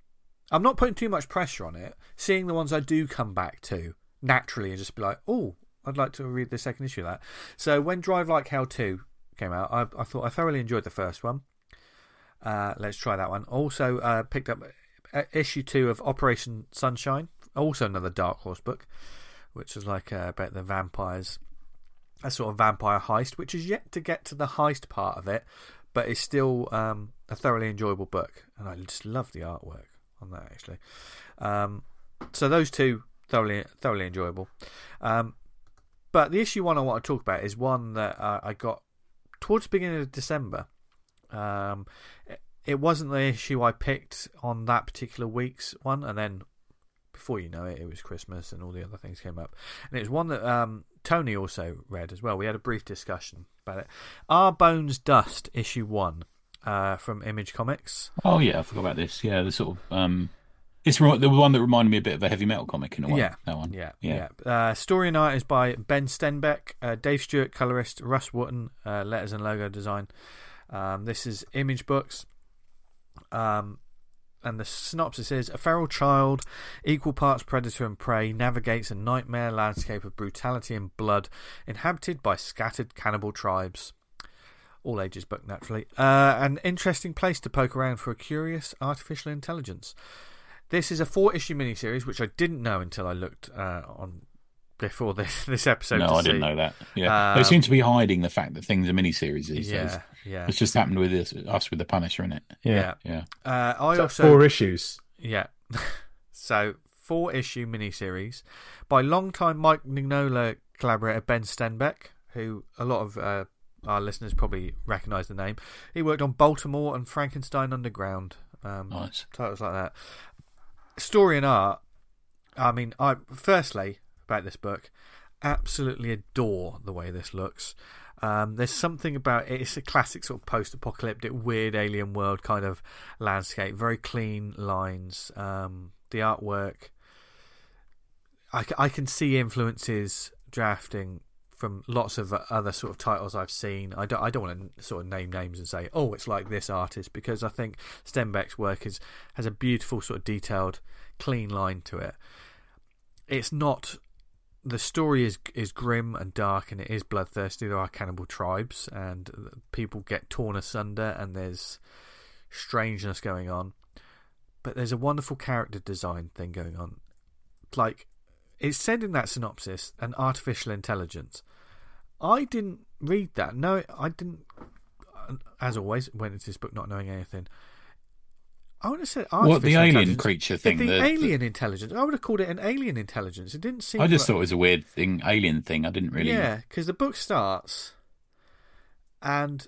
I'm not putting too much pressure on it. Seeing the ones I do come back to naturally and just be like, oh, I'd like to read the second issue of that. So when Drive Like Hell two came out, I, I thought I thoroughly enjoyed the first one. Uh, let's try that one. Also uh, picked up uh, issue two of Operation Sunshine, also another Dark Horse book, which is like uh, about the vampires, a sort of vampire heist, which is yet to get to the heist part of it, but it's still um, a thoroughly enjoyable book, and I just love the artwork on that actually. Um, so those two thoroughly thoroughly enjoyable. Um, but the issue one I want to talk about is one that uh, I got towards the beginning of December. Um, it, wasn't the issue I picked on that particular week's one, and then before you know it, it was Christmas and all the other things came up. And it was one that um, Tony also read as well. We had a brief discussion about it. Our Bones Dust, issue one uh, from Image Comics. Oh yeah, I forgot about this. Yeah, the sort of um, it's the one that reminded me a bit of a heavy metal comic in a way. Yeah. that one. Yeah, Yeah. yeah. Uh, story and art is by Ben Stenbeck, uh, Dave Stewart, colorist, Russ Wooton, uh, letters and logo design. Um, this is Image Books. Um, and the synopsis is a feral child, equal parts predator and prey, navigates a nightmare landscape of brutality and blood, inhabited by scattered cannibal tribes. All ages book, naturally. Uh, an interesting place to poke around for a curious artificial intelligence. This is a four issue miniseries, which I didn't know until I looked uh, on before this this episode. no, to I didn't know that. Yeah, Um, they seem to be hiding the fact that things are miniseries these days. Yeah, yeah, It's just happened with us, us with the Punisher, in it? yeah. Yeah. Uh, I So also four issues. Yeah. so, four issue miniseries by longtime Mike Mignola collaborator Ben Stenbeck, who a lot of uh, our listeners probably recognise the name. He worked on Baltimore and Frankenstein Underground. Um, Nice. Titles like that. Story and art. I mean, I firstly about this book, absolutely adore the way this looks. Um, there's something about it. It's a classic sort of post-apocalyptic, weird alien world kind of landscape. Very clean lines. Um, the artwork. I, I can see influences drafting from lots of other sort of titles I've seen. I don't I don't want to sort of name names and say oh it's like this artist because I think Stenbeck's work is has a beautiful sort of detailed, clean line to it. It's not the story is is grim and dark and it is bloodthirsty. There are cannibal tribes and people get torn asunder and there's strangeness going on, but there's a wonderful character design thing going on. Like it said in that synopsis, an artificial intelligence. I didn't read that. No, I didn't. As always, went into this book not knowing anything. I would have said what the alien creature thing. the, the- alien intelligence. I would have called it an alien intelligence. It didn't seem. I just like- thought it was a weird thing, alien thing. I didn't really. Yeah, because the book starts, and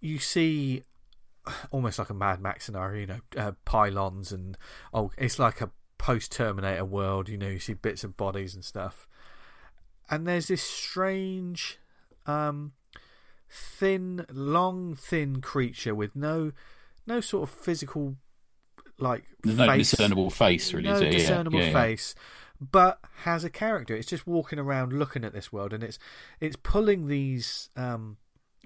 you see almost like a Mad Max scenario. You know, uh, pylons and oh, it's like a post Terminator world. You know, you see bits of bodies and stuff, and there's this strange, um, thin, long, thin creature with no, no sort of physical, like There's no face discernible face, really. no is it? Yeah, discernible yeah, yeah. face, but has a character. It's just walking around looking at this world, and it's it's pulling these um,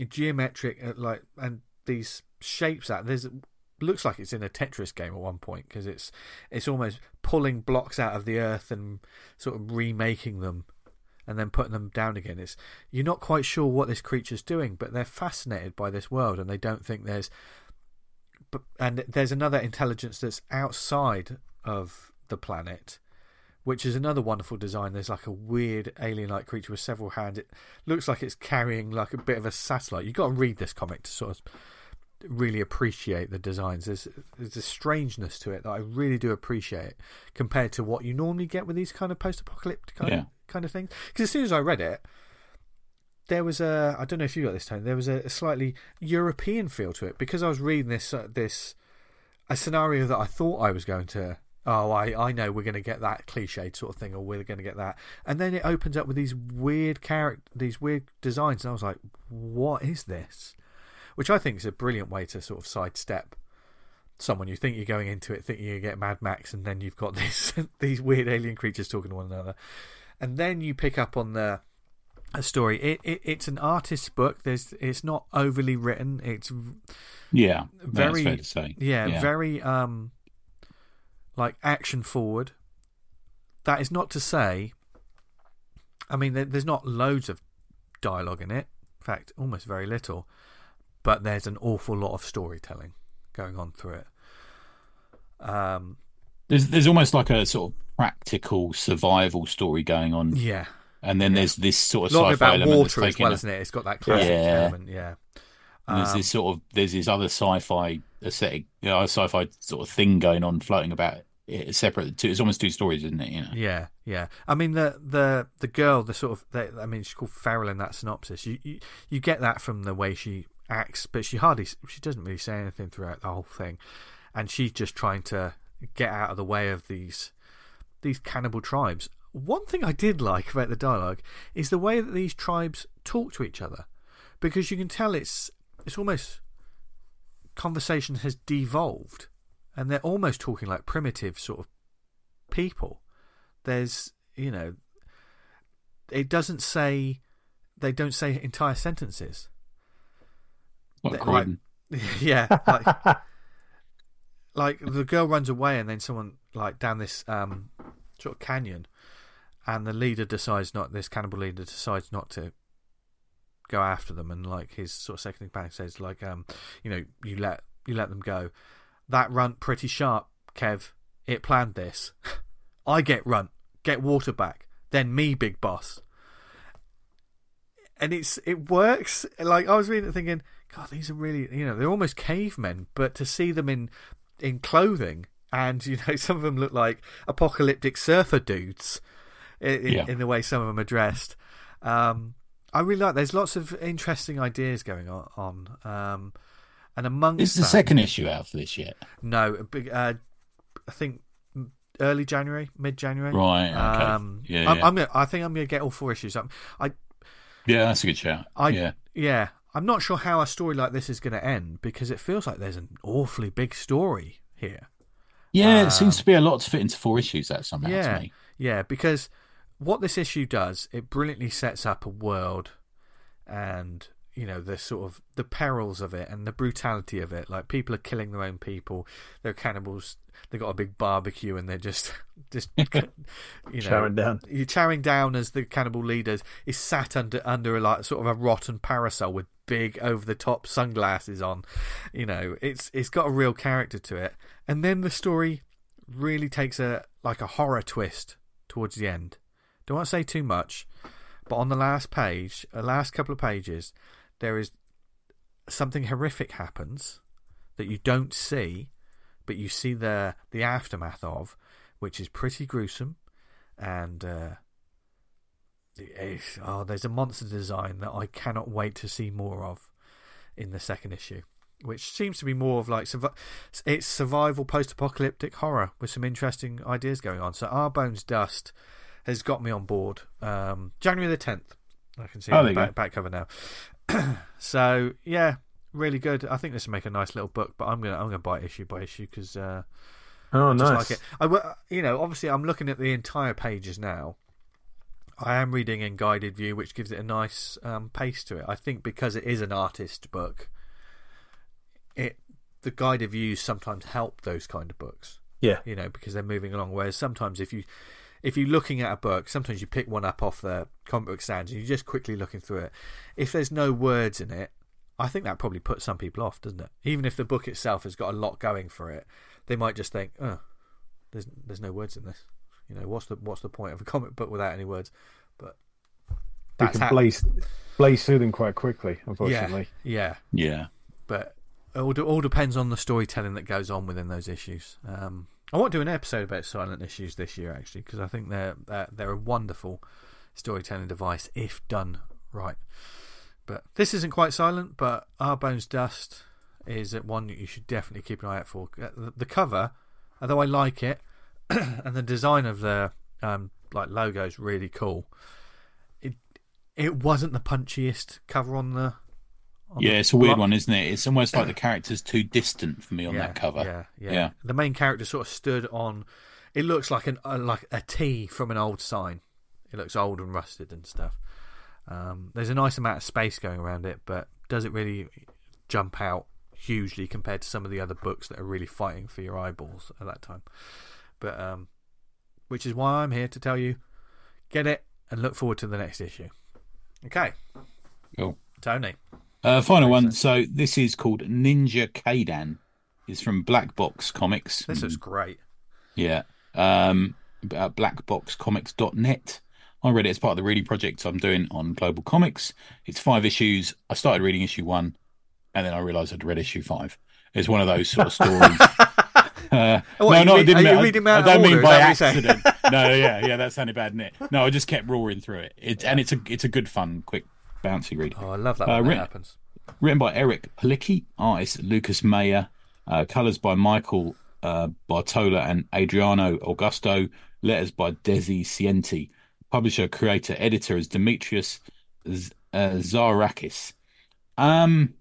geometric uh, like and these shapes out. There's looks like it's in a Tetris game at one point because it's it's almost pulling blocks out of the earth and sort of remaking them and then putting them down again. It's you're not quite sure what this creature's doing, but they're fascinated by this world and they don't think there's but and there's another intelligence that's outside of the planet, which is another wonderful design. There's like a weird alien-like creature with several hands. It looks like it's carrying like a bit of a satellite. You've got to read this comic to sort of really appreciate the designs. There's there's a strangeness to it that I really do appreciate compared to what you normally get with these kind of post-apocalyptic kind, Yeah. Kind of things. Because as soon as I read it, there was a I don't know if you got this time. There was a, a slightly European feel to it because I was reading this uh, this a scenario that I thought I was going to. Oh, I, I know we're going to get that cliched sort of thing, or we're going to get that, and then it opens up with these weird character, these weird designs, and I was like, "What is this?" Which I think is a brilliant way to sort of sidestep someone. You think you're going into it thinking you get Mad Max, and then you've got this these weird alien creatures talking to one another, and then you pick up on the a story. It, it it's an artist's book. There's it's not overly written. It's Yeah, Very- that's fair to say. yeah, very um like action forward. That is not to say. I mean, there, there's not loads of dialogue in it. In fact, almost very little. But there's an awful lot of storytelling going on through it. Um, There's there's almost like a sort of practical survival story going on, yeah, and then there's this sort a of lot sci-fi about element water as well, a- isn't it? It's got that classic Yeah. element. Yeah, and there's Um, this sort of there's this other sci-fi aesthetic, you know, sci-fi sort of thing going on, floating about. It's separate. Two, it's almost two stories, isn't it? You know. Yeah, yeah. I mean the the the girl, the sort of, the, I mean she's called Farrell in that synopsis. You, you you get that from the way she acts, but she hardly she doesn't really say anything throughout the whole thing, and she's just trying to get out of the way of these these cannibal tribes. One thing I did like about the dialogue is the way that these tribes talk to each other, because you can tell it's it's almost conversation has devolved, and they're almost talking like primitive sort of people. There's you know it doesn't say they don't say entire sentences. Like yeah like, like the girl runs away and then someone like down this um sort of canyon and the leader decides not this cannibal leader decides not to go after them and like his sort of second command says like um you know you let you let them go. That runt pretty sharp kev. It planned this. I get runt. Get water back. Then me big boss. And it's it works. Like i was reading it thinking god these are really you know they're almost cavemen but to see them in in clothing and you know some of them look like apocalyptic surfer dudes in, Yeah. in the way some of them are dressed um i really like there's lots of interesting ideas going on, on um and amongst Is the second issue out for this yet? no big uh i think early january mid january Right. Okay. um yeah. I'm, yeah. I'm gonna, i think i'm gonna get all four issues um, i yeah, that's a good shout. I- yeah. yeah, I'm not sure how a story like this is going to end because it feels like there's an awfully big story here. Yeah, Um, it seems to be a lot to fit into four issues. That somehow yeah, to me. yeah, because what this issue does, it brilliantly sets up a world and you know the sort of the perils of it and the brutality of it. Like people are killing their own people. They're cannibals. they've got a big barbecue and they're just just you know Chowing down. You're chowing down as the cannibal leaders is sat under under a, like sort of a rotten parasol with big over the top sunglasses on. You know, it's it's got a real character to it. And then the story really takes a like a horror twist towards the end. Don't want to say too much, but on the last page, the last couple of pages, there is something horrific happens that you don't see, but you see the the aftermath of, which is pretty gruesome, and uh, oh, there's a monster design that I cannot wait to see more of in the second issue, which seems to be more of like it's survival post-apocalyptic horror with some interesting ideas going on. So Our Bones Dust has got me on board. Um, January the tenth, I can see Oh, the back, back cover now. so yeah, really good. I think this will make a nice little book, but I'm gonna I'm gonna buy it issue by issue because uh, Oh, just nice. like it. I, you know, obviously, I'm looking at the entire pages now. I am reading in guided view, which gives it a nice um, pace to it. I think because it is an artist book, it the guided views sometimes help those kind of books. Yeah. you know, because they're moving along. Whereas sometimes if you if you're looking at a book, sometimes you pick one up off the comic book stands and you're just quickly looking through it. If there's no words in it, I think that probably puts some people off, doesn't it? Even if the book itself has got a lot going for it, they might just think, "Oh, there's there's no words in this." You know, what's the what's the point of a comic book without any words? But You that's can how, blaze, blaze through them quite quickly, unfortunately. yeah, Yeah. but it all, all depends on the storytelling that goes on within those issues. Um, I want to do an episode about silent issues this year, actually, because I think they're, they're they're a wonderful storytelling device if done right. But this isn't quite silent, but Our Bones Dust is one that you should definitely keep an eye out for. Uh, The, cover, although I like it, and the design of the um, like logo is really cool. It it wasn't the punchiest cover on the. Yeah, it's a weird one, isn't it? It's almost like the character's too distant for me on that cover. Yeah, yeah, Yeah. The main character sort of stood on. It looks like an uh, like a T from an old sign. It looks old and rusted and stuff. Um, there's a nice amount of space going around it, but does it really jump out hugely compared to some of the other books that are really fighting for your eyeballs at that time? But um, which is why I'm here to tell you, get it and look forward to the next issue. Okay, Cool. Tony. Uh, final one. So this is called Ninja Kaidan. It's from Black Box Comics. This is great. Yeah. Um, about blackboxcomics.net. I read it as part of the reading project I'm doing on Global Comics. It's five issues. I started reading issue one, and then I realised I'd read issue five. It's one of those sort of stories. Uh, what, no, no, I read- didn't. are you I- reading I, out of don't mean by that what you're saying? accident. no, yeah, yeah, that sounded bad, didn't it? No, I just kept roaring through it. It and it's a it's a good fun, quick, bouncy read. Oh, I love that Uh, when that happens. Written by Eric Palicki, artist Lucas Mayer, uh, colors by Michael uh, Bartola and Adriano Augusto, letters by Dezi Sienty, publisher, creator, editor is Demetrius Z- uh, Zarakis. Um,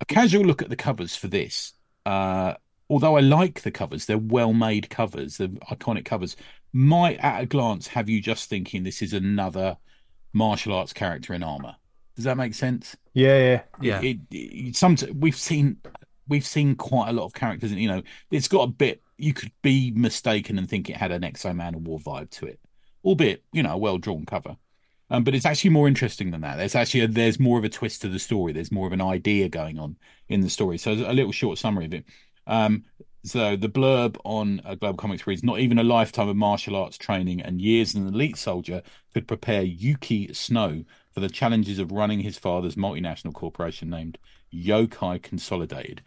a casual look at the covers for this. Uh, although I like the covers, they're well-made covers, they're iconic covers. Might, at a glance, have you just thinking this is another martial arts character in armor. Does that make sense? Yeah, yeah. Yeah. It, it, some we've seen we've seen quite a lot of characters, and you know, it's got a bit. You could be mistaken and think it had an X-O Manowar vibe to it, albeit you know a well drawn cover. Um, but it's actually more interesting than that. There's actually a, there's more of a twist to the story. There's more of an idea going on in the story. So a little short summary of it. Um, so the blurb on uh, Global Comics reads: Not even a lifetime of martial arts training and years as an elite soldier could prepare Yuki Snow for the challenges of running his father's multinational corporation named Yokai Consolidated.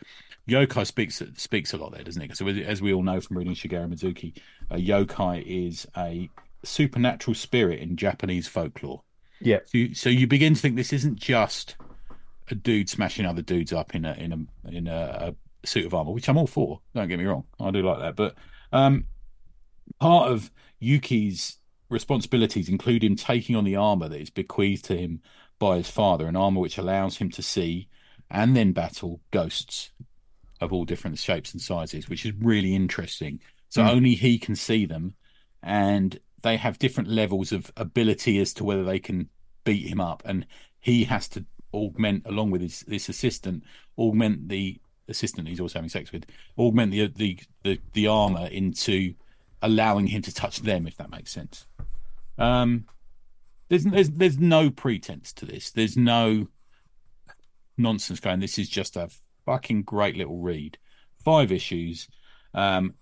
Yokai speaks speaks a lot there, doesn't it? So as we all know from reading Shigeru Mizuki, a yokai is a supernatural spirit in Japanese folklore. Yeah. So you, so you begin to think this isn't just a dude smashing other dudes up in a in a in a, a suit of armor, which I'm all for. Don't get me wrong, I do like that. But um, part of Yuki's responsibilities include him taking on the armor that is bequeathed to him by his father, an armor which allows him to see and then battle ghosts of all different shapes and sizes, which is really interesting. So Mm. only he can see them, and they have different levels of ability as to whether they can beat him up. And he has to augment along with his this assistant, augment the assistant he's also having sex with, augment the the the, the armor into allowing him to touch them, if that makes sense. Um, there's there's there's no pretense to this. There's no nonsense going. This is just a fucking great little read. Five issues. Um,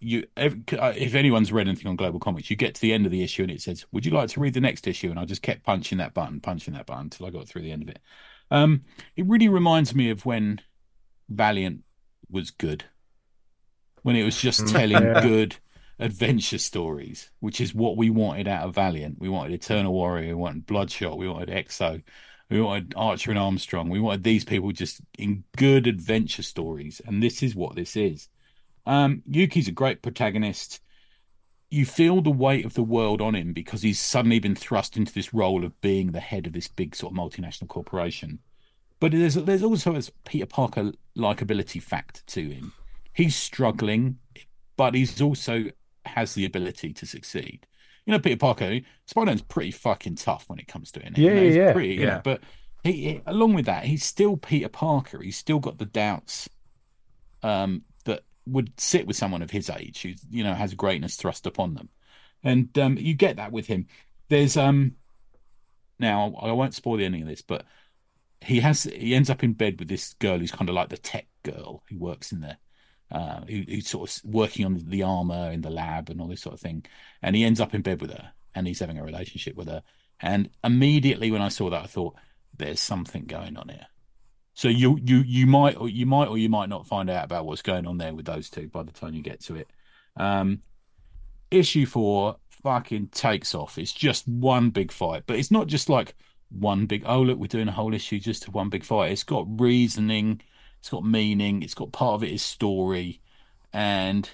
you if, anyone's read anything on Global Comics, you get to the end of the issue and it says, "Would you like to read the next issue?" And I just kept punching that button, punching that button until I got through the end of it. Um, it really reminds me of when Valiant was good, when it was just telling Yeah. good adventure stories, which is what we wanted out of Valiant. We wanted Eternal Warrior, we wanted Bloodshot, we wanted X-O, we wanted Archer and Armstrong. We wanted these people just in good adventure stories, and this is what this is. Um, Yuki's a great protagonist. You feel the weight of the world on him because he's suddenly been thrust into this role of being the head of this big sort of multinational corporation. But there's there's also a Peter Parker likability factor to him. He's struggling, but he's also has the ability to succeed. You know, Peter Parker, Spider-Man's pretty fucking tough when it comes to it. you Yeah, know, yeah, he's yeah. Pretty, you know, Yeah. but he, he- along with that, he's still Peter Parker. He's still got the doubts um, that would sit with someone of his age who you know has greatness thrust upon them, and um, you get that with him. There's um now I won't spoil the ending of this, but he has he ends up in bed with this girl who's kind of like the tech girl who works in there. Uh, who, who's sort of working on the armor in the lab and all this sort of thing, and he ends up in bed with her, and he's having a relationship with her. And immediately when I saw that, I thought, "There's something going on here." So you you you might or you might or you might not find out about what's going on there with those two by the time you get to it. Um, issue four fucking takes off. It's just one big fight, but it's not just like one big. Oh look, we're doing a whole issue just to one big fight. It's got reasoning. It's got meaning. It's got part of it is story, and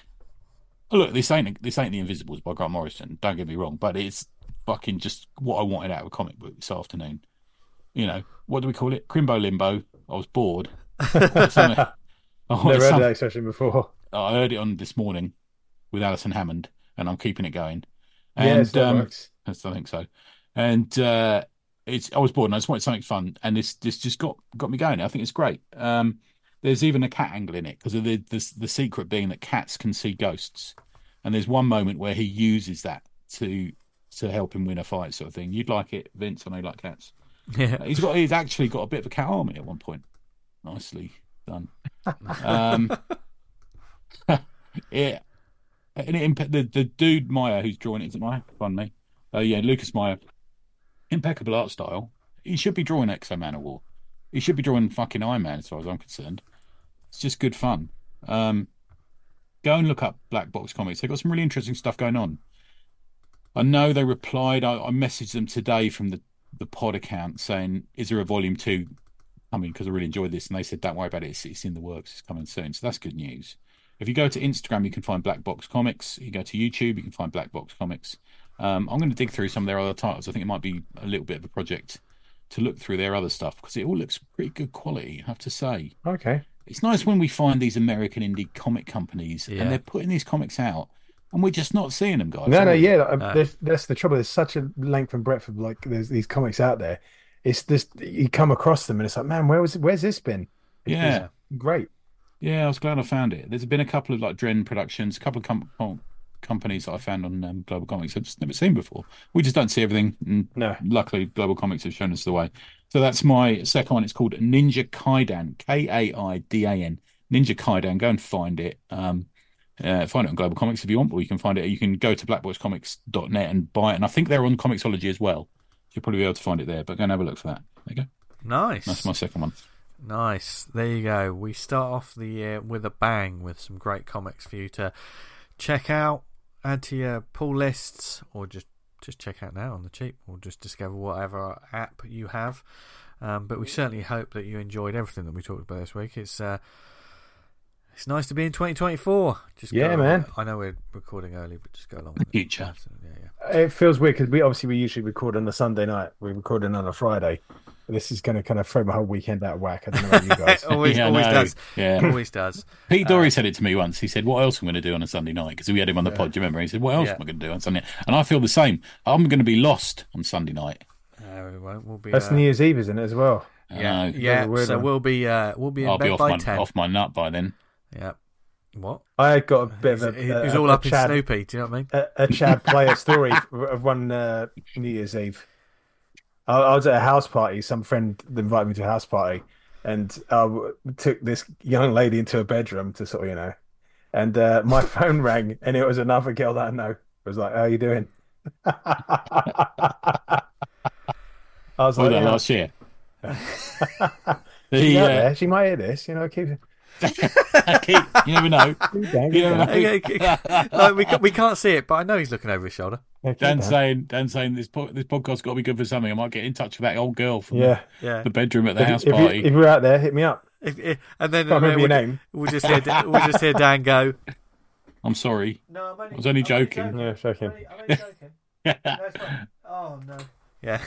oh, look, this ain't this ain't the Invisibles by Grant Morrison. Don't get me wrong, but it's fucking just what I wanted out of a comic book this afternoon. You know what do we call it? Crimbo limbo. I was bored. I Never heard that expression before. I heard it on this morning with Alison Hammond, and I'm keeping it going. And that um, works. I think so. And uh, it's I was bored, and I just wanted something fun, and this this just got got me going. I think it's great. Um, there's even a cat angle in it because of the, the the secret being that cats can see ghosts, and there's one moment where he uses that to to help him win a fight, sort of thing. You'd like it, Vince? I know you like cats. Yeah. He's got he's actually got a bit of a cat army at one point. Nicely done. Um, yeah, and it, the the dude Meyer who's drawing it isn't Meyer. Pardon me. Uh, yeah, Lucas Meyer. Impeccable art style. He should be drawing X-O Manowar. He should be drawing fucking Iron Man, as far as I'm concerned. It's just good fun. Um, go and look up Black Box Comics. They've got some really interesting stuff going on. I know they replied. I, I messaged them today from the the pod account saying, "Is there a volume two coming?" Because I really enjoyed this, and they said, "Don't worry about it. It's, it's in the works. It's coming soon." So that's good news. If you go to Instagram, you can find Black Box Comics. You go to YouTube, you can find Black Box Comics. Um, I'm going to dig through some of their other titles. I think it might be a little bit of a project to look through their other stuff because it all looks pretty good quality. I have to say, Okay. it's nice when we find these American indie comic companies Yeah. and they're putting these comics out, and we're just not seeing them, guys. No, no, we? yeah, uh, No. there's, that's the trouble. There's such a length and breadth of like there's these comics out there. It's this you come across them and it's like, man, where was where's this been? It's Yeah. great. Yeah, I was glad I found it. There's been a couple of like Dren Productions, a couple of com- com- companies that I found on um, Global Comics I've just never seen before. We just don't see everything. No. luckily, Global Comics have shown us the way. So that's my second one. It's called Ninja Kaidan, K A I D A N. Ninja Kaidan. Go and find it. Um, uh, find it on Global Comics if you want, or you can find it. You can go to blackboxcomics.net and buy it. And I think they're on Comixology as well. You'll probably be able to find it there. But go and have a look for that. There you go. Nice. That's my second one. Nice. There you go. We start off the year with a bang with some great comics for you to check out, add to your pull lists, or just just check out now on the cheap, or just discover whatever app you have. Um, but we certainly hope that you enjoyed everything that we talked about this week. It's uh, it's nice to be in 2024. Just go Yeah, along- man. I know we're recording early, but just go along. with it. Future. Yeah, yeah. It feels weird because we obviously we usually record on a Sunday night. We're recording on a Friday. This is going to kind of throw my whole weekend out of whack. I don't know about you guys. It always, Yeah, always know. does. Yeah. Always does. Pete Dory said it to me once. He said, "What else am I going to do on a Sunday night?" Because we had him on the pod. Do you remember? He said, "What else Yeah. am I going to do on Sunday?" And I feel the same. I'm going to be lost on Sunday night. No, we won't. We'll be. That's uh, New Year's Eve, isn't it, as well? Yeah, Uh, yeah. weird So one. we'll be uh, we'll be I'll bed be off by my ten. off my nut by then. Yeah. What? I got a bit of a, he's a, all a up in Chad, Snoopy. Do you know what I mean? a, a Chad player story of one uh, New Year's Eve. I, I was at a house party. Some friend invited me to a house party, and I took this young lady into a bedroom to sort of, you know, and uh, my phone rang, and it was another girl that I know. It was like, "How are you doing?" I was like, that "Yeah." last year? The, out uh. She might hear this, you know. Keep, keep, you never know. keep You never know. Okay, okay. like, we we can't see it, but I know he's looking over his shoulder. Yeah, keep Dan saying, Dan saying this po- this podcast's got to be good for something. I might get in touch with that old girl from Yeah. Yeah. the bedroom at the If, house if, you, party. if you're out there, hit me up. If, if, and then Can't uh, remember your we'll, name. we'll just hear Dan- we'll just hear Dan go. I'm sorry. No, I'm only, I was only I'm only joking. joking. Yeah, joking. joking. oh no. Yeah.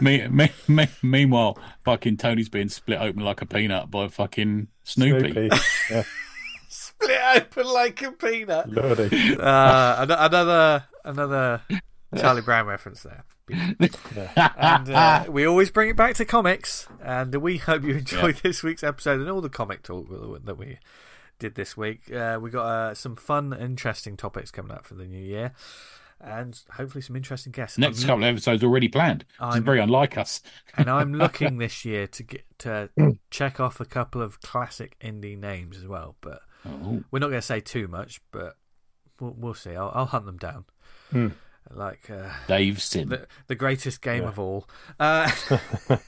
me, me, me, meanwhile, fucking Tony's being split open like a peanut by fucking Snoopy. Yeah, Split open like a peanut. lordy. Uh, an- another another Charlie Brown reference there. and uh, we always bring it back to comics, and we hope you enjoyed this week's episode and all the comic talk that we did this week. Uh, we got uh, some fun, interesting topics coming up for the new year, and hopefully some interesting guests. Next I'm- couple of episodes already planned. It's very unlike us. and I'm looking this year to get to check off a couple of classic indie names as well. But Oh, we're not going to say too much, but we'll, we'll see. I'll, I'll hunt them down. Hmm. Like uh, Dave Sim. the the greatest game Yeah. of all. Uh,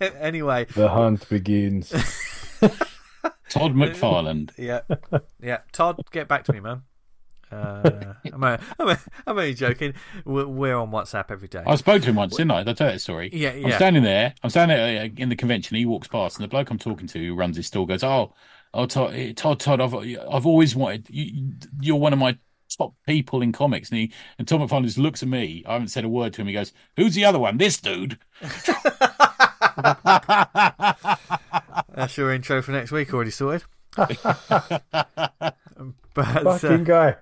anyway, The hunt begins. Todd McFarlane. yeah, yeah. Todd, get back to me, man. Uh, I'm, only, I'm, only, I'm only joking. We're, we're on WhatsApp every day. I spoke to him once, didn't I? Did I tell you that story? Yeah, I'm yeah. standing there. I'm standing there uh, in the convention. He walks past, and the bloke I'm talking to, who runs his store, goes, "Oh, oh, Todd, eh, Todd, Todd I've, I've always wanted. You, you're one of my top people in comics." And he and Tom McFarlane just looks at me. I haven't said a word to him. He goes, "Who's the other one? This dude." That's your intro for next week. Already sorted. but uh, Fucking guy.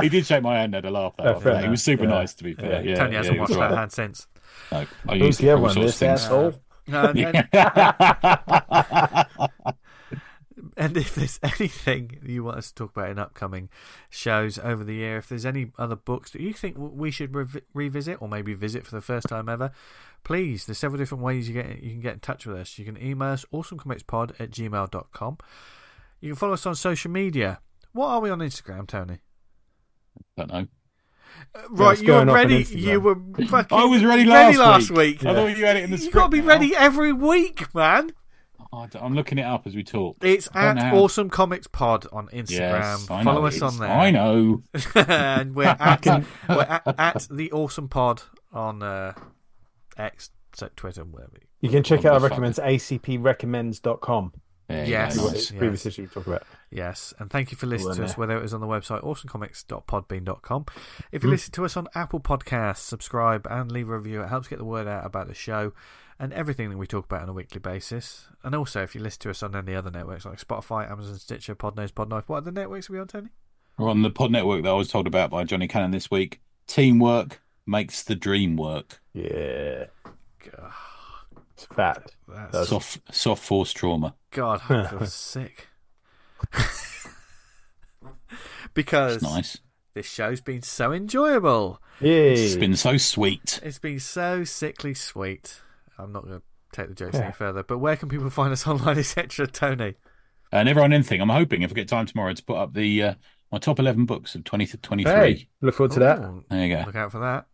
He did shake my hand and had a laugh. Though, Oh, after fair that. he was super Yeah. nice, to be fair. Yeah, Tony yeah, hasn't he was watched that right. hand since. No, I Who's used the other one? This of things. asshole. No, and, and, and if there's anything you want us to talk about in upcoming shows over the year, if there's any other books that you think we should rev- revisit or maybe visit for the first time ever, please, there's several different ways you get you can get in touch with us. You can email us awesomecomicspod at gmail.com. You can follow us on social media. What are we on Instagram, Tony? I don't know. Uh, right, what's you were going on on ready. You were fucking I was ready ready last last week. I thought you had it in the You've got to be now. ready every week, man. Oh, I'm looking it up as we talk. It's I at how- Awesome Comics Pod on Instagram. Yes, Follow us it on is. there. I know. and we're at we're at, at the Awesome Pod on uh, X, so Twitter, whatever. You can check out our Motherfucker. recommends acprecommends.com. There Yes. go, nice. the yes. previous issue we talked about. Yes, and thank you for listening to us, whether it was on the website awesomecomics.podbean.com. If you Hmm. listen to us on Apple Podcasts, subscribe and leave a review. It helps get the word out about the show and everything that we talk about on a weekly basis. And also, if you listen to us on any other networks like Spotify, Amazon, Stitcher, Podnose, Podknife, what other networks are we on, Tony? We're on the pod network that I was told about by Johnny Cannon this week. Teamwork makes the dream work. Yeah. God, It's fat. that's, That's- Soft, soft force trauma. God I feel sick. because It's nice. this show's been so enjoyable. Yay. It's been so sweet. It's been so sickly sweet. I'm not going to take the jokes Yeah. any further, but where can people find us online, etc., Tony? Uh, Never Iron Anything. I'm hoping if I get time tomorrow to put up the uh, my top 11 books of 2023. Hey, look forward to that. There you go. Look out for that.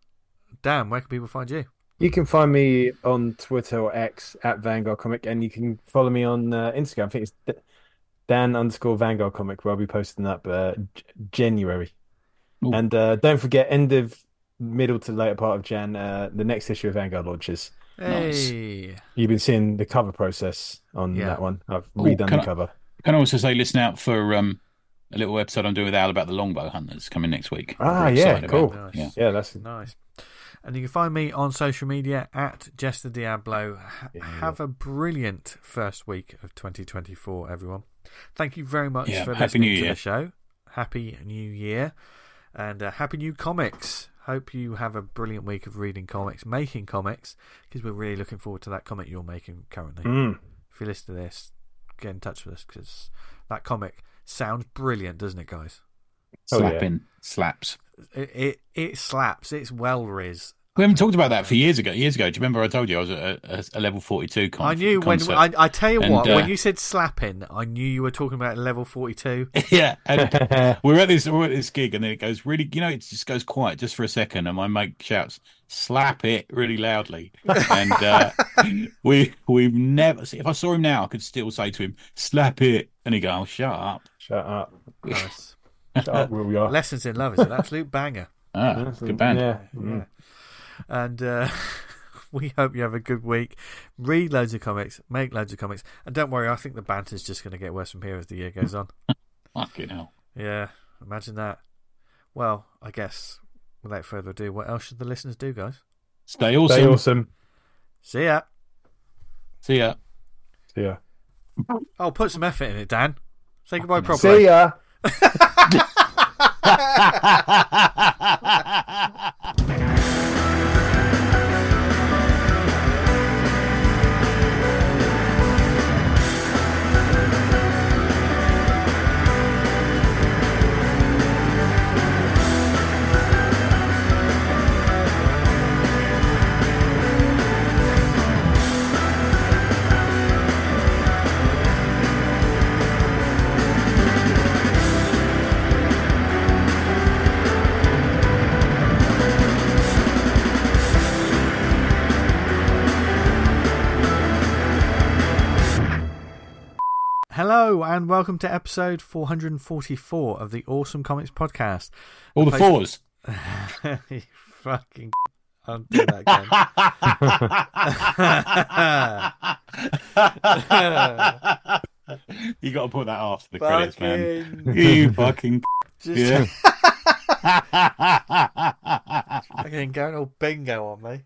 Dan, where can people find you? You can find me on Twitter or X at Vanguard Comic, and you can follow me on uh, Instagram. I think it's Dan underscore Vanguard Comic, where I'll be posting up uh, J- January. Ooh. And uh, don't forget, end of middle to later part of Jan, uh, the next issue of Vanguard launches. Nice. Hey. You've been seeing the cover process on Yeah. that one. I've Ooh, redone can the I- cover. Can I also say, listen out for um, a little episode I'm doing with Al about the longbow hunters coming next week. I'm Ah, yeah, cool. Nice. Yeah. Yeah, that's Nice. And you can find me on social media at Jester Diablo. Ha- Yeah. Have a brilliant first week of 2024, everyone. Thank you very much Yeah, for Happy listening New to Year. the show. Happy New Year. And uh, Happy New Comics. Hope you have a brilliant week of reading comics, making comics, because we're really looking forward to that comic you're making currently. Mm. If you listen to this, get in touch with us because that comic sounds brilliant, doesn't it, guys? Oh, yeah. Slapping slaps. It it, it slaps. It's well riz. We haven't talked about that for years ago. Years ago, do you remember I told you I was at a, a, a level forty-two? Con- I knew when? I, I tell you And, what, uh, when you said slapping, I knew you were talking about level forty two. yeah, and we're at this we're at this gig, and then it goes really, you know, it just goes quiet just for a second, and my mate shouts, "Slap it!" really loudly, and uh, we we've never. If I saw him now, I could still say to him, "Slap it," and he go, "Oh, shut up." Shut up. Nice. Shut up where we are. Lessons in Love is an absolute banger. Ah, Yes, good band. Yeah. Yeah. And uh, we hope you have a good week. Read loads of comics, make loads of comics, and don't worry, I think the banter's just going to get worse from here as the year goes on. Fucking hell. yeah, imagine that. Well, I guess without further ado, what else should the listeners do, guys? Stay awesome. Stay awesome. See ya. See ya. See ya. Oh, put some effort in it, Dan. Say goodbye properly. See ya. Hello, and welcome to episode 444 of the Awesome Comics Podcast. All the place- fours. You fucking. I'll do that again. you got to put that after the credits, man. You fucking Just yeah. fucking going all bingo on me.